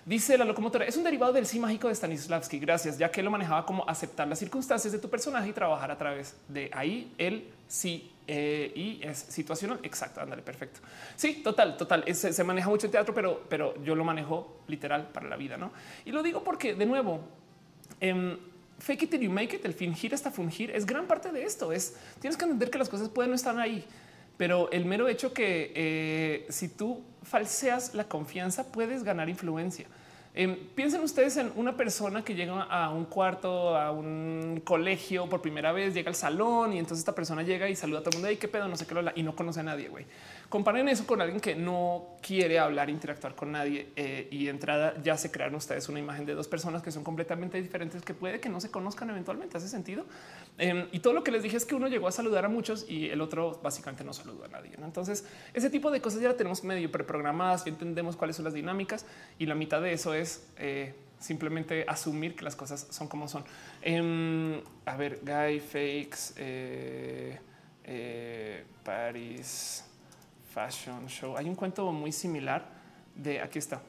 dice la locomotora, es un derivado del sí mágico de Stanislavski. Gracias, ya que lo manejaba como aceptar las circunstancias de tu personaje y trabajar a través de ahí el sí eh, y es situacional. Exacto. Ándale, perfecto. Sí, total, total. se, maneja mucho el teatro, pero, pero yo lo manejo literal para la vida. No? Y lo digo porque, de nuevo, eh, fake it till you make it, el fingir hasta fungir es gran parte de esto. Es tienes que entender que las cosas pueden no estar ahí, pero el mero hecho que eh, si tú falseas la confianza, puedes ganar influencia. Em, piensen ustedes en una persona que llega a un cuarto, a un colegio por primera vez, llega al salón y entonces esta persona llega y saluda a todo el mundo y qué pedo, no sé qué, y no conoce a nadie. Güey. Comparen eso con alguien que no quiere hablar, interactuar con nadie eh, y entrada ya se crearon ustedes una imagen de dos personas que son completamente diferentes, que puede que no se conozcan eventualmente. Hace sentido. Em, y todo lo que les dije es que uno llegó a saludar a muchos y el otro básicamente no saludó a nadie. Entonces, ese tipo de cosas ya la tenemos medio preprogramadas, y entendemos cuáles son las dinámicas y la mitad de eso es eh, simplemente asumir que las cosas son como son. Em, a ver, Guy Fakes, eh, Paris. Hay un cuento muy similar de aquí está,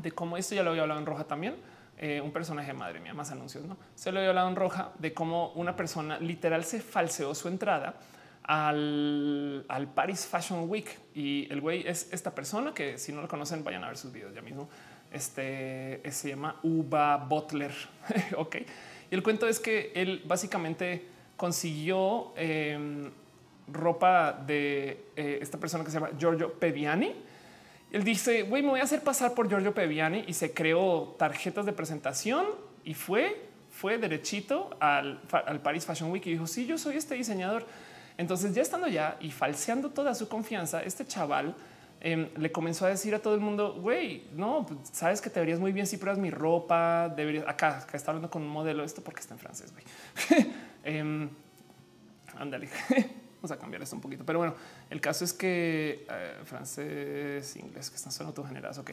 de cómo esto ya lo había hablado en roja también. Eh, un personaje, madre mía, más anuncios, no se lo había hablado en roja de cómo una persona literal se falseó su entrada al, al, Paris Fashion Week y el güey es esta persona que si no lo conocen vayan a ver sus videos ya mismo. Este se llama Uba Butler. (laughs) ok. Y el cuento es que él básicamente consiguió eh, ropa de eh, esta persona que se llama Giorgio Peviani. Él dice, güey, me voy a hacer pasar por Giorgio Peviani y se creó tarjetas de presentación y fue, fue derechito al, al Paris Fashion Week y dijo, sí, yo soy este diseñador. Entonces ya estando ya y falseando toda su confianza, este chaval em, le comenzó a decir a todo el mundo, güey, no, pues, sabes que te verías muy bien si pruebas mi ropa, deberías, acá, acá está hablando con un modelo, esto porque está en francés, güey. (laughs) eh, ándale. (laughs) Vamos a cambiar esto un poquito, pero bueno, el caso es que eh, francés, inglés, que están solo autogeneradas. Ok.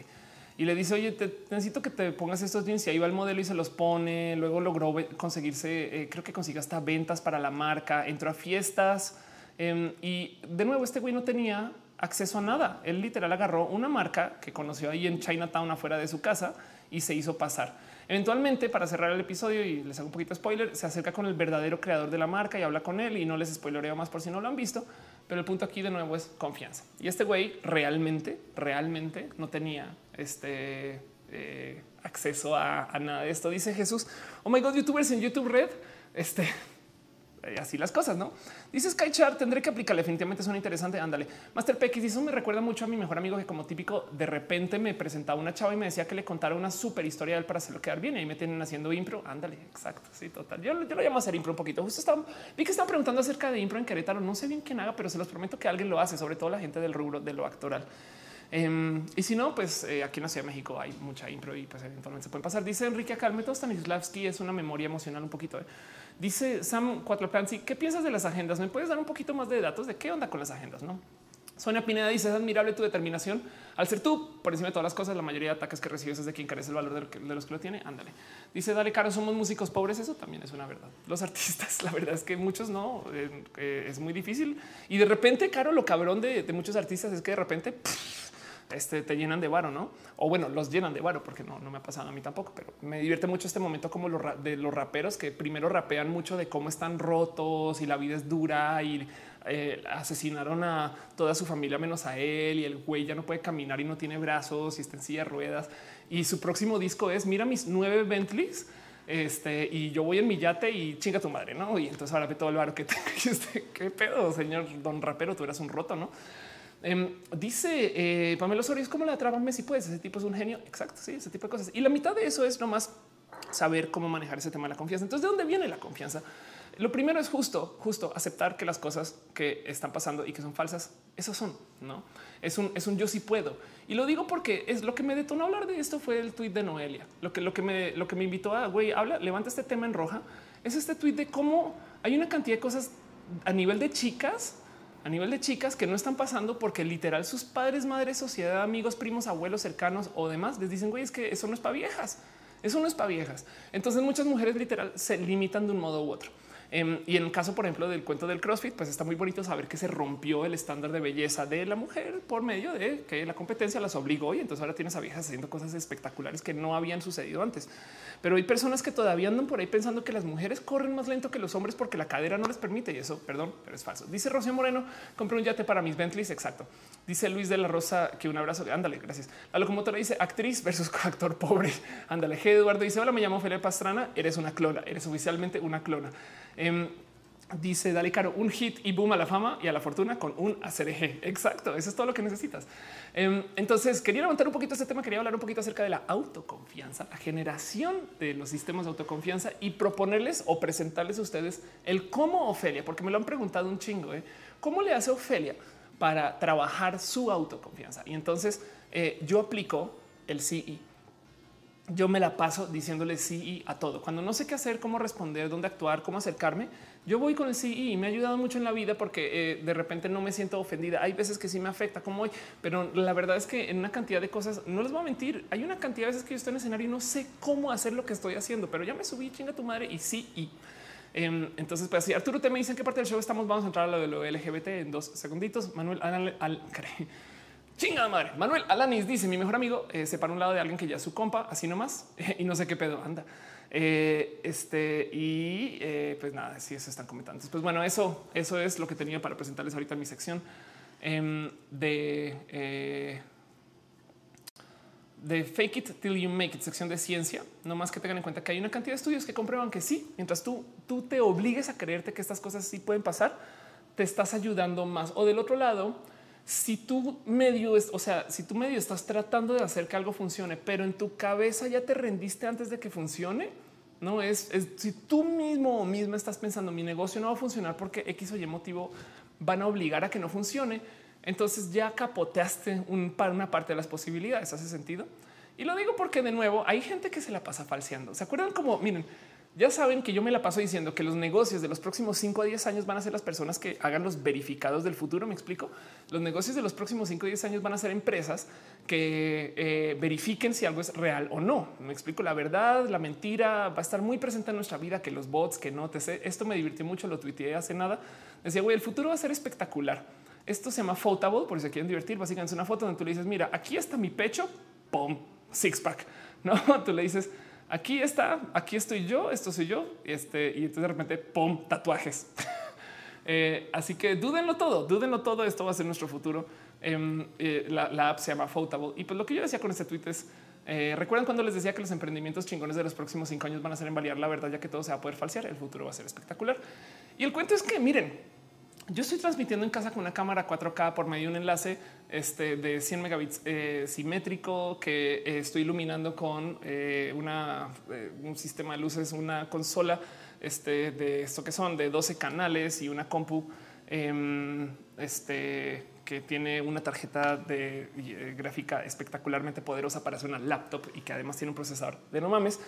Y le dice, oye, necesito que te pongas estos jeans. Y ahí va el modelo y se los pone. Luego logró conseguirse, eh, creo que consigue hasta ventas para la marca. Entró a fiestas em, y de nuevo, este güey no tenía acceso a nada. Él literal agarró una marca que conoció ahí en Chinatown afuera de su casa y se hizo pasar. Eventualmente, para cerrar el episodio y les hago un poquito de spoiler, se acerca con el verdadero creador de la marca y habla con él y no les spoilereo más por si no lo han visto. Pero el punto aquí de nuevo es confianza. Y este güey realmente, realmente no tenía este eh, acceso a, a, nada de esto. Dice Jesús, oh my god, youtubers en YouTube Red. Este así las cosas, ¿no? Dice Skychar, tendré que aplicar, definitivamente son interesante, ándale. Master PX, eso me recuerda mucho a mi mejor amigo que como típico de repente me presentaba una chava y me decía que le contara una super historia de él para hacerlo quedar bien y ahí me tienen haciendo impro, ándale, exacto, sí, total. Yo, lo llamo a hacer impro un poquito. Justo estaba, vi que estaban preguntando acerca de impro en Querétaro, no sé bien quién haga, pero se los prometo que alguien lo hace, sobre todo la gente del rubro de lo actoral. Em, y si no, pues eh, aquí en la Ciudad de México hay mucha impro y pues eventualmente se pueden pasar. Dice Enrique acá, el método Stanislavski es una memoria emocional un poquito. ¿eh? Dice Sam Cuatro Plansi, ¿qué piensas de las agendas? ¿Me puedes dar un poquito más de datos de qué onda con las agendas? No. Sonia Pineda dice es admirable tu determinación al ser tú por encima de todas las cosas. La mayoría de ataques que recibes es de quien carece el valor de, los que lo tiene. Ándale. Dice dale caro, somos músicos pobres. Eso también es una verdad. Los artistas, (laughs) la verdad es que muchos no eh, eh, es muy difícil y de repente, caro, lo cabrón de, muchos artistas es que de repente este, te llenan de varo, ¿no? O bueno, los llenan de varo, porque no, no me ha pasado a mí tampoco, pero me divierte mucho este momento como los de los raperos que primero rapean mucho de cómo están rotos y la vida es dura y eh, asesinaron a toda su familia menos a él y el güey ya no puede caminar y no tiene brazos y está en silla de ruedas. Y su próximo disco es mira mis nueve Bentleys este, y yo voy en mi yate y chinga tu madre, ¿no? Y entonces ahora ve todo el varo que (laughs) te este, qué pedo, señor don rapero, tú eras un roto, ¿no? Em, dice eh, Pamela Osorio, es como la traba si puedes. Ese tipo es un genio. Exacto. Sí, ese tipo de cosas. Y la mitad de eso es nomás saber cómo manejar ese tema de la confianza. Entonces, ¿de dónde viene la confianza? Lo primero es justo, justo aceptar que las cosas que están pasando y que son falsas, esas son, no es un, es un yo sí puedo. Y lo digo porque es lo que me detonó hablar de esto fue el tweet de Noelia. Lo que, lo que me, lo que me invitó a güey, habla, levanta este tema en roja. Es este tweet de cómo hay una cantidad de cosas a nivel de chicas a nivel de chicas que no están pasando porque literal sus padres, madres, sociedad, amigos, primos, abuelos cercanos o demás les dicen, güey, es que eso no es para viejas. Eso no es para viejas. Entonces muchas mujeres literal se limitan de un modo u otro. Em, y en el caso, por ejemplo, del cuento del CrossFit, pues está muy bonito saber que se rompió el estándar de belleza de la mujer por medio de que la competencia las obligó y entonces ahora tienes a viejas haciendo cosas espectaculares que no habían sucedido antes. Pero hay personas que todavía andan por ahí pensando que las mujeres corren más lento que los hombres porque la cadera no les permite y eso, perdón, pero es falso. Dice Rocío Moreno, compré un yate para mis Bentleys. Exacto. Dice Luis de la Rosa que un abrazo. Ándale, gracias. La locomotora dice actriz versus (laughs) actor pobre. Ándale. Eduardo dice hola, me llamo Felipe Pastrana. Eres una clona. Eres oficialmente una clona. Em, dice Dale Caro, un hit y boom a la fama y a la fortuna con un ACRG. Exacto, eso es todo lo que necesitas. Em, entonces, quería levantar un poquito este tema, quería hablar un poquito acerca de la autoconfianza, la generación de los sistemas de autoconfianza y proponerles o presentarles a ustedes el cómo Ofelia, porque me lo han preguntado un chingo, ¿eh? ¿cómo le hace Ofelia para trabajar su autoconfianza? Y entonces eh, yo aplico el CI yo me la paso diciéndole sí a todo. Cuando no sé qué hacer, cómo responder, dónde actuar, cómo acercarme, yo voy con el sí y me ha ayudado mucho en la vida porque eh, de repente no me siento ofendida. Hay veces que sí me afecta como hoy, pero la verdad es que en una cantidad de cosas, no les voy a mentir, hay una cantidad de veces que yo estoy en escenario y no sé cómo hacer lo que estoy haciendo, pero ya me subí, chinga tu madre y sí y. Em, entonces, pues así, Arturo, te me dicen qué parte del show estamos. Vamos a entrar a lo de lo LGBT en dos segunditos. Manuel, al, al, Chinga madre. Manuel Alanis dice: Mi mejor amigo eh, se para un lado de alguien que ya es su compa, así nomás, (laughs) y no sé qué pedo anda. Eh, este y eh, pues nada, si eso están comentando. Pues bueno, eso, eso es lo que tenía para presentarles ahorita en mi sección em, de de fake it till you make it, sección de ciencia. No más que tengan en cuenta que hay una cantidad de estudios que comprueban que sí, mientras tú, tú te obligues a creerte que estas cosas sí pueden pasar, te estás ayudando más. O del otro lado, si tú medio o sea, si tú medio estás tratando de hacer que algo funcione, pero en tu cabeza ya te rendiste antes de que funcione, no es, si tú mismo o misma estás pensando mi negocio no va a funcionar porque X o Y motivo van a obligar a que no funcione. Entonces ya capoteaste un, una parte de las posibilidades. Hace sentido. Y lo digo porque de nuevo hay gente que se la pasa falseando. Se acuerdan como miren, ya saben que yo me la paso diciendo que los negocios de los próximos 5 a 10 años van a ser las personas que hagan los verificados del futuro. Me explico. Los negocios de los próximos 5 a 10 años van a ser empresas que eh, verifiquen si algo es real o no. Me explico. La verdad, la mentira va a estar muy presente en nuestra vida, que los bots, que no te sé. Esto me divirtió mucho. Lo tuiteé hace nada. Decía, güey, el futuro va a ser espectacular. Esto se llama Photable, por si se quieren divertir. Básicamente es una foto donde tú le dices, mira, aquí está mi pecho, pum, six pack. (laughs) No, tú le dices, aquí está, aquí estoy yo, esto soy yo, este, y entonces de repente, pum, tatuajes. (laughs) Eh, así que dúdenlo todo, dúdenlo todo, esto va a ser nuestro futuro. Em, eh, la, app se llama Photable. Y pues lo que yo decía con este tweet es, eh, recuerdan cuando les decía que los emprendimientos chingones de los próximos cinco años van a ser en validar la verdad, ya que todo se va a poder falsear, el futuro va a ser espectacular. Y el cuento es que, miren, yo estoy transmitiendo en casa con una cámara 4K por medio de un enlace este, de 100 megabits eh, simétrico que eh, estoy iluminando con eh, un sistema de luces, una consola este, de esto que son de 12 canales y una compu em, este, que tiene una tarjeta de gráfica espectacularmente poderosa para hacer una laptop y que además tiene un procesador de no mames.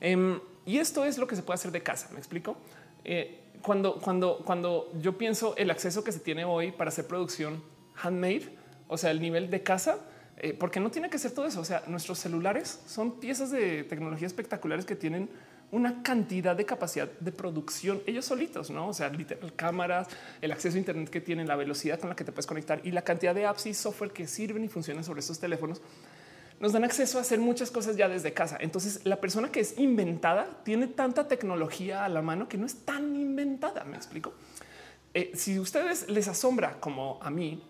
Em, y esto es lo que se puede hacer de casa. Me explico cuando, cuando, cuando yo pienso el acceso que se tiene hoy para hacer producción handmade, o sea, el nivel de casa, eh, porque no tiene que ser todo eso. O sea, nuestros celulares son piezas de tecnología espectaculares que tienen una cantidad de capacidad de producción ellos solitos, no? O sea, literal cámaras, el acceso a Internet que tienen, la velocidad con la que te puedes conectar y la cantidad de apps y software que sirven y funcionan sobre estos teléfonos nos dan acceso a hacer muchas cosas ya desde casa. Entonces, la persona que es inventada tiene tanta tecnología a la mano que no es tan inventada. Me explico. Eh, si ustedes les asombra, como a mí,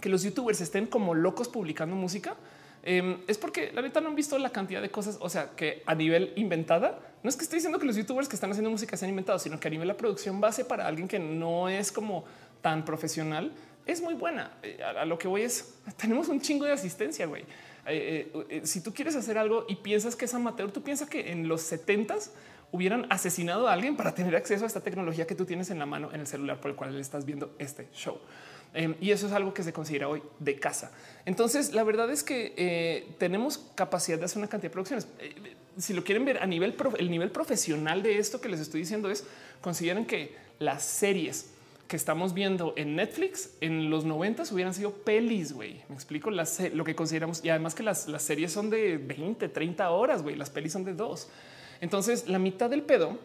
que los youtubers estén como locos publicando música, em, es porque la neta no han visto la cantidad de cosas. O sea, que a nivel inventada, no es que estoy diciendo que los youtubers que están haciendo música se han inventado, sino que a nivel la producción base para alguien que no es como tan profesional, es muy buena. Eh, a, lo que voy es, (laughs) tenemos un chingo de asistencia, güey. Eh, eh, eh, si tú quieres hacer algo y piensas que es amateur, tú piensas que en los 70 hubieran asesinado a alguien para tener acceso a esta tecnología que tú tienes en la mano en el celular por el cual estás viendo este show. Em, y eso es algo que se considera hoy de casa. Entonces, la verdad es que tenemos capacidad de hacer una cantidad de producciones. si lo quieren ver a nivel, el nivel profesional de esto que les estoy diciendo es consideren que las series que estamos viendo en Netflix en los 90 hubieran sido pelis, güey. Me explico lo que consideramos. Y además que las, series son de 20, 30 horas, güey. Las pelis son de dos. Entonces, la mitad del pedo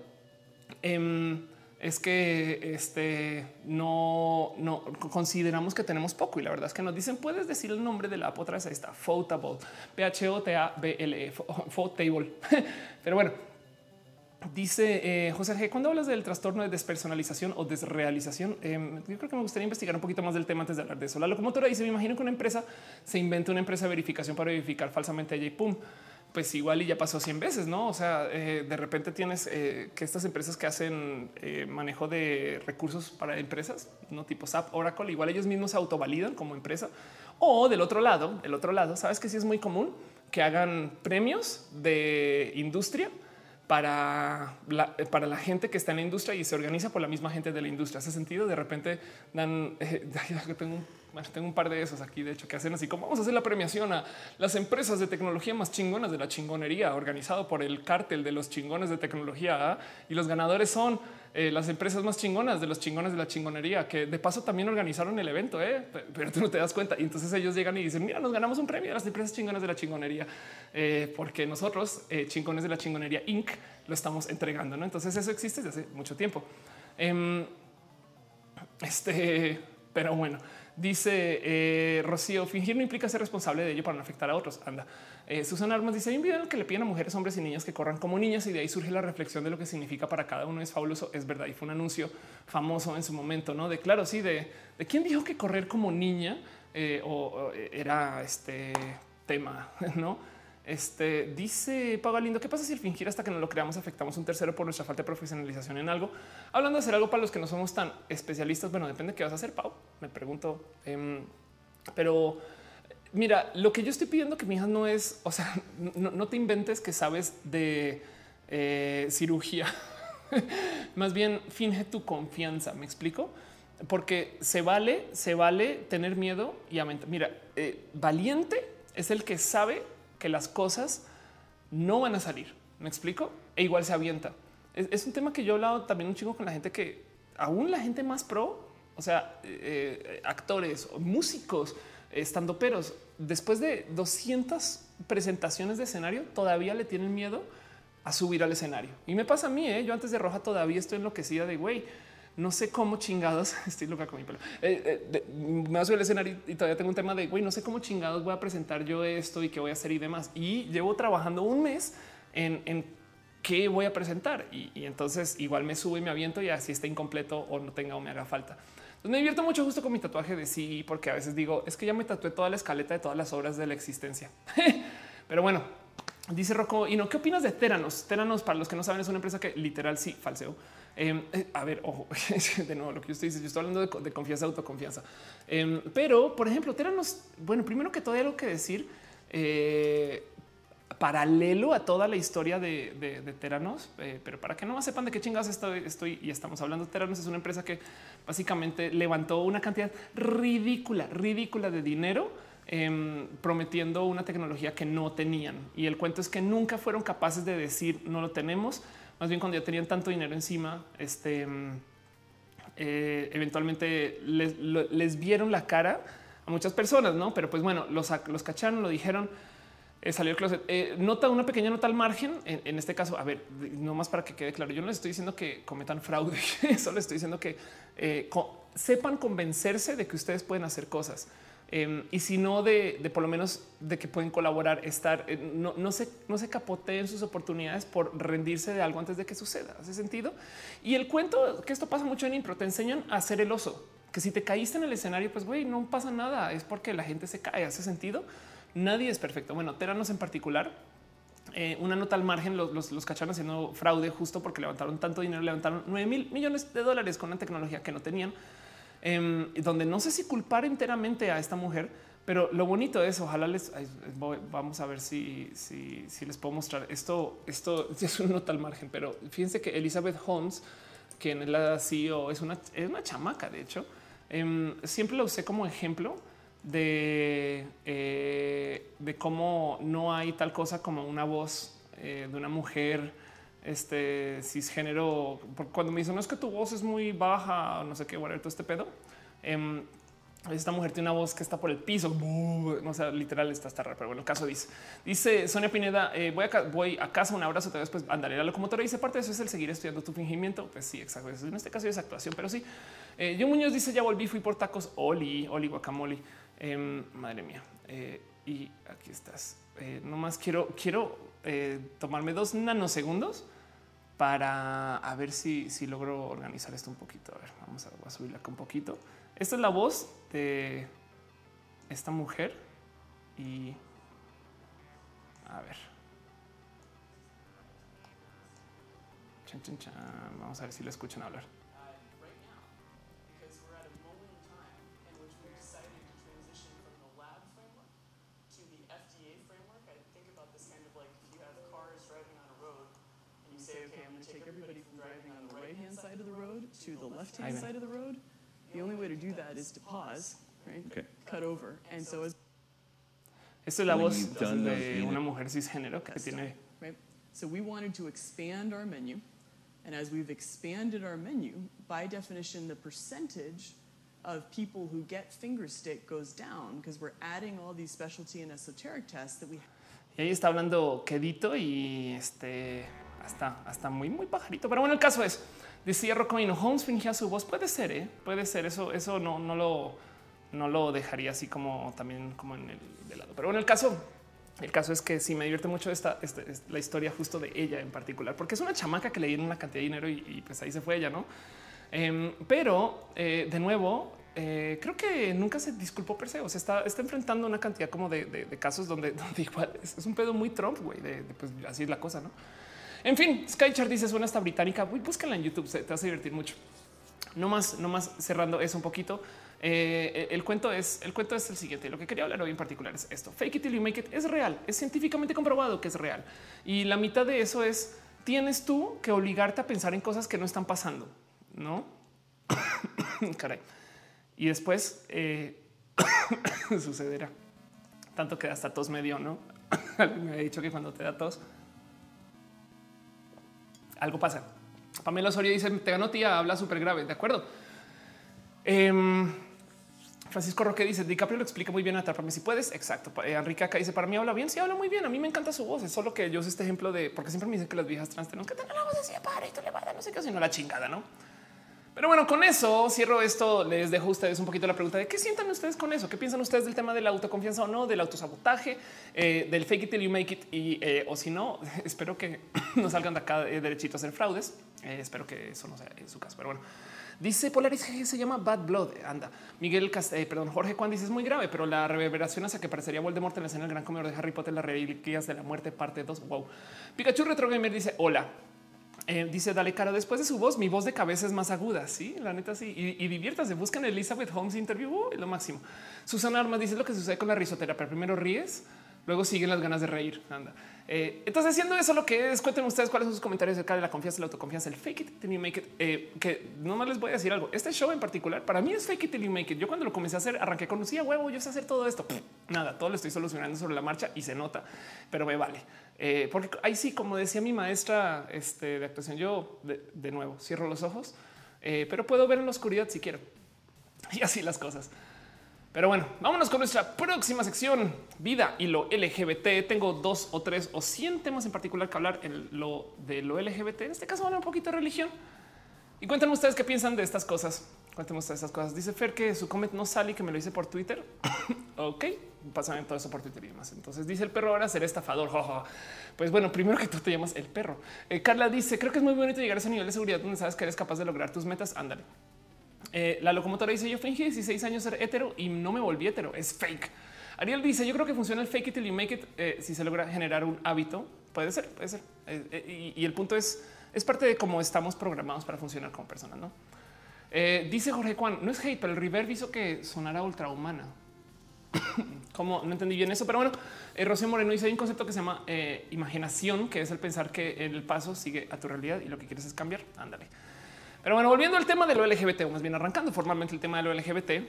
eh, es que este no, no consideramos que tenemos poco. Y la verdad es que nos dicen, puedes decir el nombre de la app otra vez. Ahí está, Photable, P-H-O-T-A-B-L-E, Photable. (laughs) Pero bueno, Dice eh, José G. Cuando hablas del trastorno de despersonalización o desrealización, eh, yo creo que me gustaría investigar un poquito más del tema antes de hablar de eso. La locomotora dice: Me imagino que una empresa se inventa una empresa de verificación para verificar falsamente a y pum, pues igual y ya pasó 100 veces, no? O sea, eh, de repente tienes eh, que estas empresas que hacen manejo de recursos para empresas, no tipo SAP, Oracle, igual ellos mismos se autovalidan como empresa. O del otro lado, del otro lado, sabes que sí es muy común que hagan premios de industria para la, para la gente que está en la industria y se organiza por la misma gente de la industria. Hace sentido. De repente dan, (laughs) eh, tengo, tengo un par de esos aquí, de hecho, que hacen así como vamos a hacer la premiación a las empresas de tecnología más chingonas de la chingonería, organizado por el cártel de los chingones de tecnología. ¿ah? Y los ganadores son eh, las empresas más chingonas de los chingones de la chingonería, que de paso también organizaron el evento, ¿eh? pero tú no te das cuenta. Y entonces ellos llegan y dicen, mira, nos ganamos un premio a las empresas chingonas de la chingonería, eh, porque nosotros, chingones de la chingonería Inc., lo estamos entregando. ¿no? Entonces eso existe desde hace mucho tiempo. Em, este, pero bueno, dice Rocío, fingir no implica ser responsable de ello para no afectar a otros. Anda. Eh, Armas dice: Hay un video en el que le piden a mujeres, hombres y niñas que corran como niñas, y de ahí surge la reflexión de lo que significa para cada uno. Es fabuloso, es verdad. Y fue un anuncio famoso en su momento, no de claro, sí, de, de quién dijo que correr como niña eh, o, era este tema, (laughs) no? Este dice Pago Lindo: ¿Qué pasa si fingir hasta que no lo creamos afectamos un tercero por nuestra falta de profesionalización en algo? Hablando de hacer algo para los que no somos tan especialistas, bueno, depende de qué vas a hacer, Pau. Me pregunto, em, pero Mira, lo que yo estoy pidiendo que mi hija no es, o sea, (laughs) no, te inventes que sabes de eh, cirugía. (laughs) Más bien finge tu confianza. Me explico porque se vale, se vale tener miedo y aumentar. Mira, eh, valiente es el que sabe que las cosas no van a salir. Me explico e igual se avienta. Es, un tema que yo he hablado también un chico con la gente que aún la gente más pro, o sea, eh, actores o músicos, estando peros después de 200 presentaciones de escenario, todavía le tienen miedo a subir al escenario. Y me pasa a mí, ¿eh? yo antes de Roja todavía estoy enloquecida de güey. No sé cómo chingados (laughs) estoy loca con mi pelo. Eh, eh, me voy a al escenario y todavía tengo un tema de güey. No sé cómo chingados voy a presentar yo esto y qué voy a hacer y demás. Y llevo trabajando un mes en, qué voy a presentar. Y, y, entonces igual me subo y me aviento y así está incompleto o no tenga o me haga falta. Me divierto mucho justo con mi tatuaje de sí, porque a veces digo es que ya me tatué toda la escaleta de todas las obras de la existencia. (laughs) Pero bueno, dice Rocco y no, ¿qué opinas de Teranos? Teranos, para los que no saben, es una empresa que literal sí falseó. Em, eh, a ver, ojo, (laughs) de nuevo, lo que usted dice, yo estoy hablando de, confianza, autoconfianza. Em, pero, por ejemplo, Teranos, bueno, primero que todo hay algo que decir. Eh, paralelo a toda la historia de, Teranos, eh, pero para que no sepan de qué chingados estoy, estoy y estamos hablando, Teranos es una empresa que básicamente levantó una cantidad ridícula, ridícula de dinero em, prometiendo una tecnología que no tenían. Y el cuento es que nunca fueron capaces de decir no lo tenemos. Más bien cuando ya tenían tanto dinero encima, este, em, eh, eventualmente les, vieron la cara a muchas personas, no? Pero pues bueno, los, los cacharon, lo dijeron eh, salió el closet. Eh, nota una pequeña nota al margen. En, este caso, a ver, no más para que quede claro. Yo no les estoy diciendo que cometan fraude, (laughs) solo estoy diciendo que sepan convencerse de que ustedes pueden hacer cosas. Em, y si no, de, por lo menos de que pueden colaborar, estar, no, no, se, no se capoteen sus oportunidades por rendirse de algo antes de que suceda. Hace sentido. Y el cuento que esto pasa mucho en impro, te enseñan a hacer el oso, que si te caíste en el escenario, pues güey, no pasa nada. Es porque la gente se cae. Hace sentido Nadie es perfecto. Bueno, Teranos en particular, eh, una nota al margen, los, los, cacharon haciendo fraude justo porque levantaron tanto dinero, levantaron 9 mil millones de dólares con una tecnología que no tenían, em, donde no sé si culpar enteramente a esta mujer, pero lo bonito es, ojalá les vamos a ver si, si, si, les puedo mostrar esto. Esto (laughs) es una nota al margen, pero fíjense que Elizabeth Holmes, quien es la CEO, es una, es una chamaca. De hecho, em, siempre la usé como ejemplo de, eh, de cómo no hay tal cosa como una voz eh, de una mujer este cisgénero, cuando me dicen no es que tu voz es muy baja, no sé qué, bueno, todo este pedo. Em, esta mujer tiene una voz que está por el piso, no sé, literal está hasta raro, pero bueno, el caso dice, dice Sonia Pineda, eh, voy, a, voy a casa, un abrazo, tal vez pues andaré a la locomotora dice parte de eso es el seguir estudiando tu fingimiento. Pues sí, exacto. En este caso es actuación, pero sí. Eh, yo Muñoz dice ya volví, fui por tacos, Oli, Oli guacamole. Em, madre mía. Eh, y aquí estás. Eh, nomás quiero, quiero tomarme dos nanosegundos para a ver si, si logro organizar esto un poquito. A ver, vamos a, a subirla acá un poquito. Esta es la voz de esta mujer y a ver. Vamos a ver si la escuchan hablar. To the left hand side of the road, the only way to do that is to pause, right? Okay. Cut over. And so as Esta es la voz de una mujer cisgénero que tiene. Right. So we wanted to expand our menu. And as we've expanded our menu, by definition, the percentage of people who get finger stick goes down because we're adding all these specialty and esoteric tests that we Y ahí está hablando quedito y este hasta, hasta muy, muy pajarito. Pero bueno, el caso es, Decía Rocamino, Holmes fingía su voz. Puede ser, ¿eh? puede ser. Eso, eso no, no lo, no lo dejaría así como también como en el de lado. Pero bueno, el caso, el caso es que sí me divierte mucho esta, la historia justo de ella en particular, porque es una chamaca que le dieron una cantidad de dinero y, pues ahí se fue ella, no? Em, pero eh, de nuevo, eh, creo que nunca se disculpó per se. O sea, está, está enfrentando una cantidad como de, casos donde, (laughs) igual es, un pedo muy Trump, güey, de, pues así es la cosa, no? En fin, Skychart dice suena hasta británica. Uy, búscala en YouTube, te vas a divertir mucho. No más, no más cerrando eso un poquito. Eh, el cuento es el cuento es el siguiente. Lo que quería hablar hoy en particular es esto. Fake it till you make it es real, es científicamente comprobado que es real. Y la mitad de eso es tienes tú que obligarte a pensar en cosas que no están pasando, no? (coughs) Caray. Y después eh, (coughs) sucederá. Tanto que hasta tos me dio, no? (coughs) me ha dicho que cuando te da tos algo pasa. Pamela Osorio dice: Te ganó tía, habla súper grave. De acuerdo. Em, Francisco Roque dice: DiCaprio lo explica muy bien. Atrápame si puedes. Exacto. Eh, Enrique acá dice: Para mí habla bien. Sí, habla muy bien. A mí me encanta su voz. Es solo que yo uso este ejemplo de porque siempre me dicen que las viejas trans tenemos que tener la voz así para esto le va a dar no sé qué, sino la chingada, no? Pero bueno, con eso cierro esto. Les dejo a ustedes un poquito la pregunta de qué sientan ustedes con eso, qué piensan ustedes del tema de la autoconfianza o no, del autosabotaje, eh, del fake it till you make it. Y eh, o si no, (laughs) espero que (laughs) no salgan de acá eh, derechitos en fraudes. espero que eso no sea en su caso. Pero bueno, dice Polaris que se llama Bad Blood. Anda, Miguel perdón, Jorge Juan dice es muy grave, pero la reverberación hacia que parecería Voldemort en la escena del gran comedor de Harry Potter, las reliquias de la muerte, parte 2. Wow. Pikachu Retro Gamer dice hola. Eh, dice dale cara después de su voz, mi voz de cabeza es más aguda. Sí, la neta, sí. Y, y diviértase. Buscan Elizabeth Holmes interview. Uh, lo máximo. Susana Armas dice lo que sucede con la risoterapia. Primero ríes, luego siguen las ganas de reír. Anda. Eh, entonces, siendo eso lo que es, cuéntenme ustedes cuáles son sus comentarios acerca de la confianza, la autoconfianza, el fake it till you make it. Eh, que no más les voy a decir algo. Este show en particular para mí es fake it till you make it. Yo cuando lo comencé a hacer, arranqué con Lucía huevo. Yo sé hacer todo esto. Nada, todo lo estoy solucionando sobre la marcha y se nota, pero me vale. Eh, porque ahí sí, como decía mi maestra este, de actuación, yo de, nuevo cierro los ojos, eh, pero puedo ver en la oscuridad si quiero. (laughs) Y así las cosas. Pero bueno, vámonos con nuestra próxima sección, vida y lo LGBT. Tengo dos o tres o cien temas en particular que hablar en lo de lo LGBT. En este caso, hablar un poquito de religión. Y cuéntenme ustedes qué piensan de estas cosas. Cuéntenme ustedes estas cosas. Dice Fer que su comment no sale y que me lo hice por Twitter. (coughs) ok, pasan todo eso por Twitter y demás. Entonces dice el perro ahora ser estafador. (laughs) Pues bueno, primero que tú te llamas el perro. Eh, Carla dice creo que es muy bonito llegar a ese nivel de seguridad donde sabes que eres capaz de lograr tus metas. Ándale. Eh, la locomotora dice yo fingí 16 años ser hetero y no me volví hetero. Es fake. Ariel dice yo creo que funciona el fake it till you make it. Eh, si se logra generar un hábito, puede ser, puede ser. Y, y el punto es es parte de cómo estamos programados para funcionar como personas. No eh, dice Jorge Juan, no es hate, pero el reverb hizo que sonara ultrahumana. (coughs) como no entendí bien eso, pero bueno, eh, Rocío Moreno dice hay un concepto que se llama eh, imaginación, que es el pensar que el paso sigue a tu realidad y lo que quieres es cambiar. Ándale. Pero bueno, volviendo al tema de lo LGBT, o más bien arrancando formalmente el tema de lo LGBT,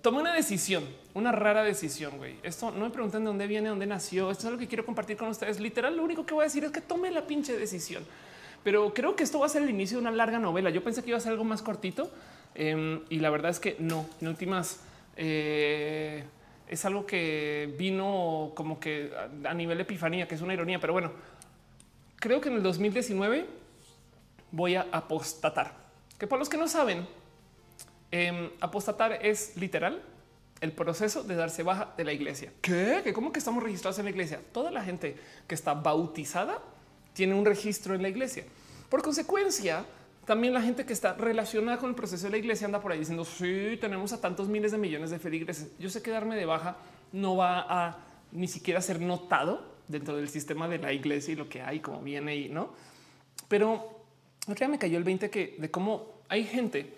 tomé una decisión, una rara decisión, güey. Esto no me preguntan de dónde viene, dónde nació. Esto es algo que quiero compartir con ustedes. Literal, lo único que voy a decir es que tome la pinche decisión. Pero creo que esto va a ser el inicio de una larga novela. Yo pensé que iba a ser algo más cortito em, y la verdad es que no. En últimas, eh, es algo que vino como que a nivel de epifanía, que es una ironía, pero bueno, creo que en el 2019 voy a apostatar. Que por los que no saben, Em, apostatar es literal el proceso de darse baja de la iglesia. ¿Qué? ¿Cómo que estamos registrados en la iglesia? Toda la gente que está bautizada tiene un registro en la iglesia. Por consecuencia, también la gente que está relacionada con el proceso de la iglesia anda por ahí diciendo sí, tenemos a tantos miles de millones de feligreses. Yo sé que darme de baja no va a ni siquiera ser notado dentro del sistema de la iglesia y lo que hay, como viene y no. Pero ya me cayó el 20 que de cómo hay gente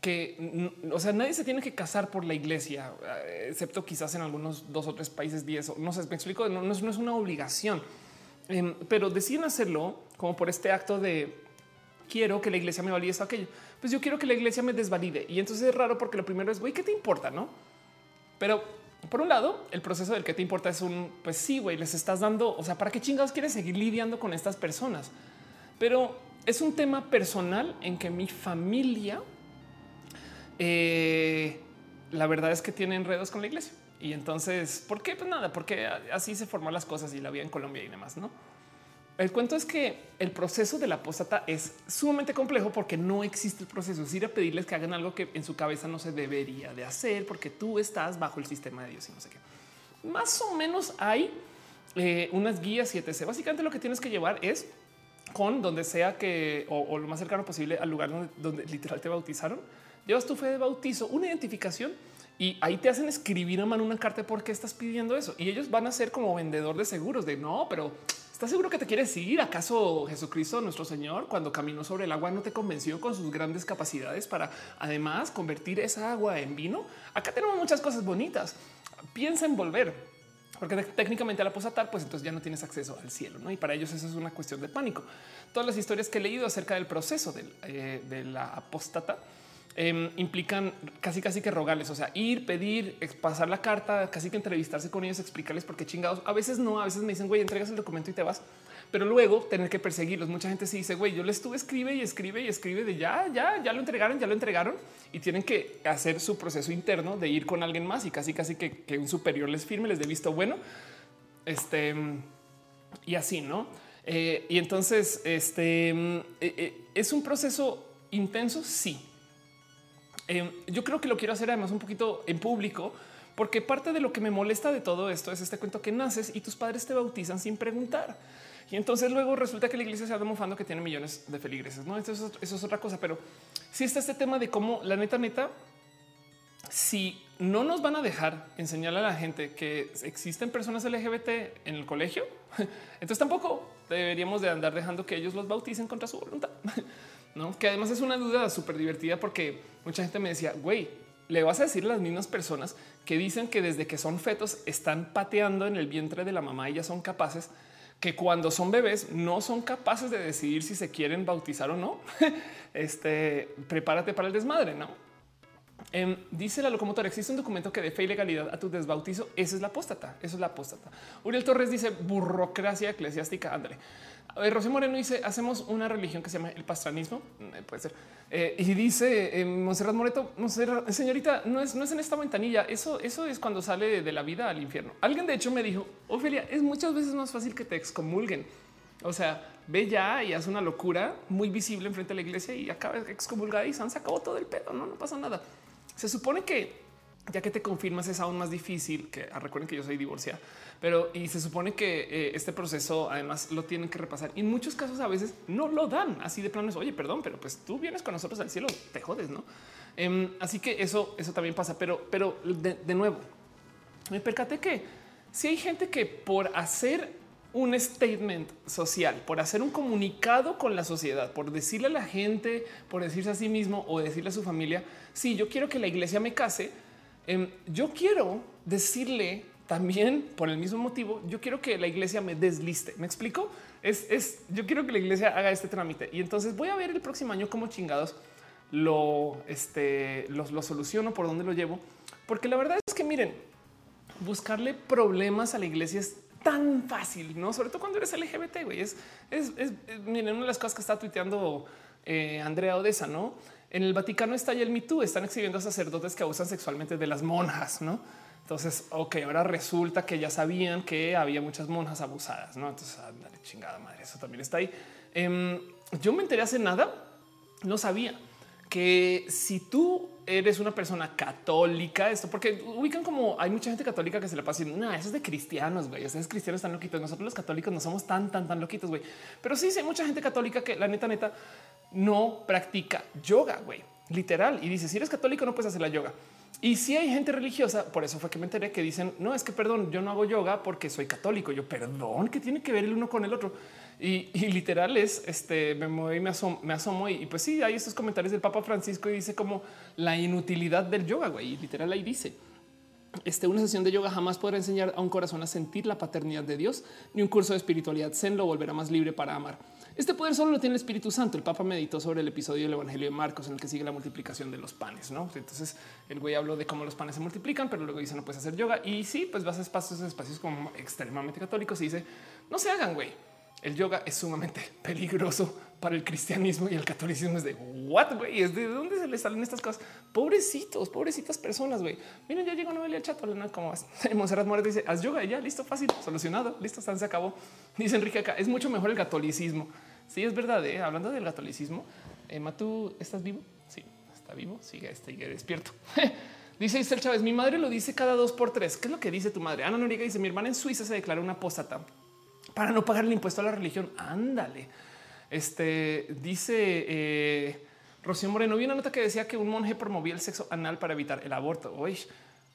que, o sea, nadie se tiene que casar por la iglesia, eh, excepto quizás en algunos dos o tres países, diez, no sé, me explico, no, es, una obligación, em, pero deciden hacerlo como por este acto de quiero que la iglesia me valide eso, aquello. Pues yo quiero que la iglesia me desvalide. Y entonces es raro porque lo primero es, güey, ¿qué te importa? No? Pero por un lado, el proceso del que te importa es un, pues sí, güey, les estás dando, o sea, ¿para qué chingados quieres seguir lidiando con estas personas? Pero es un tema personal en que mi familia eh, la verdad es que tiene enredos con la iglesia. Y entonces, ¿por qué? Pues nada, porque así se forman las cosas y la vida en Colombia y demás, ¿no? El cuento es que el proceso de la apóstata es sumamente complejo porque no existe el proceso. Es ir a pedirles que hagan algo que en su cabeza no se debería de hacer porque tú estás bajo el sistema de Dios y no sé qué. Más o menos hay eh, unas guías y etc. Básicamente lo que tienes que llevar es con donde sea que o, lo más cercano posible al lugar donde, donde literal te bautizaron llevas tu fe de bautizo, una identificación y ahí te hacen escribir a mano una carta de por qué estás pidiendo eso. Y ellos van a ser como vendedor de seguros de no, pero estás seguro que te quieres ir. ¿Acaso Jesucristo, nuestro Señor, cuando caminó sobre el agua, no te convenció con sus grandes capacidades para además convertir esa agua en vino? Acá tenemos muchas cosas bonitas. Piensa en volver porque técnicamente al apostatar, pues entonces ya no tienes acceso al cielo, ¿no? Y para ellos eso es una cuestión de pánico. Todas las historias que he leído acerca del proceso eh, de la apóstata Em, implican casi casi que rogarles, o sea, ir, pedir, pasar la carta, casi que entrevistarse con ellos, explicarles por qué chingados. A veces no, a veces me dicen, güey, entregas el documento y te vas, pero luego tener que perseguirlos. Mucha gente sí dice, güey, yo les estuve, escribe y escribe y escribe de ya, ya, ya lo entregaron, ya lo entregaron y tienen que hacer su proceso interno de ir con alguien más y casi casi que, un superior les firme, les dé visto bueno. Este y así, no? Eh, y entonces, este eh, eh, es un proceso intenso. Sí, yo creo que lo quiero hacer además un poquito en público, porque parte de lo que me molesta de todo esto es este cuento que naces y tus padres te bautizan sin preguntar. Y entonces luego resulta que la iglesia se anda mofando que tiene millones de feligreses. No, eso es, eso es otra cosa, pero si está este tema de cómo la neta, neta, si no nos van a dejar enseñarle a la gente que existen personas LGBT en el colegio, (laughs) entonces tampoco deberíamos de andar dejando que ellos los bauticen contra su voluntad. (laughs) no? Que además es una duda súper divertida porque mucha gente me decía, güey, le vas a decir a las mismas personas que dicen que desde que son fetos están pateando en el vientre de la mamá y ya son capaces que cuando son bebés no son capaces de decidir si se quieren bautizar o no. (laughs) este prepárate para el desmadre, no? Em, dice la locomotora, existe un documento que de fe y legalidad a tu desbautizo. Esa es la apóstata. Eso es la apóstata. Uriel Torres dice burocracia eclesiástica. Ándale. Rocío Moreno dice hacemos una religión que se llama el pastranismo. Eh, puede ser. Eh, y dice eh, Monserrat Moreto, señorita, no es, no es en esta ventanilla. Eso, eso es cuando sale de la vida al infierno. Alguien de hecho me dijo, Ofelia, es muchas veces más fácil que te excomulguen. O sea, ve ya y hace una locura muy visible enfrente de la iglesia y acaba excomulgada y se sacado todo el pedo. No, no pasa nada. Se supone que ya que te confirmas es aún más difícil que ah, recuerden que yo soy divorciada, pero y se supone que eh, este proceso además lo tienen que repasar. Y en muchos casos a veces no lo dan así de plano. oye, perdón, pero pues tú vienes con nosotros al cielo, te jodes, no? Em, así que eso, eso también pasa. Pero, pero de, de nuevo, me percaté que si hay gente que por hacer un statement social, por hacer un comunicado con la sociedad, por decirle a la gente, por decirse a sí mismo o decirle a su familia, si yo quiero que la iglesia me case, em, yo quiero decirle también por el mismo motivo, yo quiero que la iglesia me desliste. ¿Me explico? Es, es, yo quiero que la iglesia haga este trámite y entonces voy a ver el próximo año cómo chingados lo, este, lo, lo soluciono, por dónde lo llevo. Porque la verdad es que miren, buscarle problemas a la iglesia es tan fácil, no? Sobre todo cuando eres LGBT, güey. Es, es, es, miren, una de las cosas que está tuiteando eh, Andrea Odessa, no? En el Vaticano está ya el Me están exhibiendo sacerdotes que abusan sexualmente de las monjas, no? Entonces, ok, ahora resulta que ya sabían que había muchas monjas abusadas, no? Entonces, ándale, chingada madre, eso también está ahí. Em, yo me enteré hace nada, no sabía que si tú eres una persona católica, esto porque ubican como hay mucha gente católica que se le pasa diciendo, eso es de cristianos, güey, esos cristianos están loquitos. Nosotros los católicos no somos tan, tan, tan loquitos, güey. Pero sí, sí, hay mucha gente católica que la neta, neta, no practica yoga, güey, literal. Y dice, si eres católico no puedes hacer la yoga. Y si hay gente religiosa, por eso fue que me enteré que dicen, no, es que perdón, yo no hago yoga porque soy católico. Yo, perdón, ¿qué tiene que ver el uno con el otro? Y, literal es, este, me y me asomo, me asomo y, pues sí, hay estos comentarios del Papa Francisco y dice como la inutilidad del yoga, güey, literal ahí dice, este, una sesión de yoga jamás podrá enseñar a un corazón a sentir la paternidad de Dios, ni un curso de espiritualidad zen lo volverá más libre para amar. Este poder solo lo tiene el Espíritu Santo. El Papa meditó sobre el episodio del Evangelio de Marcos en el que sigue la multiplicación de los panes. ¿no? Entonces el güey habló de cómo los panes se multiplican, pero luego dice no puedes hacer yoga. Y sí, pues vas a espacios, espacios como extremadamente católicos y dice no se hagan, güey el yoga es sumamente (laughs) peligroso para el cristianismo y el catolicismo es de what güey, es de dónde se le salen estas cosas. Pobrecitos, pobrecitas personas. Güey, miren, ya llegó Noelia Chato. ¿no? Como (laughs) Monserrat Morales dice haz yoga y ya listo, fácil, solucionado, listo, se acabó. Dice Enrique acá es mucho mejor el catolicismo. Sí, es verdad. ¿eh? Hablando del catolicismo, Emma, tú estás vivo? Sí, está vivo. Sigue, está despierto. (laughs) Dice Isel Chávez, mi madre lo dice cada dos por tres. ¿Qué es lo que dice tu madre? Ana Noriega dice, mi hermana en Suiza se declaró una apóstata para no pagar el impuesto a la religión. Ándale. Este dice eh, Rocío Moreno. Vi una nota que decía que un monje promovía el sexo anal para evitar el aborto. Hoy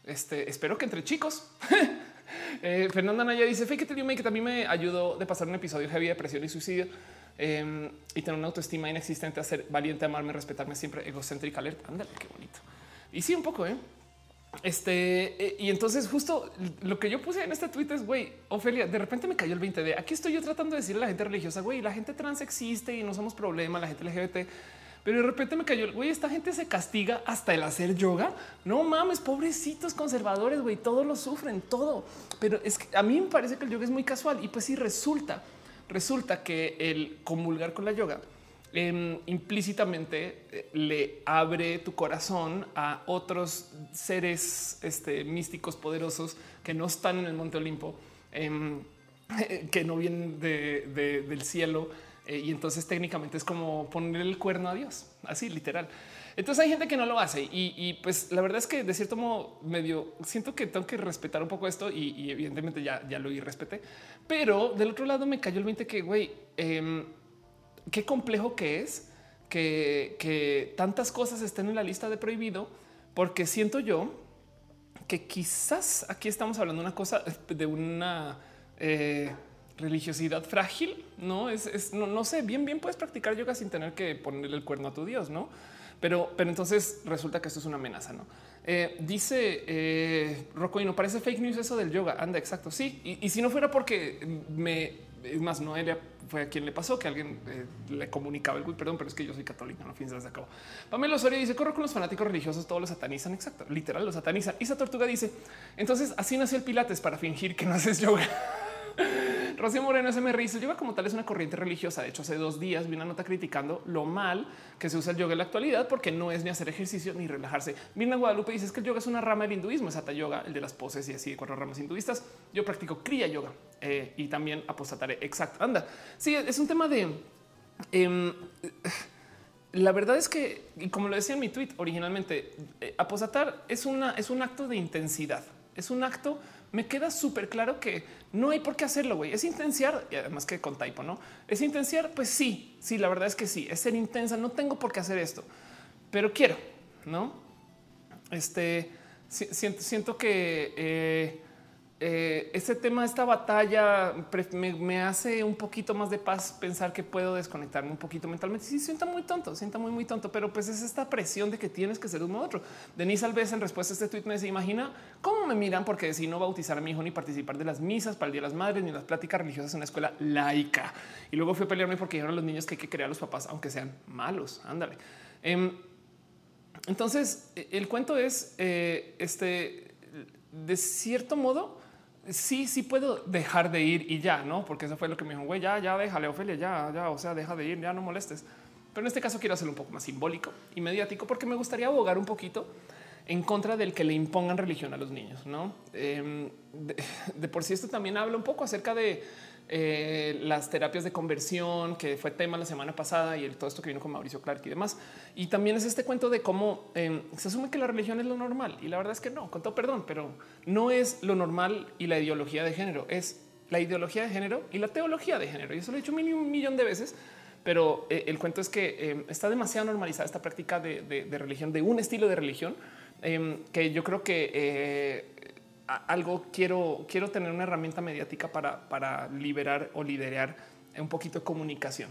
este espero que entre chicos. (laughs) eh, Fernanda Naya dice fake it que también me ayudó de pasar un episodio heavy de depresión y suicidio em, y tener una autoestima inexistente, a ser valiente, amarme, respetarme siempre, egocéntrica, alerta. Ándale, qué bonito. Y sí, un poco, ¿eh? Este, eh, y entonces justo lo que yo puse en este tweet es, güey, Ofelia, de repente me cayó el 20 de aquí estoy yo tratando de decirle a la gente religiosa, güey, la gente trans existe y no somos problema, la gente LGBT, pero de repente me cayó, güey, esta gente se castiga hasta el hacer yoga. No mames, pobrecitos conservadores, güey, todos lo sufren, todo. Pero es que a mí me parece que el yoga es muy casual y pues sí resulta, resulta que el comulgar con la yoga Em, implícitamente eh, le abre tu corazón a otros seres este, místicos poderosos que no están en el Monte Olimpo, em, (laughs) que no vienen del cielo. Eh, y entonces técnicamente es como poner el cuerno a Dios, así literal. Entonces hay gente que no lo hace y, pues la verdad es que de cierto modo medio siento que tengo que respetar un poco esto y, evidentemente ya, ya lo y respeté, pero del otro lado me cayó el 20 que güey, em, qué complejo que es que, tantas cosas estén en la lista de prohibido, porque siento yo que quizás aquí estamos hablando de una cosa de una eh, religiosidad frágil. No es, no, sé, bien, bien puedes practicar yoga sin tener que ponerle el cuerno a tu Dios, no? Pero, pero entonces resulta que esto es una amenaza, no? Eh, dice eh, Rocco no parece fake news eso del yoga. Anda, exacto. Sí. Y, si no fuera porque me es más, Noelia fue a quien le pasó que alguien eh, le comunicaba el perdón, pero es que yo soy católica, no fin se acabó. Pamela Osorio dice corro con los fanáticos religiosos, todos los satanizan. Exacto, literal, los satanizan. Y esa tortuga dice entonces así nació el Pilates para fingir que no haces yoga. Rocío Moreno SMR dice el yoga como tal es una corriente religiosa. De hecho, hace dos días vi una nota criticando lo mal que se usa el yoga en la actualidad porque no es ni hacer ejercicio ni relajarse. Mirna Guadalupe dice que el yoga es una rama del hinduismo, es Hatha Yoga, el de las poses y así de cuatro ramas hinduistas. Yo practico Kriya Yoga eh, y también apostataré. Exacto. Anda. Sí, es un tema de... Em, la verdad es que, como lo decía en mi tweet originalmente, eh, apostatar es, una, es un acto de intensidad. Es un acto me queda súper claro que no hay por qué hacerlo, güey. Es intenciar, y además que con typo, ¿no? Es intenciar, pues sí, sí, la verdad es que sí, es ser intensa, no tengo por qué hacer esto, pero quiero, ¿no? Este, siento, siento que... Eh, eh, ese tema, esta batalla me, hace un poquito más de paz pensar que puedo desconectarme un poquito mentalmente. Sí, sienta muy tonto, sienta muy, muy tonto, pero pues es esta presión de que tienes que ser uno u otro. Denise Alves en respuesta a este tweet me dice, imagina cómo me miran porque decidí no bautizar a mi hijo ni participar de las misas para el Día de las Madres ni las pláticas religiosas en una escuela laica. Y luego fui a pelearme porque dijeron los niños que hay que crear a los papás, aunque sean malos. Ándale. Em, Entonces, e, el cuento es eh, este, de cierto modo, sí, sí puedo dejar de ir y ya, no? Porque eso fue lo que me dijo, güey, ya, ya déjale, Ofelia, ya, ya, o sea, deja de ir, ya no molestes. Pero en este caso quiero hacerlo un poco más simbólico y mediático porque me gustaría abogar un poquito en contra del que le impongan religión a los niños. No em, de, por sí, esto también habla un poco acerca de eh, las terapias de conversión, que fue tema la semana pasada y todo esto que vino con Mauricio Clark y demás. Y también es este cuento de cómo em, se asume que la religión es lo normal y la verdad es que no, con todo perdón, pero no es lo normal y la ideología de género, es la ideología de género y la teología de género. Y eso lo he dicho un millón de veces pero eh, el cuento es que em, está demasiado normalizada esta práctica de, religión, de un estilo de religión em, que yo creo que eh, algo quiero, quiero tener una herramienta mediática para, para liberar o liderar un poquito de comunicación.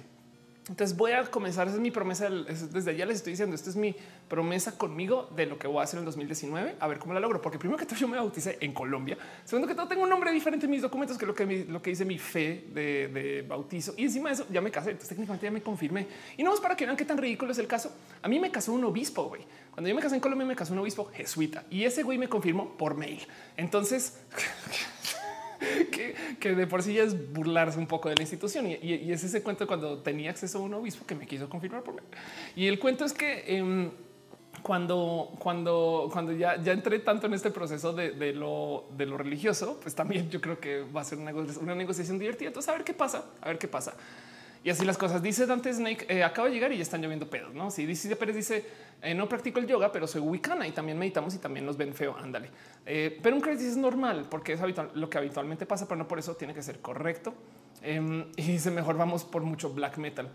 Entonces voy a comenzar. Esa es mi promesa. Desde allá les estoy diciendo, esta es mi promesa conmigo de lo que voy a hacer en 2019. A ver cómo la logro. Porque primero que todo yo me bauticé en Colombia. Segundo que todo tengo un nombre diferente en mis documentos que lo que, lo que dice mi fe de, bautizo. Y encima de eso ya me casé. Entonces técnicamente ya me confirmé. Y no es para que vean qué tan ridículo es el caso. A mí me casó un obispo, güey. Cuando yo me casé en Colombia me casó un obispo jesuita. Y ese güey me confirmó por mail. Entonces... (laughs) (laughs) que, de por sí ya es burlarse un poco de la institución. Y, es ese cuento cuando tenía acceso a un obispo que me quiso confirmar por mí. Y el cuento es que em, cuando, cuando, cuando ya, ya entré tanto en este proceso de, lo, de lo religioso, pues también yo creo que va a ser una, una negociación divertida. Entonces, a ver qué pasa, a ver qué pasa. Y así las cosas. Dice Dante Snake, eh, acaba de llegar y ya están lloviendo pedos. No, si dice Pérez dice, eh, no practico el yoga, pero soy wicana y también meditamos y también nos ven feo. Ándale. Eh, pero un crisis es normal porque es habitual, lo que habitualmente pasa, pero no por eso tiene que ser correcto. Em, (laughs) y dice mejor vamos por mucho black metal.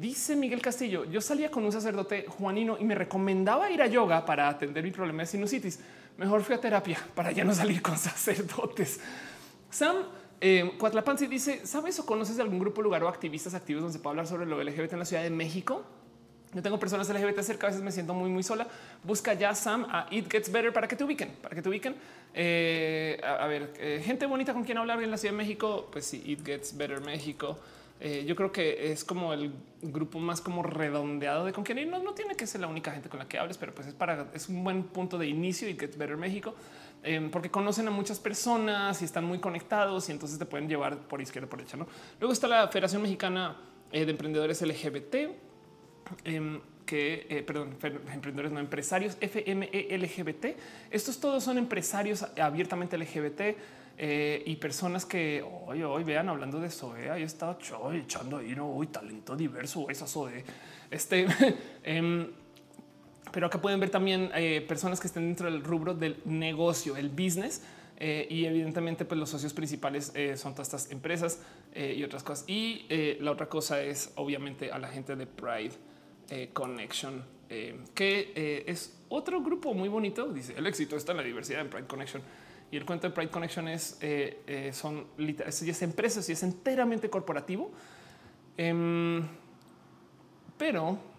dice Miguel Castillo, yo salía con un sacerdote juanino y me recomendaba ir a yoga para atender mi problema de sinusitis. Mejor fui a terapia para ya no salir con (laughs) sacerdotes. Sam eh, Cuatlapansi dice: ¿Sabes o conoces algún grupo, lugar o activistas activos donde se pueda hablar sobre lo LGBT en la Ciudad de México? Yo tengo personas LGBT cerca, a veces me siento muy, muy sola. Busca ya Sam a It Gets Better para que te ubiquen, para que te ubiquen. Eh, a, ver, eh, gente bonita con quien hablar en la Ciudad de México. Pues sí, It Gets Better México. Eh, yo creo que es como el grupo más como redondeado de con quien no, no tiene que ser la única gente con la que hables, pero pues es para es un buen punto de inicio y Gets Better México. Em, porque conocen a muchas personas y están muy conectados y entonces te pueden llevar por izquierda por derecha. ¿no? Luego está la Federación Mexicana eh, de Emprendedores LGBT, em, que, eh, perdón, emprendedores no empresarios, FME LGBT. Estos todos son empresarios abiertamente LGBT. Eh, y personas que hoy, hoy vean hablando de eso, ahí está echando ahí, no, hoy talento diverso, esa de este. (laughs) Em, pero acá pueden ver también eh, personas que estén dentro del rubro del negocio, el business. Eh, y evidentemente, pues los socios principales eh, son todas estas empresas y otras cosas. Y la otra cosa es obviamente a la gente de Pride Connection, que es otro grupo muy bonito. Dice el éxito está en la diversidad en Pride Connection. Y el cuento de Pride Connection es son es empresas y es enteramente corporativo. Em, pero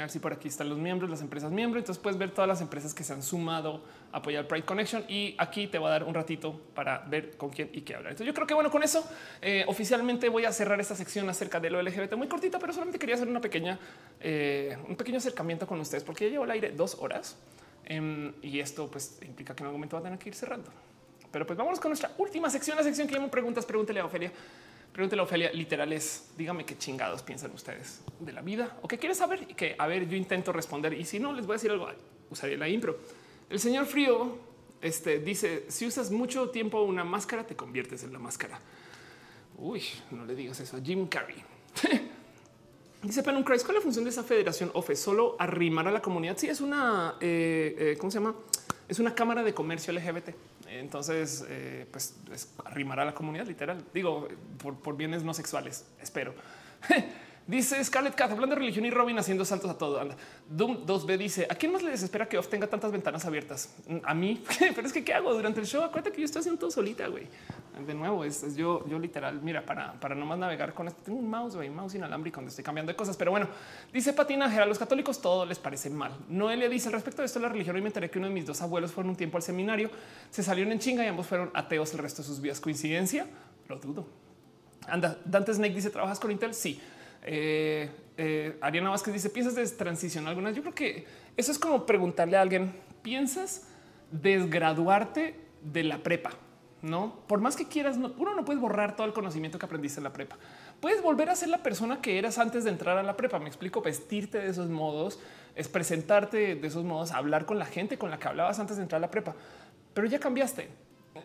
a si por aquí están los miembros, las empresas miembros. Entonces puedes ver todas las empresas que se han sumado a apoyar Pride Connection y aquí te va a dar un ratito para ver con quién y qué hablar. Entonces yo creo que bueno, con eso eh, oficialmente voy a cerrar esta sección acerca de lo LGBT muy cortita, pero solamente quería hacer una pequeña, eh, un pequeño acercamiento con ustedes porque ya llevo al aire dos horas em, y esto pues implica que en algún momento va a tener que ir cerrando. Pero pues vamos con nuestra última sección, la sección que llamo preguntas, pregúntele a Ofelia. Pregúntale a Ofelia, literal es, dígame qué chingados piensan ustedes de la vida o qué quieres saber y que, a ver, yo intento responder y si no, les voy a decir algo, usaré la impro. El señor Frío este, dice, si usas mucho tiempo una máscara, te conviertes en la máscara. Uy, no le digas eso a Jim Carrey. (laughs) Dice Penum Christ, ¿cuál es la función de esa federación OFE? Solo arrimar a la comunidad. Sí, es una, eh, eh, ¿cómo se llama? Es una cámara de comercio LGBT. Entonces, eh, pues arrimará a la comunidad literal. Digo, por, bienes no sexuales, espero. (laughs) Dice Scarlett Cat, hablando de religión y Robin haciendo saltos a todo. Doom 2B dice, ¿a quién más le desespera que Off tenga tantas ventanas abiertas? A mí, (laughs) pero es que ¿qué hago durante el show? Acuérdate que yo estoy haciendo todo solita, güey. De nuevo, es, yo, yo literal, mira, para, para no más navegar con esto, tengo un mouse, güey, mouse inalámbrico donde estoy cambiando de cosas. Pero bueno, dice Patinaje, a los católicos todo les parece mal. Noelia dice, al respecto de esto la religión, hoy me enteré que uno de mis dos abuelos fueron un tiempo al seminario, se salieron en chinga y ambos fueron ateos el resto de sus vidas. ¿Coincidencia? Lo dudo. Anda, Dante Snake dice, ¿trabajas con Intel? Sí. Eh, eh, Ariana Vázquez dice piensas de transición algunas. Yo creo que Eso es como preguntarle a alguien, ¿piensas desgraduarte de la prepa? No, por más que quieras, uno no puede borrar todo el conocimiento que aprendiste en la prepa. Puedes volver a ser la persona que eras antes de entrar a la prepa. Me explico, vestirte de esos modos, es presentarte de esos modos, hablar con la gente con la que hablabas antes de entrar a la prepa, pero ya cambiaste.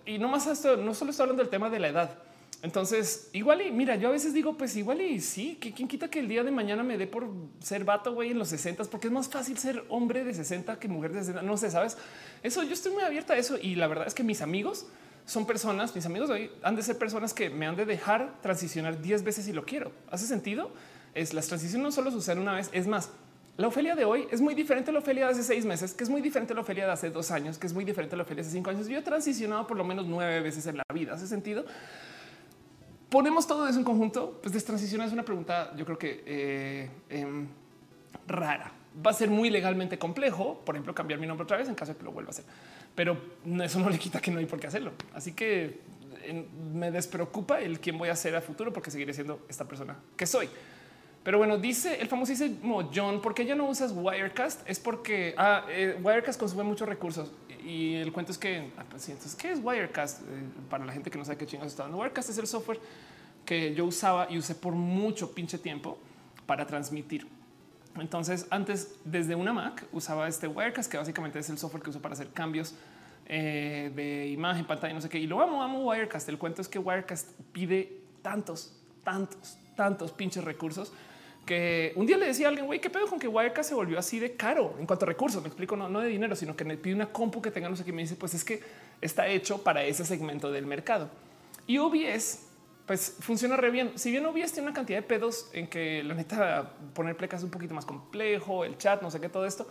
Y no más esto, no solo estoy hablando del tema de la edad. Entonces, igual y mira, yo a veces digo, pues igual y sí, que quien quita que el día de mañana me dé por ser vato, güey, en los 60, porque es más fácil ser hombre de 60 que mujer de 60. No sé, sabes eso. Yo estoy muy abierta a eso y la verdad es que mis amigos son personas, mis amigos hoy han de ser personas que me han de dejar transicionar 10 veces si lo quiero. ¿Hace sentido? Es las transiciones no solo suceden una vez, es más, la Ofelia de hoy es muy diferente a la Ofelia de hace seis meses, que es muy diferente a la Ofelia de hace dos años, que es muy diferente a la Ofelia de hace cinco años. Yo he transicionado por lo menos nueve veces en la vida. ¿Hace sentido? Ponemos todo eso en conjunto. Pues destransicionar es una pregunta, yo creo que eh, em, rara. Va a ser muy legalmente complejo, por ejemplo, cambiar mi nombre otra vez en caso de que lo vuelva a hacer pero eso no le quita que no hay por qué hacerlo. Así que me despreocupa el quién voy a ser a futuro porque seguiré siendo esta persona que soy. Pero bueno, dice el famosísimo John, ¿por qué ya no usas Wirecast? Es porque ah, eh, Wirecast consume muchos recursos y el cuento es que, ah, pues entonces, ¿qué es Wirecast? Eh, para la gente que no sabe qué chingados está dando, Wirecast es el software que yo usaba y usé por mucho pinche tiempo para transmitir. Entonces, antes desde una Mac usaba este Wirecast, que básicamente es el software que uso para hacer cambios eh, de imagen, pantalla, no sé qué. Y lo amo, amo Wirecast. El cuento es que Wirecast pide tantos, tantos, tantos pinches recursos que un día le decía a alguien, güey, qué pedo con que Wirecast se volvió así de caro en cuanto a recursos. Me explico, no, no de dinero, sino que me pide una compu que tenga no sé qué. Me dice, pues es que está hecho para ese segmento del mercado. Y OBS pues funciona re bien. Si bien OBS tiene una cantidad de pedos en que la neta poner plecas es un poquito más complejo, el chat, no sé qué, todo esto,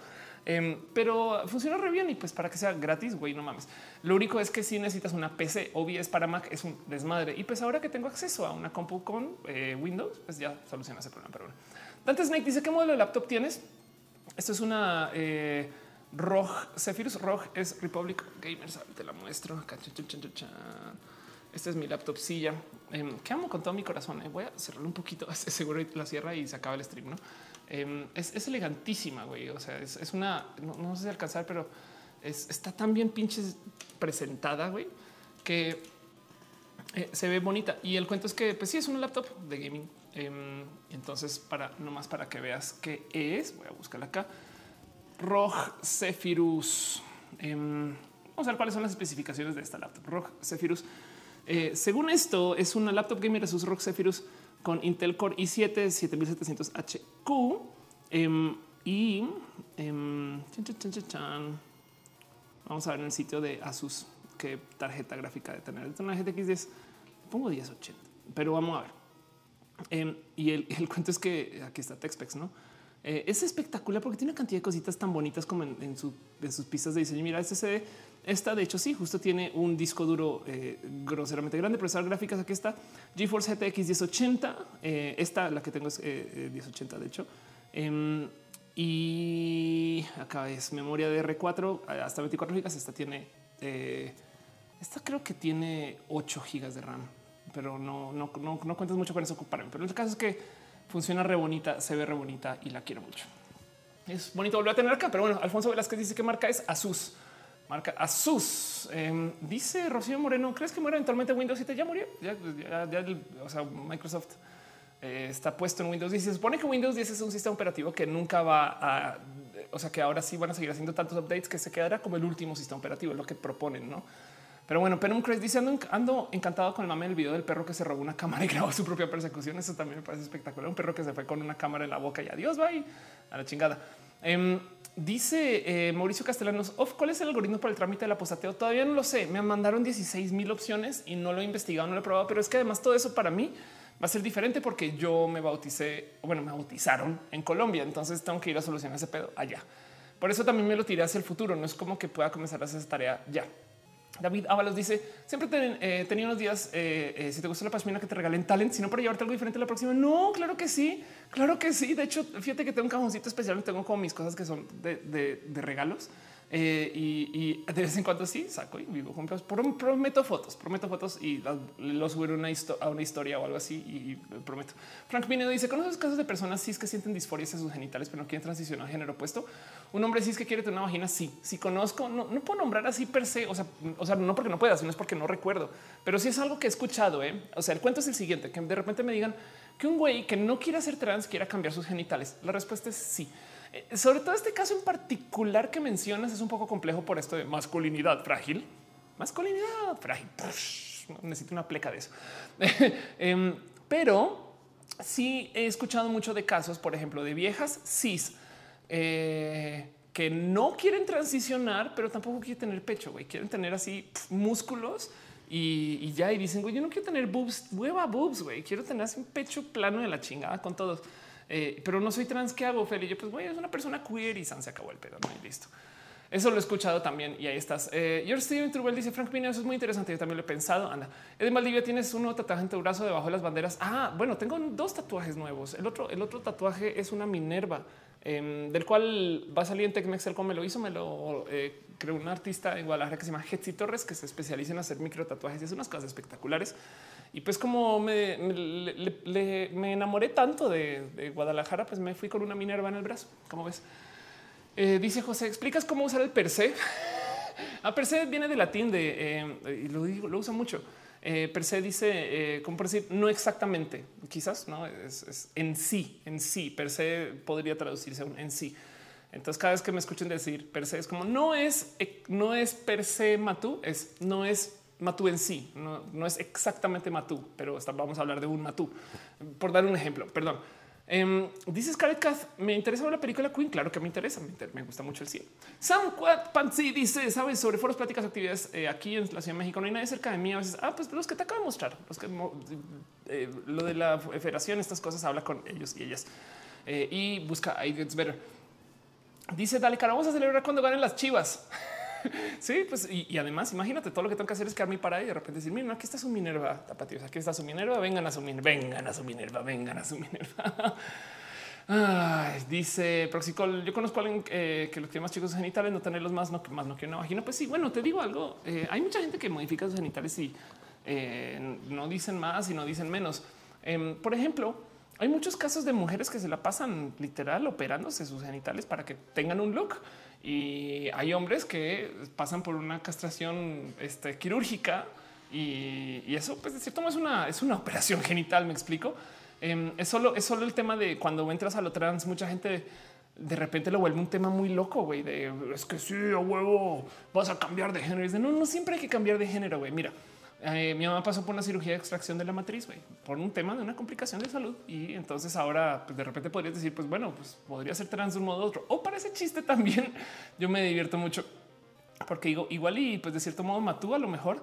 em, pero funciona re bien y pues para que sea gratis, güey, no mames. Lo único es que si necesitas una PC OBS para Mac es un desmadre y pues ahora que tengo acceso a una compu con eh, Windows, pues ya soluciona ese problema. Pero bueno, Dante Snake dice qué modelo de laptop tienes. Esto es una eh, ROG Zephyrus. ROG es Republic Gamers. Te la muestro. Esta es mi laptop silla em, que amo con todo mi corazón. Eh. Voy a cerrarlo un poquito, (laughs) seguro la cierra y se acaba el stream. ¿no? Em, es, elegantísima, güey. O sea, es, una, no, sé si alcanzar, pero está tan bien pinches presentada, güey, que eh, se ve bonita. Y el cuento es que, pues sí, es una laptop de gaming. Em, entonces, para nomás para que veas qué es, voy a buscarla acá. ROG Zephyrus. vamos a ver cuáles son las especificaciones de esta laptop. ROG Zephyrus eh, según esto, es una laptop gamer Asus ROG Zephyrus con Intel Core i7 7700HQ em, y em, vamos a ver en el sitio de Asus qué tarjeta gráfica de tener. Es una GTX 10, pongo 1080, pero vamos a ver. Em, y el, cuento es que aquí está TechSpecs, no? Eh, es espectacular porque tiene una cantidad de cositas tan bonitas como en, sus pistas de diseño. Mira, este se esta de hecho sí, justo tiene un disco duro eh, groseramente grande, procesador gráficas. Aquí está GeForce GTX 1080. Eh, esta, la que tengo es 1080 de hecho. Em, y acá es memoria de R4 hasta 24 gigas. Esta tiene, esta creo que tiene 8 gigas de RAM, pero no, no, no, no cuentas mucho con eso. Pero el caso es que funciona re bonita, se ve re bonita y la quiero mucho. Es bonito volver a tener acá, pero bueno, Alfonso Velázquez dice que marca es Asus. Marca Asus. Em, dice Rocío Moreno, ¿crees que muere eventualmente Windows 7? Ya murió. Ya, o sea, Microsoft eh, está puesto en Windows 10. Se supone que Windows 10 es un sistema operativo que nunca va a, o sea, que ahora sí van a seguir haciendo tantos updates que se quedará como el último sistema operativo, es lo que proponen, ¿no? Pero bueno, Penum Chris dice ando, encantado con el mame del video del perro que se robó una cámara y grabó su propia persecución. Eso también me parece espectacular. Un perro que se fue con una cámara en la boca y adiós, bye a la chingada. Em, dice eh, Mauricio Castellanos, ¿cuál es el algoritmo para el trámite del apostateo? Todavía no lo sé. Me mandaron 16 mil opciones y no lo he investigado, no lo he probado, pero es que además todo eso para mí va a ser diferente porque yo me bauticé, bueno, me bautizaron en Colombia, entonces tengo que ir a solucionar ese pedo allá. Por eso también me lo tiré hacia el futuro. No es como que pueda comenzar a hacer esa tarea ya. David Ábalos dice siempre eh, tenía unos días. Eh, eh, si te gusta la pasmina que te regalen talent, sino para llevarte algo diferente la próxima. No, claro que sí, claro que sí. De hecho, fíjate que tengo un cajoncito especial. Tengo como mis cosas que son de, regalos Eh, y, de vez en cuando sí saco y vivo con Prometo fotos, prometo fotos y los subo a una, a una historia o algo así. Y, prometo. Frank Pinedo dice: ¿Conoces casos de personas cis que sienten disforias en sus genitales, pero no quieren transicionar a género opuesto? Un hombre cis que quiere tener una vagina. Sí, sí conozco. No, no puedo nombrar así per se. O sea, o sea, no porque no pueda, sino es porque no recuerdo, pero sí es algo que he escuchado. ¿eh? O sea, el cuento es el siguiente: que de repente me digan que un güey que no quiere ser trans quiera cambiar sus genitales. La respuesta es sí. Eh, sobre todo este caso en particular que mencionas es un poco complejo por esto de masculinidad frágil. Masculinidad frágil. necesito una pleca de eso. (laughs) Em, pero sí he escuchado mucho de casos, por ejemplo, de viejas cis eh, que no quieren transicionar, pero tampoco quieren tener pecho, güey. Quieren tener así músculos y, ya y dicen, güey, yo no quiero tener boobs, hueva boobs, güey. Quiero tener así un pecho plano de la chingada con todos. Eh, pero no soy trans. ¿Qué hago, Feli? Yo, pues, güey, es una persona queer y se acabó el pedo. ¿no? Y listo. Eso lo he escuchado también y ahí estás. Eh, George Steven Trubel dice Frank Pino, eso es muy interesante. Yo también lo he pensado. Anda, de Maldivia tienes uno tatuaje en tu brazo debajo de las banderas. Ah, bueno, tengo dos tatuajes nuevos. El otro, el otro tatuaje es una Minerva em, del cual va a salir en Tecmexel como me lo hizo. Me lo eh, creó un artista en Guadalajara que se llama Hetzi Torres, que se especializa en hacer micro tatuajes y es unas cosas espectaculares. Y pues como me, me, enamoré tanto de, Guadalajara, pues me fui con una Minerva en el brazo. Como ves? Eh, dice José, ¿explicas cómo usar el per se? (laughs) Ah, per se viene de latín de eh, y lo digo, lo usa mucho. Eh, per se dice, eh, como por decir, no exactamente, quizás no es, en sí, en sí. Per se podría traducirse en sí. Entonces, cada vez que me escuchen decir per se es como no es, no es per se matú, es no es Matú en sí, no, es exactamente Matú, pero vamos a hablar de un Matú. Por dar un ejemplo, perdón. Um, dice Scarlett me interesa la película Queen. Claro que me interesa, me, gusta mucho el cielo. Sam Pansy dice, sabes sobre foros, pláticas, actividades eh, aquí en la Ciudad de México. No hay nadie cerca de mí. A veces, ah, pues los que te acabo de mostrar, los que eh, lo de la federación, estas cosas habla con ellos y ellas eh, y busca I Gets Better. Dice, dale, cara, vamos a celebrar cuando ganen las chivas. (laughs) (laughs) sí, pues y, además imagínate todo lo que tengo que hacer es quedarme para y de repente decir, mira, aquí está su Minerva, tapatíos, aquí está su Minerva, vengan a su Minerva, vengan a su Minerva, vengan a su Minerva. (laughs) dice Proxicol, yo conozco a alguien eh, que los tiene más chicos genitales, no tenerlos más, no, más no quiero vagina. Pues sí, bueno, te digo algo, eh, hay mucha gente que modifica sus genitales y eh, no dicen más y no dicen menos. Em, por ejemplo, hay muchos casos de mujeres que se la pasan literal operándose sus genitales para que tengan un look. Y hay hombres que pasan por una castración este, quirúrgica y, eso, pues de cierto modo es una, es una (laughs) operación genital. Me explico. Em, es solo, es solo el tema de cuando entras a lo trans, mucha gente de repente lo vuelve un tema muy loco, güey, de es que sí, a huevo, vas a cambiar de género. Y no, no siempre hay que cambiar de género, güey. Mira, eh, mi mamá pasó por una cirugía de extracción de la matriz, güey, por un tema de una complicación de salud. Y entonces ahora pues, de repente podrías decir, pues bueno, pues podría ser trans de un modo u otro. O para ese chiste también (laughs) yo me divierto mucho porque digo igual y pues de cierto modo Matú a lo mejor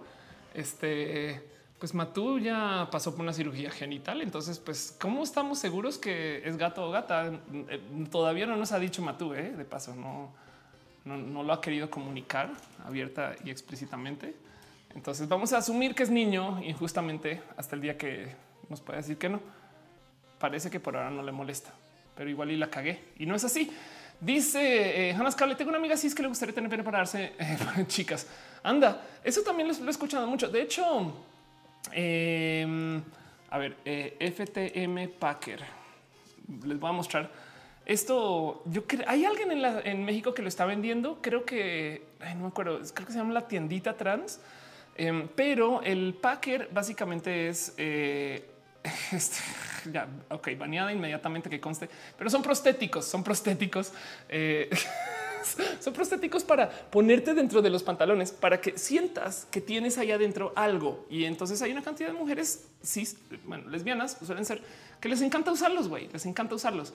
este pues Matú ya pasó por una cirugía genital. Entonces, pues, ¿cómo estamos seguros que es gato o gata? Eh, todavía no nos ha dicho Matú, ¿eh? de paso, no, no, lo ha querido comunicar abierta y explícitamente. Entonces vamos a asumir que es niño y justamente hasta el día que nos puede decir que no. Parece que por ahora no le molesta, pero igual y la cagué y no es así. Dice eh, Hannah Scarlett, tengo una amiga así es que le gustaría tener pena para darse eh, (laughs) chicas. Anda, eso también lo, he escuchado mucho. De hecho, em, a ver, eh, FTM Packer. Les voy a mostrar esto. Yo creo hay alguien en, en, México que lo está vendiendo. Creo que no me acuerdo. Creo que se llama la tiendita trans Em, pero el Packer básicamente es eh, (laughs) este, ya, ok, baneada inmediatamente que conste, pero son prostéticos, son prostéticos. Eh, (laughs) son prostéticos para ponerte dentro de los pantalones para que sientas que tienes ahí adentro algo. Y entonces hay una cantidad de mujeres cis, bueno, lesbianas suelen ser que les encanta usarlos, güey, les encanta usarlos.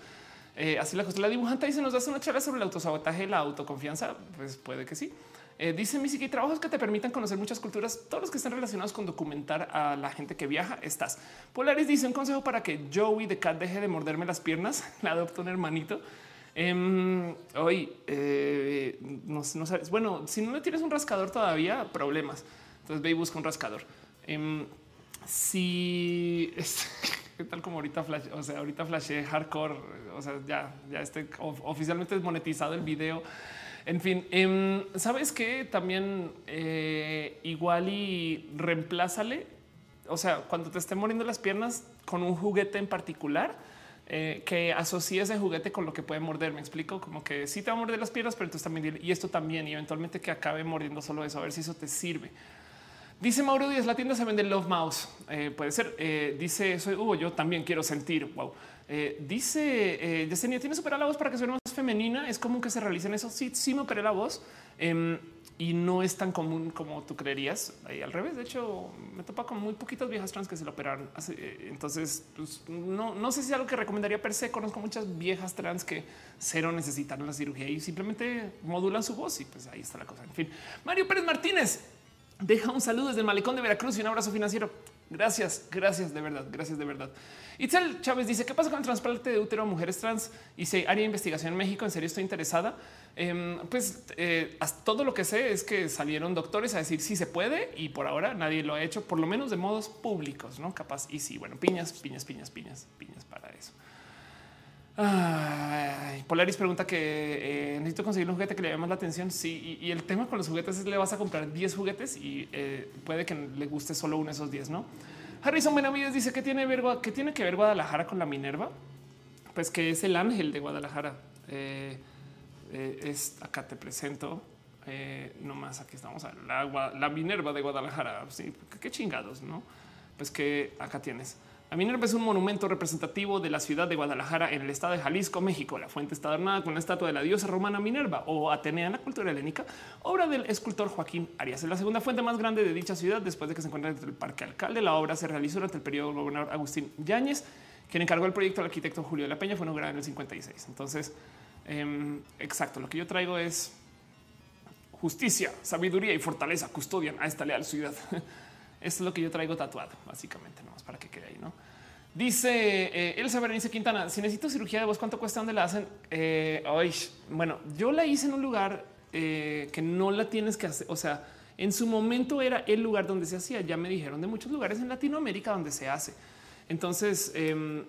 Eh, así la, la dibujante dice nos das una charla sobre el autosabotaje la autoconfianza. Pues puede que sí. Eh, dice Missy que hay trabajos que te permitan conocer muchas culturas, todos los que están relacionados con documentar a la gente que viaja. Estás. Polaris dice un consejo para que Joey de Cat deje de morderme las piernas. (laughs) Le adopto un hermanito. Em, hoy eh, no, sabes. Bueno, si no le tienes un rascador todavía, problemas. Entonces ve y busca un rascador. Em, si (laughs) es tal como ahorita flash, o sea, ahorita flashé hardcore, o sea, ya, ya esté oficialmente desmonetizado el video En fin, em, sabes que también eh, igual y reemplázale. O sea, cuando te estén muriendo las piernas con un juguete en particular, eh, que asocie ese juguete con lo que puede morder. Me explico como que sí te va a morder las piernas, pero entonces también y esto también, y eventualmente que acabe mordiendo solo eso, a ver si eso te sirve. Dice Mauro Díaz, la tienda se vende Love Mouse. Eh, puede ser. dice soy Hugo, yo también quiero sentir. Wow. Eh, dice eh, Yesenia, ¿tienes operar la voz para que suene más femenina? Es común que se realicen eso. Sí, sí me operé la voz em, y no es tan común como tú creerías. al revés, de hecho, me topa con muy poquitas viejas trans que se lo operaron. Eh, entonces, pues, no, no sé si es algo que recomendaría per se. Conozco muchas viejas trans que cero necesitan la cirugía y simplemente modulan su voz y pues ahí está la cosa. En fin, Mario Pérez Martínez deja un saludo desde el malecón de Veracruz y un abrazo financiero. Gracias, gracias de verdad, gracias de verdad. Itzel Chávez dice qué pasa con el trasplante de útero a mujeres trans y si haría investigación en México. En serio, estoy interesada. Em, pues eh, todo lo que sé es que salieron doctores a decir si se puede y por ahora nadie lo ha hecho, por lo menos de modos públicos, no capaz. Y sí, bueno, piñas, piñas, piñas, piñas, piñas para eso. Polaris pregunta que eh, necesito conseguir un juguete que le llame más la atención. Sí, y, el tema con los juguetes es le vas a comprar 10 juguetes y eh, puede que le guste solo uno de esos 10, no? Harrison Benavides dice que tiene, que ver Guadalajara con la Minerva. Pues que es el ángel de Guadalajara. Eh, eh, acá te presento. Eh, no más aquí estamos la, la Minerva de Guadalajara. Sí, qué chingados, no? Pues que acá tienes. La Minerva es un monumento representativo de la ciudad de Guadalajara en el estado de Jalisco, México. La fuente está adornada con la estatua de la diosa romana Minerva o Atenea en la cultura helénica, obra del escultor Joaquín Arias. Es la segunda fuente más grande de dicha ciudad después de que se encuentra entre el Parque Alcalde. La obra se realizó durante el periodo del gobernador Agustín Yáñez, quien encargó el proyecto al arquitecto Julio de la Peña. Fue inaugurada en el 56. Entonces, em, exacto, lo que yo traigo es justicia, sabiduría y fortaleza custodian a esta leal ciudad. Esto (laughs) es lo que yo traigo tatuado, básicamente, no más para que quede ahí, ¿no? Dice eh, Elsa Berenice Quintana, si necesito cirugía de voz, ¿cuánto cuesta? ¿Dónde la hacen? Eh, bueno, yo la hice en un lugar eh, que no la tienes que hacer. O sea, en su momento era el lugar donde se hacía. Ya me dijeron de muchos lugares en Latinoamérica donde se hace. Entonces, em,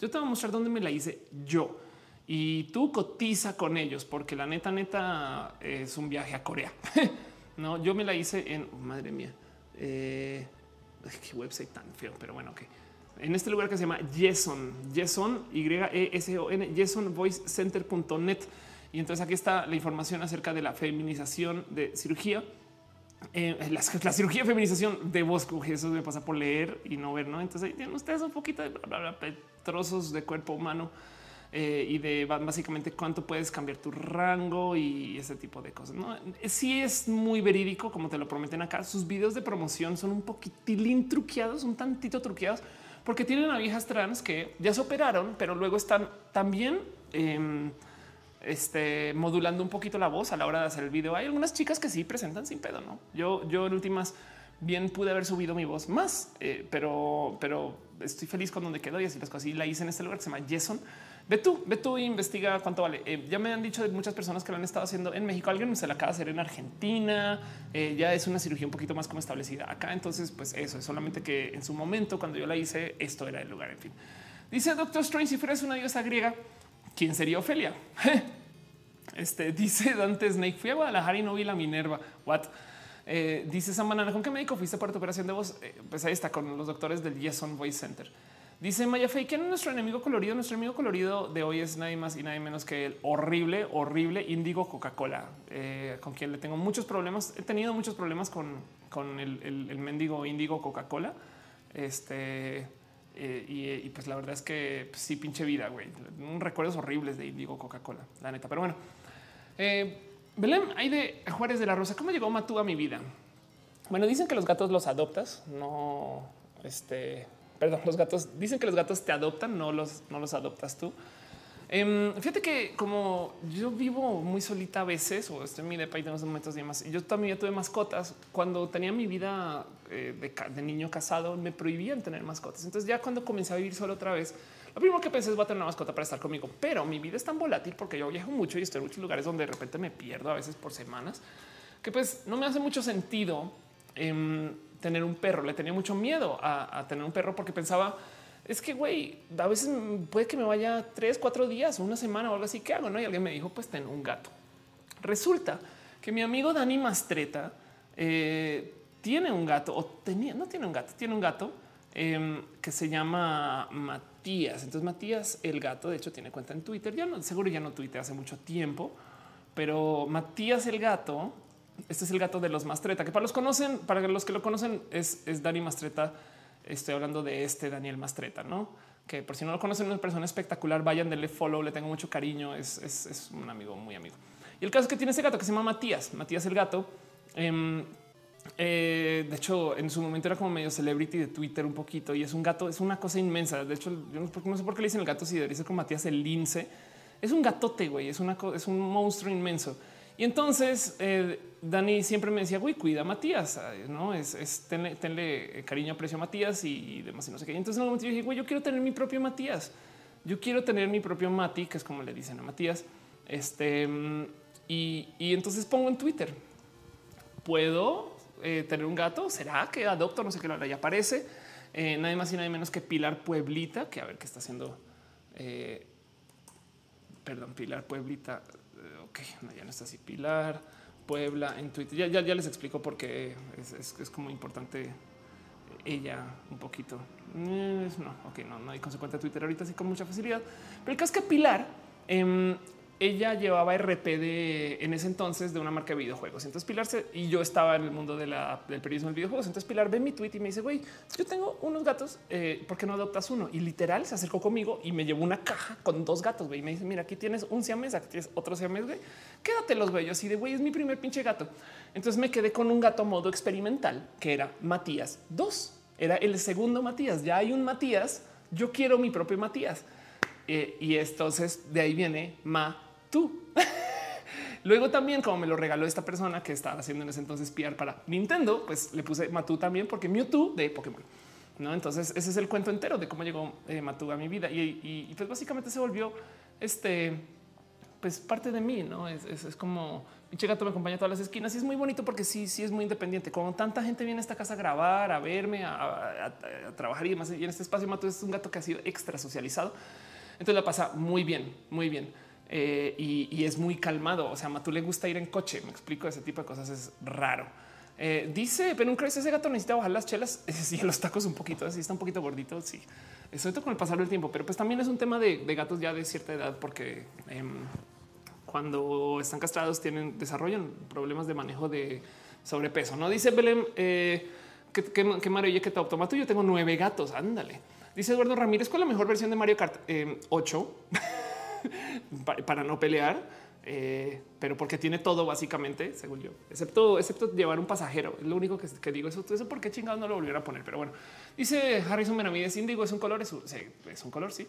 yo te voy a mostrar dónde me la hice yo. Y tú cotiza con ellos, porque la neta, neta es un viaje a Corea. (laughs) no, yo me la hice en, madre mía, eh, qué website tan feo, pero bueno, ok. En este lugar que se llama Yeson, Yeson, Y E S O N, YesonVoiceCenter.net. Y entonces aquí está la información acerca de la feminización de cirugía. Eh, la, cirugía de feminización de voz, eso me pasa por leer y no ver, ¿no? Entonces tienen ustedes un poquito de trozos de cuerpo humano eh, y de básicamente cuánto puedes cambiar tu rango y ese tipo de cosas. ¿no? Sí es muy verídico, como te lo prometen acá. Sus videos de promoción son un poquitín truqueados, un tantito truqueados, porque tienen a trans que ya se operaron, pero luego están también em, este, modulando un poquito la voz a la hora de hacer el video. Hay algunas chicas que sí presentan sin pedo, ¿no? Yo, yo en últimas bien pude haber subido mi voz más, eh, pero, pero estoy feliz con donde quedó y así las cosas. Y la hice en este lugar que se llama Jason Ve tú, ve tú e investiga cuánto vale. Eh, ya me han dicho de muchas personas que lo han estado haciendo en México. Alguien se la acaba de hacer en Argentina. Eh, ya es una cirugía un poquito más como establecida acá. Entonces, pues eso es solamente que en su momento, cuando yo la hice, esto era el lugar. En fin, dice Doctor Strange: si fueras una diosa griega, ¿quién sería Ofelia? (laughs) este dice Dante Snake: Fui a Guadalajara y no vi la Minerva. What? Eh, dice San Banana, ¿con qué médico fuiste para tu operación de voz? pues ahí está con los doctores del Yeson Voice Center. Dice Maya Fey, ¿quién es nuestro enemigo colorido? Nuestro enemigo colorido de hoy es nadie más y nadie menos que el horrible, horrible índigo Coca-Cola, eh, con quien le tengo muchos problemas. He tenido muchos problemas con, con el, el, mendigo índigo Coca-Cola. Este, eh, y, pues la verdad es que pues, sí, pinche vida, güey. Recuerdos horribles de índigo Coca-Cola, la neta. Pero bueno, eh, Belén, hay de Juárez de la Rosa. ¿Cómo llegó Matú a mi vida? Bueno, dicen que los gatos los adoptas, no este perdón, los gatos dicen que los gatos te adoptan, no los, no los adoptas tú. Em, fíjate que como yo vivo muy solita a veces o estoy en mi depa y tengo momentos y demás, yo también ya tuve mascotas. Cuando tenía mi vida eh, de, niño casado, me prohibían tener mascotas. Entonces, ya cuando comencé a vivir solo otra vez, lo primero que pensé es voy a tener una mascota para estar conmigo, pero mi vida es tan volátil porque yo viajo mucho y estoy en muchos lugares donde de repente me pierdo a veces por semanas que pues no me hace mucho sentido. Em, tener un perro. Le tenía mucho miedo a, tener un perro porque pensaba, es que, güey, a veces puede que me vaya tres, cuatro días, una semana o algo así. ¿Qué hago? ¿no? Y alguien me dijo, pues ten un gato. Resulta que mi amigo Dani Mastreta eh, tiene un gato o tenía, no tiene un gato, tiene un gato em, que se llama Matías. Entonces Matías, el gato, de hecho tiene cuenta en Twitter. Ya no, seguro ya no tuitea hace mucho tiempo, pero Matías el gato, este es el gato de los Mastreta, que para los conocen, para los que lo conocen es, es Dani Mastreta. Estoy hablando de este Daniel Mastreta, no? Que por si no lo conocen, una persona espectacular. Vayan, denle follow, le tengo mucho cariño. Es, es, es un amigo muy amigo. Y el caso es que tiene ese gato que se llama Matías. Matías el gato. Eh, eh, de hecho, en su momento era como medio celebrity de Twitter un poquito y es un gato, es una cosa inmensa. De hecho, yo no, sé por qué le dicen el gato si debería ser como Matías el lince. Es un gatote, güey, es, una, es un monstruo inmenso. Y entonces eh, Dani siempre me decía, güey, cuida a Matías, no es, tenle, cariño, aprecio a Matías y, demás. Y no sé qué. Y entonces en un momento yo dije, güey, yo quiero tener mi propio Matías. Yo quiero tener mi propio Mati, que es como le dicen a Matías. Este mm, y, y entonces pongo en Twitter, puedo eh, tener un gato? ¿Será que adopto? No sé qué Ya aparece eh, nadie más y nadie menos que Pilar Pueblita, que a ver qué está haciendo. Eh, perdón, Pilar Pueblita. ok, ya no está así. Pilar Puebla en Twitter. Ya, ya, les explico por qué es, como importante ella un poquito. no, ok, no, no hay consecuencia de Twitter ahorita así con mucha facilidad. Pero el caso es que Pilar em, ella llevaba RP en ese entonces de una marca de videojuegos. Entonces Pilar y yo estaba en el mundo de del periodismo de videojuegos. Entonces Pilar ve mi tweet y me dice, güey, yo tengo unos gatos, eh, ¿por qué no adoptas uno? Y literal se acercó conmigo y me llevó una caja con dos gatos, güey. Y me dice, mira, aquí tienes un siamés, aquí tienes otro siamés, güey. Quédatelos, güey. Yo así de, güey, es mi primer pinche gato. Entonces me quedé con un gato modo experimental, que era Matías 2. Era el segundo Matías. Ya hay un Matías. Yo quiero mi propio Matías. Eh, y entonces de ahí viene Ma tú. (laughs) Luego también, como me lo regaló esta persona que estaba haciendo en ese entonces PR para Nintendo, pues le puse Matú también porque Mewtwo de Pokémon. No, entonces ese es el cuento entero de cómo llegó eh, Matú a mi vida y, pues básicamente se volvió este, pues parte de mí. No es, como mi gato me acompaña a todas las esquinas y es muy bonito porque sí, sí es muy independiente. Como tanta gente viene a esta casa a grabar, a verme, a, trabajar y demás. Y en este espacio, Matú es un gato que ha sido extra socializado. Entonces la pasa muy bien, muy bien. Eh, y, es muy calmado. O sea, a tú le gusta ir en coche. Me explico ese tipo de cosas. Es raro. Eh, dice, pero un ese gato necesita bajar las chelas. (laughs) Sí, los tacos un poquito así, está un poquito gordito. Sí, eso con el pasar del tiempo, pero pues también es un tema de, gatos ya de cierta edad, porque em, cuando están castrados tienen desarrollan problemas de manejo de sobrepeso. No dice Belén eh, que, que, que te automato. Yo tengo nueve gatos. Ándale. Dice Eduardo Ramírez, ¿cuál es la mejor versión de Mario Kart? 8. (laughs) (laughs) Para no pelear. Eh, pero porque tiene todo básicamente, según yo, excepto, excepto llevar un pasajero. Es lo único que, digo. Eso, eso porque chingados no lo volvieron a poner. Pero bueno, dice Harrison Benavides, Indigo es un color, es un, es un color. Sí,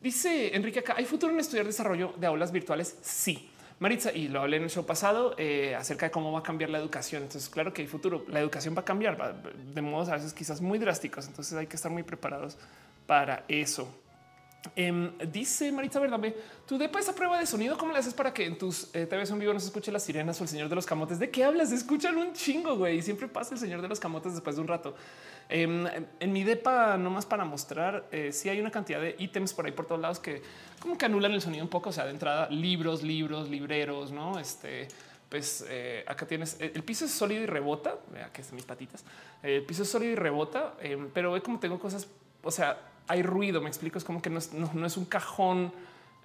dice Enrique acá. Hay futuro en estudiar desarrollo de aulas virtuales. Sí, Maritza, y lo hablé en el show pasado eh, acerca de cómo va a cambiar la educación. Entonces, claro que hay futuro. La educación va a cambiar de modos a veces quizás muy drásticos. Entonces, hay que estar muy preparados para eso. Em, dice Marita Verdame, tú de esa prueba de sonido, ¿cómo le haces para que en tus eh, TVs en vivo no se escuche las sirenas o el señor de los camotes? ¿De qué hablas? Escuchan un chingo, güey. Siempre pasa el señor de los camotes después de un rato. Em, en mi depa, nomás para mostrar, eh, si hay una cantidad de ítems por ahí por todos lados que como que anulan el sonido un poco. O sea, de entrada, libros, libros, libreros, no? Este, pues eh, acá tienes el piso es sólido y rebota. Vea que son mis patitas. El piso es sólido y rebota, em, pero ve como tengo cosas. O sea, hay ruido. Me explico. Es como que no es, un cajón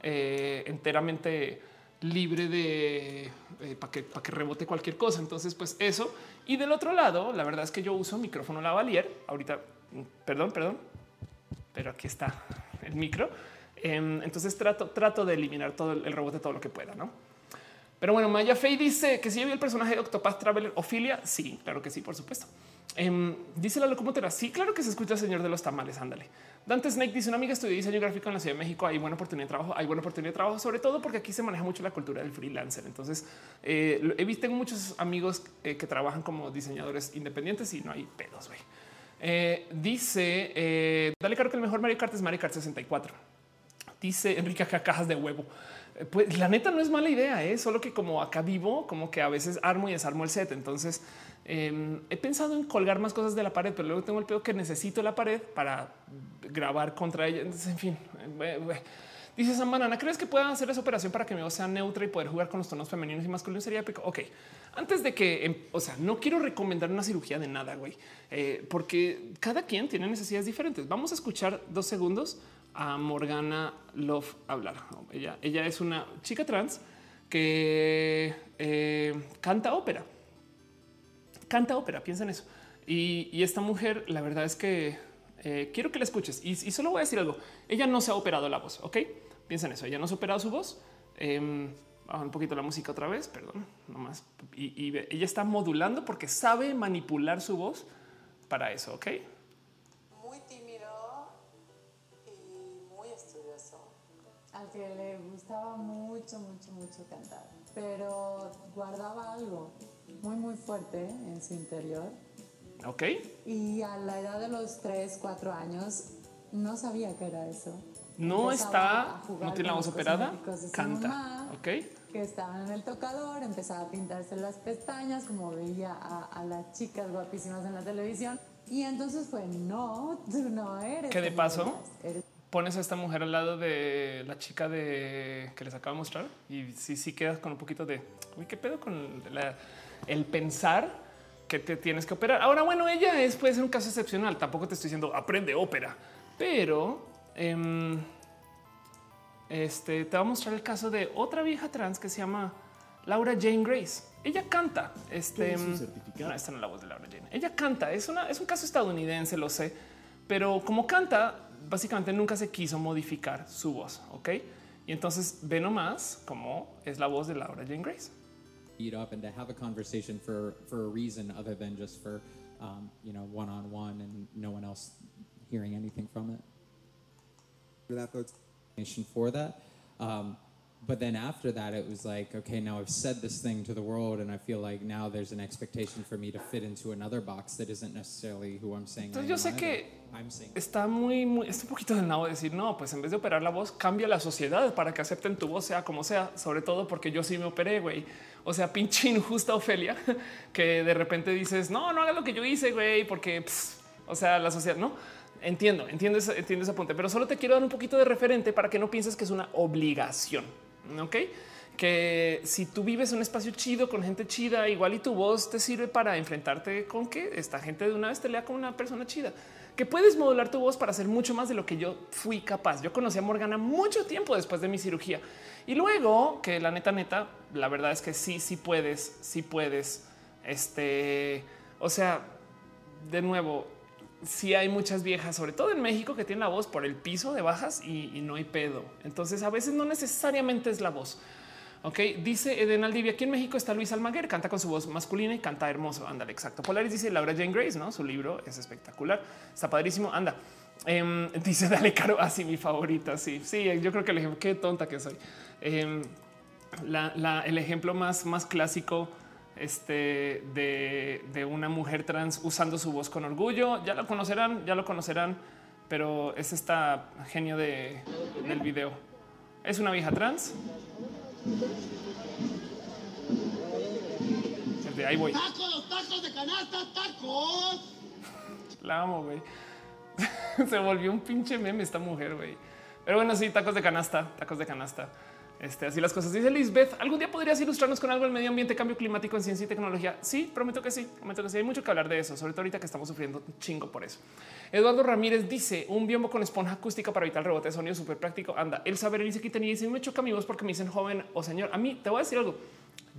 eh, enteramente libre de eh, para que, que rebote cualquier cosa. Entonces, pues eso. Y del otro lado, la verdad es que yo uso micrófono lavalier. Ahorita, perdón, perdón, pero aquí está el micro. Em, entonces trato, trato de eliminar todo el, rebote, todo lo que pueda, no? Pero bueno, Maya Fey dice que si yo vi el personaje de Octopath Traveler Ophelia, sí, claro que sí, por supuesto. Em, dice la locomotora. Sí, claro que se escucha el señor de los tamales. Ándale. Dante Snake dice una amiga estudió diseño gráfico en la Ciudad de México. Hay buena oportunidad de trabajo. Hay buena oportunidad de trabajo, sobre todo porque aquí se maneja mucho la cultura del freelancer. Entonces eh, he visto muchos amigos eh, que trabajan como diseñadores independientes y no hay pedos. Eh, dice eh, dale claro que el mejor Mario Kart es Mario Kart 64. Dice Enrique acá cajas de huevo. Pues la neta no es mala idea, es solo que como acá vivo, como que a veces armo y desarmo el set. Entonces Em, he pensado en colgar más cosas de la pared, pero luego tengo el pedo que necesito la pared para grabar contra ella. Entonces, en fin, Dice Samana, ¿crees que puedan hacer esa operación para que mi voz sea neutra y poder jugar con los tonos femeninos y masculinos? Sería épico. Ok, antes de que, em, o sea, no quiero recomendar una cirugía de nada, güey, eh, porque cada quien tiene necesidades diferentes. Vamos a escuchar dos segundos a Morgana Love hablar. Ella, ella es una chica trans que eh, canta ópera. Canta ópera, piensa en eso. Y, esta mujer, la verdad es que eh, quiero que la escuches y, y, solo voy a decir algo. Ella no se ha operado la voz, ok? Piensa en eso. Ella no se ha operado su voz. Eh, un poquito la música otra vez, perdón, nomás. Y, y ella está modulando porque sabe manipular su voz para eso, ok? Al que le gustaba mucho, mucho, mucho cantar, pero guardaba algo muy, muy fuerte en su interior. Ok. Y a la edad de los 3, 4 años no sabía qué era eso no está, no tiene la voz operada, canta. ok. Que estaba en el tocador, empezaba a pintarse las pestañas, como veía a, las chicas guapísimas en la televisión. Y entonces fue, no, tú no eres. ¿Qué de paso? Pones a esta mujer al lado de la chica de que les acabo de mostrar y sí, sí quedas con un poquito de, uy, qué pedo con el pensar que te tienes que operar. Ahora, bueno, ella es, puede ser un caso excepcional. Tampoco te estoy diciendo aprende ópera, pero Em, este te va a mostrar el caso de otra vieja trans que se llama Laura Jane Grace. Ella canta. Este es em, certificado? esta no es la voz de Laura Jane. Ella canta. Es una, es un caso estadounidense, lo sé, pero como canta, básicamente nunca se quiso modificar su voz. Ok. Y entonces ve nomás cómo es la voz de Laura Jane Grace. Beat up and to have a conversation for for a reason other than just for um, you know one on one and no one else hearing anything from it. for that. Um, but then after that, it was like, okay, now I've said this thing to the world, and I feel like now there's an expectation for me to fit into another box that isn't necessarily who I'm saying. Entonces, yo sé que está muy, muy, está un poquito del nabo decir, no, pues en vez de operar la voz, cambia la sociedad para que acepten tu voz, sea como sea, sobre todo porque yo sí me operé, güey. O sea, pinche injusta Ofelia, (laughs) que de repente dices, no, no haga lo que yo hice, güey, porque, o sea, la sociedad, no Entiendo, entiendo, entiendo ese punto, pero solo te quiero dar un poquito de referente para que no pienses que es una obligación. Ok, que si tú vives un espacio chido con gente chida, igual y tu voz te sirve para enfrentarte con que esta gente de una vez te lea como una persona chida, que puedes modular tu voz para hacer mucho más de lo que yo fui capaz. Yo conocí a Morgana mucho tiempo después de mi cirugía y luego que la neta, neta, la verdad es que sí, sí puedes, sí puedes. Este, o sea, de nuevo, si hay muchas viejas, sobre todo en México, que tienen la voz por el piso de bajas y, no hay pedo. Entonces a veces no necesariamente es la voz. Ok, dice Eden Aldivia. Aquí en México está Luis Almaguer, canta con su voz masculina y canta hermoso. Ándale, exacto. Polaris dice Laura Jane Grace, no? Su libro es espectacular, está padrísimo. Anda, em, dice Dale Caro. Así ah, mi favorita. Sí, sí, yo creo que el ejemplo, qué tonta que soy. Em, el ejemplo más, más clásico este, de, una mujer trans usando su voz con orgullo. Ya lo conocerán, ya lo conocerán, pero es esta genio de, del video. Es una vieja trans. ahí voy. Tacos, tacos de canasta, tacos. La amo, güey. (laughs) Se volvió un pinche meme esta mujer, güey. Pero bueno, sí, tacos de canasta, tacos de canasta. Este, así las cosas. Dice Lisbeth, ¿algún día podrías ilustrarnos con algo del medio ambiente, cambio climático en ciencia y tecnología? Sí, prometo que sí, prometo que sí. Hay mucho que hablar de eso, sobre todo ahorita que estamos sufriendo un chingo por eso. Eduardo Ramírez dice, un biombo con esponja acústica para evitar rebote de sonido súper práctico. Anda, el saber dice que tenía dice, me choca mi voz porque me dicen joven o señor. A mí te voy a decir algo.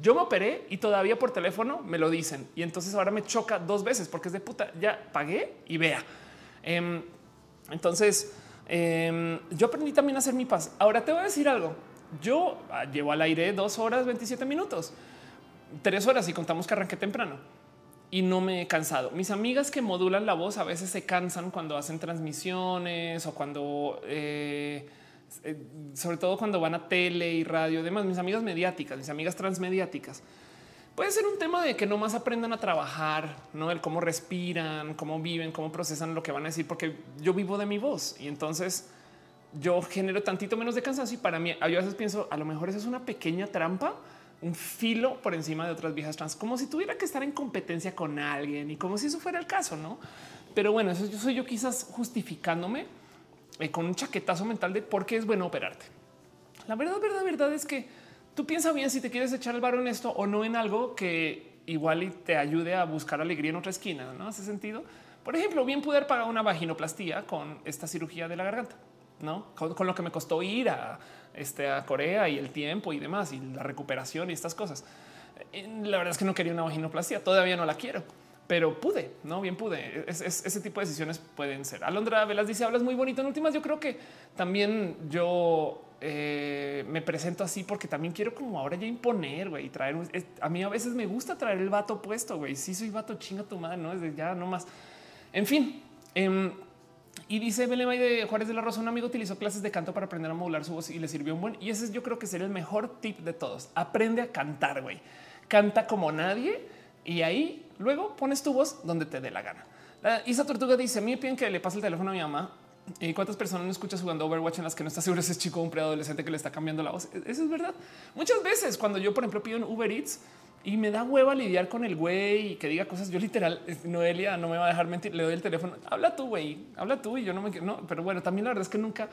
Yo me operé y todavía por teléfono me lo dicen. Y entonces ahora me choca dos veces porque es de puta. Ya pagué y vea. Em, entonces, em, yo aprendí también a hacer mi paz. Ahora te voy a decir algo yo ah, llevo al aire dos horas 27 minutos, tres horas y contamos que arranqué temprano y no me he cansado. Mis amigas que modulan la voz a veces se cansan cuando hacen transmisiones o cuando, eh, eh, sobre todo cuando van a tele y radio. Además, mis amigas mediáticas, mis amigas transmediáticas. Puede ser un tema de que no más aprendan a trabajar, no el cómo respiran, cómo viven, cómo procesan lo que van a decir, porque yo vivo de mi voz y entonces yo genero tantito menos de cansancio y para mí, a veces pienso, a lo mejor eso es una pequeña trampa, un filo por encima de otras viejas trans, como si tuviera que estar en competencia con alguien y como si eso fuera el caso, ¿no? Pero bueno, eso yo soy yo quizás justificándome eh, con un chaquetazo mental de por qué es bueno operarte. la verdad, verdad, verdad es que tú piensas bien si te quieres echar el barro en esto o no en algo que igual te ayude a buscar alegría en otra esquina. No hace sentido. Por ejemplo, bien poder pagar una vaginoplastía con esta cirugía de la garganta, no con, lo que me costó ir a, este, a Corea y el tiempo y demás y la recuperación y estas cosas. Eh, La verdad es que no quería una vaginoplastia, todavía no la quiero, pero pude, no bien pude. Es- es- ese tipo de decisiones pueden ser. Alondra Velas dice: Hablas muy bonito. En últimas, yo creo que también yo eh, me presento así porque también quiero, como ahora ya imponer y traer. a mí a veces me gusta traer el vato puesto. Güey, sí, soy vato, chinga tu madre, no es ya no más. En fin. em, y dice Belemay de Juárez de la Rosa, un amigo utilizó clases de canto para aprender a modular su voz y le sirvió un buen. Y ese es, yo creo que sería el mejor tip de todos. Aprende a cantar, güey. Canta como nadie y ahí luego pones tu voz donde te dé la gana. La Isa Tortuga dice, a mí me piden que le pase el teléfono a mi mamá. ¿Y cuántas personas no escuchas jugando Overwatch en las que no está seguro si es chico o un preadolescente que le está cambiando la voz? E- Eso es verdad. Muchas veces cuando yo, por ejemplo, pido en Uber Eats y me da hueva lidiar con el güey y que diga cosas. Yo literal, Noelia no me va a dejar mentir. Le doy el teléfono. Habla tú, güey. Habla tú y yo no me quiero. No, pero bueno, también la verdad es que nunca,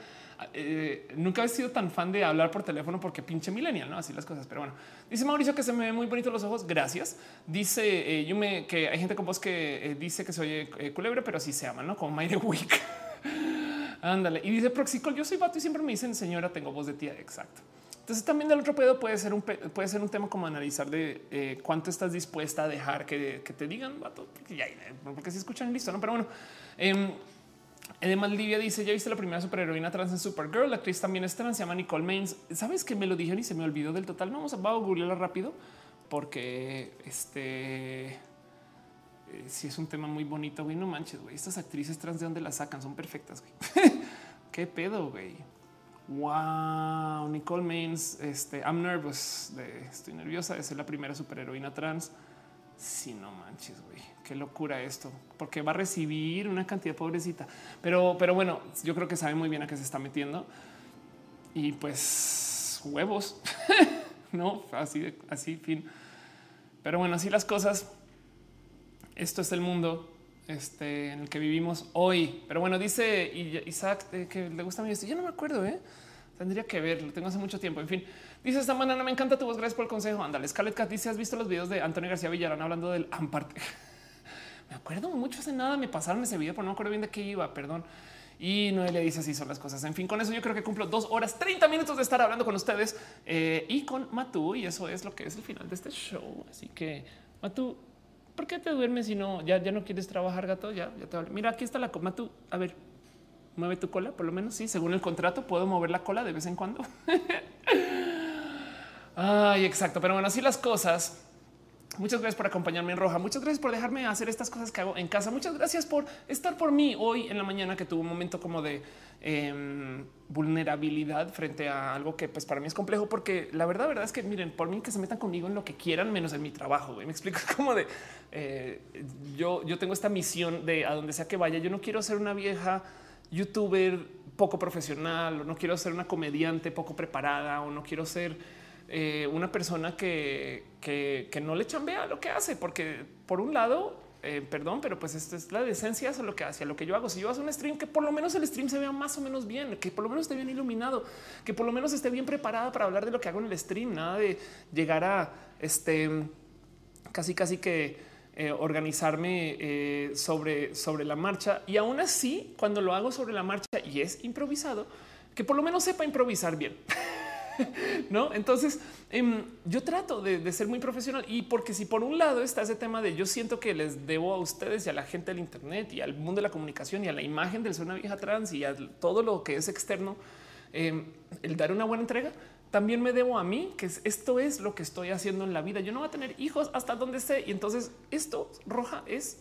eh, nunca he sido tan fan de hablar por teléfono porque pinche millennial, no así las cosas. Pero bueno, dice Mauricio que se me ven muy bonitos los ojos. Gracias. Dice eh, Yume que hay gente con voz que eh, dice que se oye eh, culebre, pero sí se ama, no como Mayre Wick. (laughs) Ándale. Y dice Proxicol, yo soy vato y siempre me dicen señora, tengo voz de tía. Exacto. Entonces también del otro pedo puede ser un puede ser un tema como analizar de eh, cuánto estás dispuesta a dejar que, te digan vato, eh, porque si escuchan listo, no? Pero bueno, em, Ede Maldivia dice: Ya viste la primera superheroína trans en Supergirl. La actriz también es trans, se llama Nicole Maines. Sabes que me lo dijeron y se me olvidó del total. Vamos a, vamos a googlearla rápido porque este eh, si es un tema muy bonito. Güey, no manches, güey. Estas actrices trans de dónde las sacan son perfectas. Güey. (laughs) Qué pedo, güey. Wow, Nicole Maines, este, I'm nervous, estoy nerviosa de ser la primera superheroína trans. Sí, no manches, güey, qué locura esto, porque va a recibir una cantidad pobrecita. Pero, pero bueno, yo creo que sabe muy bien a qué se está metiendo. Y pues huevos, (laughs) no así, así, fin. Pero bueno, así las cosas. Esto es el mundo este, en el que vivimos hoy. Pero bueno, dice Isaac eh, que le gusta a mí esto. Yo no me acuerdo, ¿eh? Tendría que ver, lo tengo hace mucho tiempo. En fin, dice esta mañana, me encanta tu voz, gracias por el consejo. Ándale, Scarlett Cat dice, ¿has visto los videos de Antonio García Villarán hablando del Amparte? (laughs) me acuerdo mucho hace nada, me pasaron ese video, pero no me acuerdo bien de qué iba, perdón. Y Noelia dice así son las cosas. En fin, con eso yo creo que cumplo dos horas, 30 minutos de estar hablando con ustedes eh, y con Matú. Y eso es lo que es el final de este show. Así que Matú, ¿por qué te duermes si no ya, ya no quieres trabajar, gato? Ya, ya te vale. Mira, aquí está la co- Matú. A ver, mueve tu cola, por lo menos. Sí, según el contrato, puedo mover la cola de vez en cuando. (laughs) Ay, exacto. Pero bueno, así las cosas. Muchas gracias por acompañarme en Roja. Muchas gracias por dejarme hacer estas cosas que hago en casa. Muchas gracias por estar por mí hoy en la mañana que tuve un momento como de em, vulnerabilidad frente a algo que pues para mí es complejo porque la verdad, verdad es que miren, por mí que se metan conmigo en lo que quieran menos en mi trabajo. Me explico (laughs) como de eh, yo, yo tengo esta misión de a donde sea que vaya. Yo no quiero ser una vieja youtuber poco profesional o no quiero ser una comediante poco preparada o no quiero ser eh, una persona que, que, no le chambea lo que hace, porque por un lado, eh, perdón, pero pues esto es la decencia, eso es lo que hace, lo que yo hago. Si yo hago un stream, que por lo menos el stream se vea más o menos bien, que por lo menos esté bien iluminado, que por lo menos esté bien preparada para hablar de lo que hago en el stream, nada de llegar a este casi, casi que eh, organizarme sobre, sobre la marcha. Y aún así, cuando lo hago sobre la marcha y es improvisado, que por lo menos sepa improvisar bien. (laughs) (laughs) no, entonces em, yo trato de, ser muy profesional y porque si por un lado está ese tema de yo siento que les debo a ustedes y a la gente del Internet y al mundo de la comunicación y a la imagen del ser una vieja trans y a todo lo que es externo, em, el dar una buena entrega, también me debo a mí, que es- esto es lo que estoy haciendo en la vida. Yo no voy a tener hijos hasta donde esté y entonces esto roja es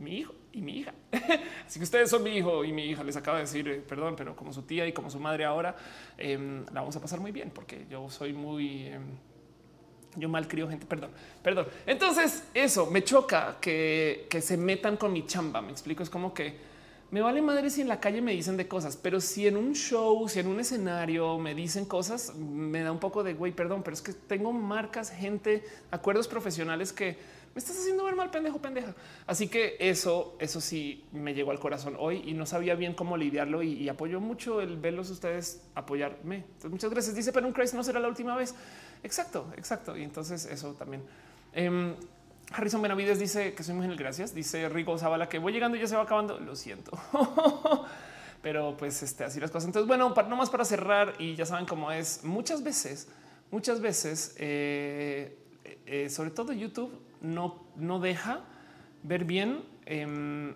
mi hijo y mi hija. (laughs) Así que ustedes son mi hijo y mi hija. Les acaba de decir, eh, perdón, pero como su tía y como su madre ahora, em, la vamos a pasar muy bien porque yo soy muy... em, yo mal crío gente, perdón, perdón. Entonces, eso me choca que, que se metan con mi chamba. Me explico. Es como que me vale madre si en la calle me dicen de cosas, pero si en un show, si en un escenario me dicen cosas, me da un poco de güey, perdón, pero es que tengo marcas, gente, acuerdos profesionales que me estás haciendo ver mal, pendejo, pendeja. Así que eso, eso sí me llegó al corazón hoy y no sabía bien cómo lidiarlo y, y apoyó mucho el verlos ustedes apoyarme. Entonces, muchas gracias. Dice, pero un Christ no será la última vez. Exacto, exacto. Y entonces eso también. Em, Harrison Benavides dice que soy muy gracias. Dice Rico Zavala que voy llegando y ya se va acabando. Lo siento. (laughs) Pero pues este, así las cosas. Entonces, bueno, para, más para cerrar y ya saben cómo es. Muchas veces, muchas veces, eh, eh, sobre todo YouTube, no, no deja ver bien em,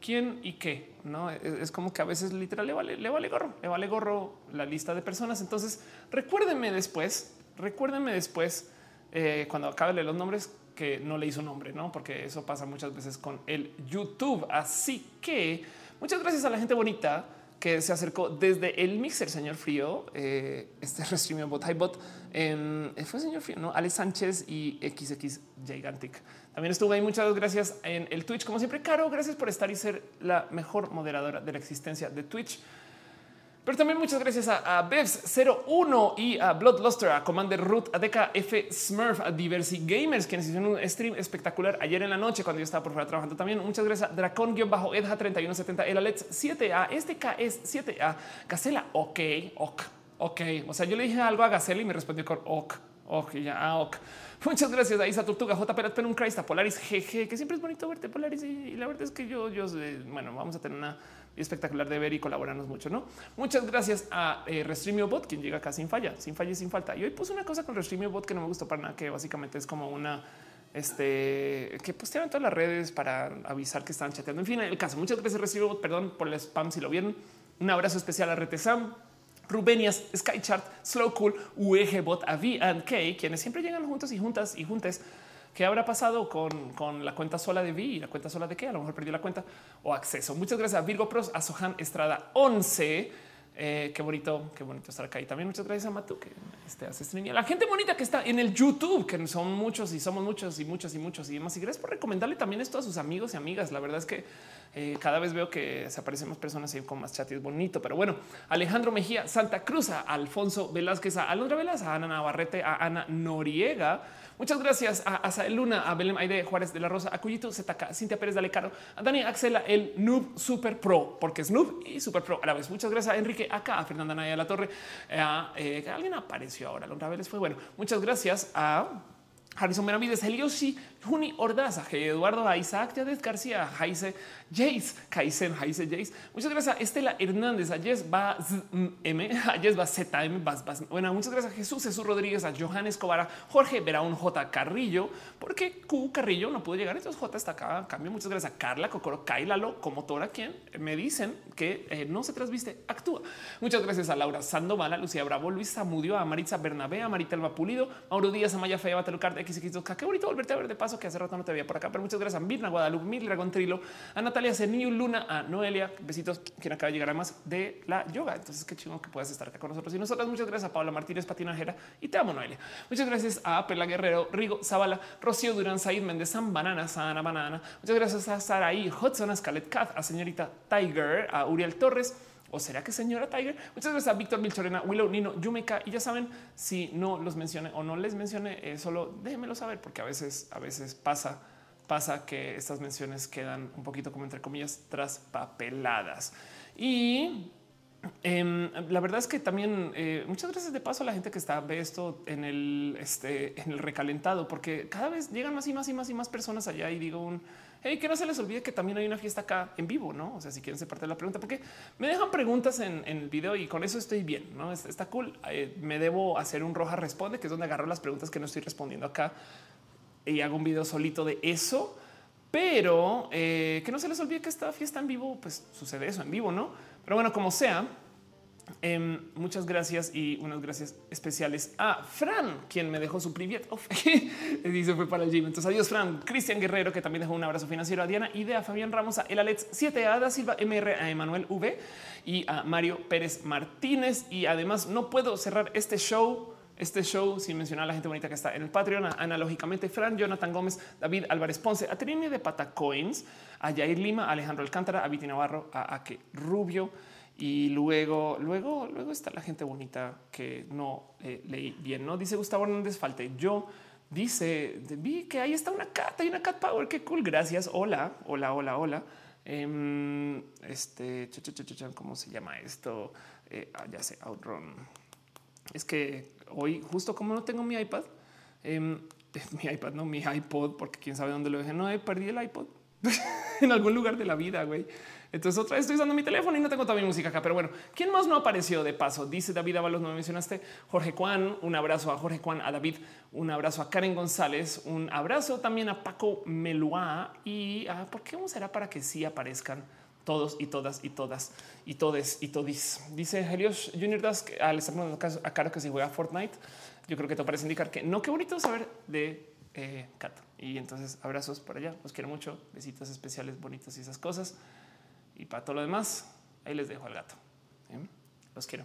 quién y qué. No es, como que a veces literal le vale, le vale gorro, le vale gorro la lista de personas. Entonces, recuérdenme después, recuérdenme después eh, cuando acabe los nombres que no le hizo nombre, no? Porque eso pasa muchas veces con el YouTube. Así que Muchas gracias a la gente bonita que se acercó desde el mixer, señor Frío, eh, este (laughs) restreaming bot, bot, eh, fue señor Frío, no? Alex Sánchez y XX Gigantic. También estuvo ahí. Muchas gracias en el Twitch. Como siempre, Caro, gracias por estar y ser la mejor moderadora de la existencia de Twitch. Pero también muchas gracias a, a Bevs01 y a Bloodluster, a Commander Root, a DKF Smurf, a Diversity Gamers, quienes hicieron un stream espectacular ayer en la noche cuando yo estaba por fuera trabajando también. Muchas gracias a Dracon-Edja3170, el Alex 7A, este K es 7A, Gacela, ok, ok, ok. O sea, yo le dije algo a Gacela y me respondió con ok, ok, ya, ah, ok. Muchas gracias a Isa Tortuga, J. Penum Christ, a Polaris GG, que siempre es bonito verte, Polaris. Y, la verdad es que yo, yo, bueno, vamos a tener una espectacular de ver y colaborarnos mucho, ¿no? Muchas gracias a eh, Restreamio Bot, quien llega acá sin falla, sin falla y sin falta. Y hoy puse una cosa con Restreamio Bot que no me gustó para nada, que básicamente es como una este que posteaban todas las redes para avisar que estaban chateando. En fin, el caso. Muchas gracias, Restreamio Bot. Perdón por el spam si lo vieron. Un abrazo especial a Retesam. Rubenias, Skychart, Slow Cool, UEG Bot, a V and K, quienes siempre llegan juntos y juntas y juntes ¿Qué habrá pasado con, la cuenta sola de Vi y la cuenta sola de qué? A lo mejor perdió la cuenta o acceso. Muchas gracias a Virgo Pros, a Sohan Estrada 11. Eh, qué bonito, qué bonito estar acá. Y también muchas gracias a Matu que este, hace streaming. La gente bonita que está en el YouTube, que son muchos y somos muchos y muchos y muchos y demás. Y gracias por recomendarle también esto a sus amigos y amigas. La verdad es que eh, cada vez veo que se aparecen más personas con más chat y es bonito. Pero bueno, Alejandro Mejía, Santa Cruz, a Alfonso Velázquez, a Alondra Velas, a Ana Navarrete, a Ana Noriega Muchas gracias a Asael Luna, a Belém Aide Juárez de la Rosa, a Cuyito ZK, Cintia Pérez de Alecaro, a Dani Axela, el Noob Super Pro, porque es Noob y Super Pro a la vez. Muchas gracias a Enrique acá, a Fernanda Naya de la Torre, a eh, alguien apareció ahora. La otra vez fue bueno. Muchas gracias a Harrison Benavides, Helioshi, Juni Ordaza, Eduardo a Isaac Yadez García, Jaise Jace, Kaisen, Jaise Jace. Muchas gracias a Estela Hernández, a Jess M, a Jess ZM, Bueno, muchas gracias a Jesús Jesús Rodríguez, a Johan Escobar, Jorge Veraún J. Carrillo, porque Q Carrillo no pudo llegar, entonces J está acá. Cambio, muchas gracias a Carla Cocoro, Kailalo, como toda quien me dicen que eh, no se trasviste, actúa. Muchas gracias a Laura Sandoval, a Lucía Bravo, Luis Zamudio, a Maritza Bernabé, a Maritelma Pulido, Mauro Díaz, a Maya Fea, Batelucar, XX2K. Qué bonito volverte a ver de paso que hace rato no te veía por acá, pero muchas gracias a Mirna Guadalupe, Mil Dragón Trilo, a Natalia Zenillo Luna, a Noelia, besitos, quien acaba de llegar a más de la yoga. Entonces, qué chingo que puedas estar acá con nosotros y nosotras. Muchas gracias a Paula Martínez Patinajera y te amo, Noelia. Muchas gracias a Pela Guerrero, Rigo Zavala, Rocío Durán, Said Méndez, San Banana, Sana Banana. Muchas gracias a Saraí, Hudson, a Scarlett Cat, a señorita Tiger, a Uriel Torres. ¿O será que señora Tiger? Muchas gracias a Víctor Milchorena, Willow, Nino, Yumeka. Y ya saben, si no los mencioné o no les mencioné, eh, solo déjenmelo saber porque a veces, a veces pasa pasa que estas menciones quedan un poquito como entre comillas traspapeladas. Y em, la verdad es que también eh, muchas gracias de paso a la gente que está ve esto en el, este, en el recalentado, porque cada vez llegan más y más y más y más personas allá y digo un hey, que no se les olvide que también hay una fiesta acá en vivo, no? O sea, si quieren ser parte de la pregunta, porque me dejan preguntas en, el video y con eso estoy bien, no está cool. Eh, me debo hacer un roja responde, que es donde agarro las preguntas que no estoy respondiendo acá y hago un video solito de eso. Pero eh, que no se les olvide que esta fiesta en vivo, pues sucede eso en vivo, no? Pero bueno, como sea, em, muchas gracias y unas gracias especiales a Fran, quien me dejó su privet. (laughs) y dice fue para el gym. Entonces, adiós, Fran. Cristian Guerrero, que también dejó un abrazo financiero a Diana y de a Fabián Ramos, a El Alex 7, a Ada Silva MR, a Emanuel V y a Mario Pérez Martínez. Y además, no puedo cerrar este show este show sin mencionar a la gente bonita que está en el Patreon, analógicamente Fran, Jonathan Gómez, David Álvarez Ponce, a Trini de Patacoins, a Jair Lima, a Alejandro Alcántara, a Viti Navarro, a Ake Rubio. Y luego, luego, luego está la gente bonita que no eh, leí bien. No dice Gustavo Hernández, falte yo. Dice, vi que ahí está una cat, hay una cat power, qué cool, gracias. Hola, hola, hola, hola. Em, este, ¿cómo se llama esto? Eh, ah, ya sé, Outrun. Es que hoy, justo como no tengo mi iPad, em, (laughs) mi iPad, no mi iPod, porque quién sabe dónde lo dejé. No, perdí el iPod (laughs) en algún lugar de la vida, güey. Entonces otra vez estoy usando mi teléfono y no tengo toda mi música acá. Pero bueno, ¿quién más no apareció de paso? Dice David Ábalos, no me mencionaste. Jorge Juan, un abrazo a Jorge Juan, a David, un abrazo a Karen González, un abrazo también a Paco Meluá y a por qué será para que sí aparezcan todos y todas y todas y todes y todis. Dice Helios Junior Dusk al estar a cara que se juega Fortnite. Yo creo que te parece indicar que no, qué bonito saber de eh, Cat. Y entonces abrazos para allá. Los quiero mucho. Besitos especiales, bonitos y esas cosas. Y para todo lo demás, ahí les dejo al gato. ¿eh? Los quiero.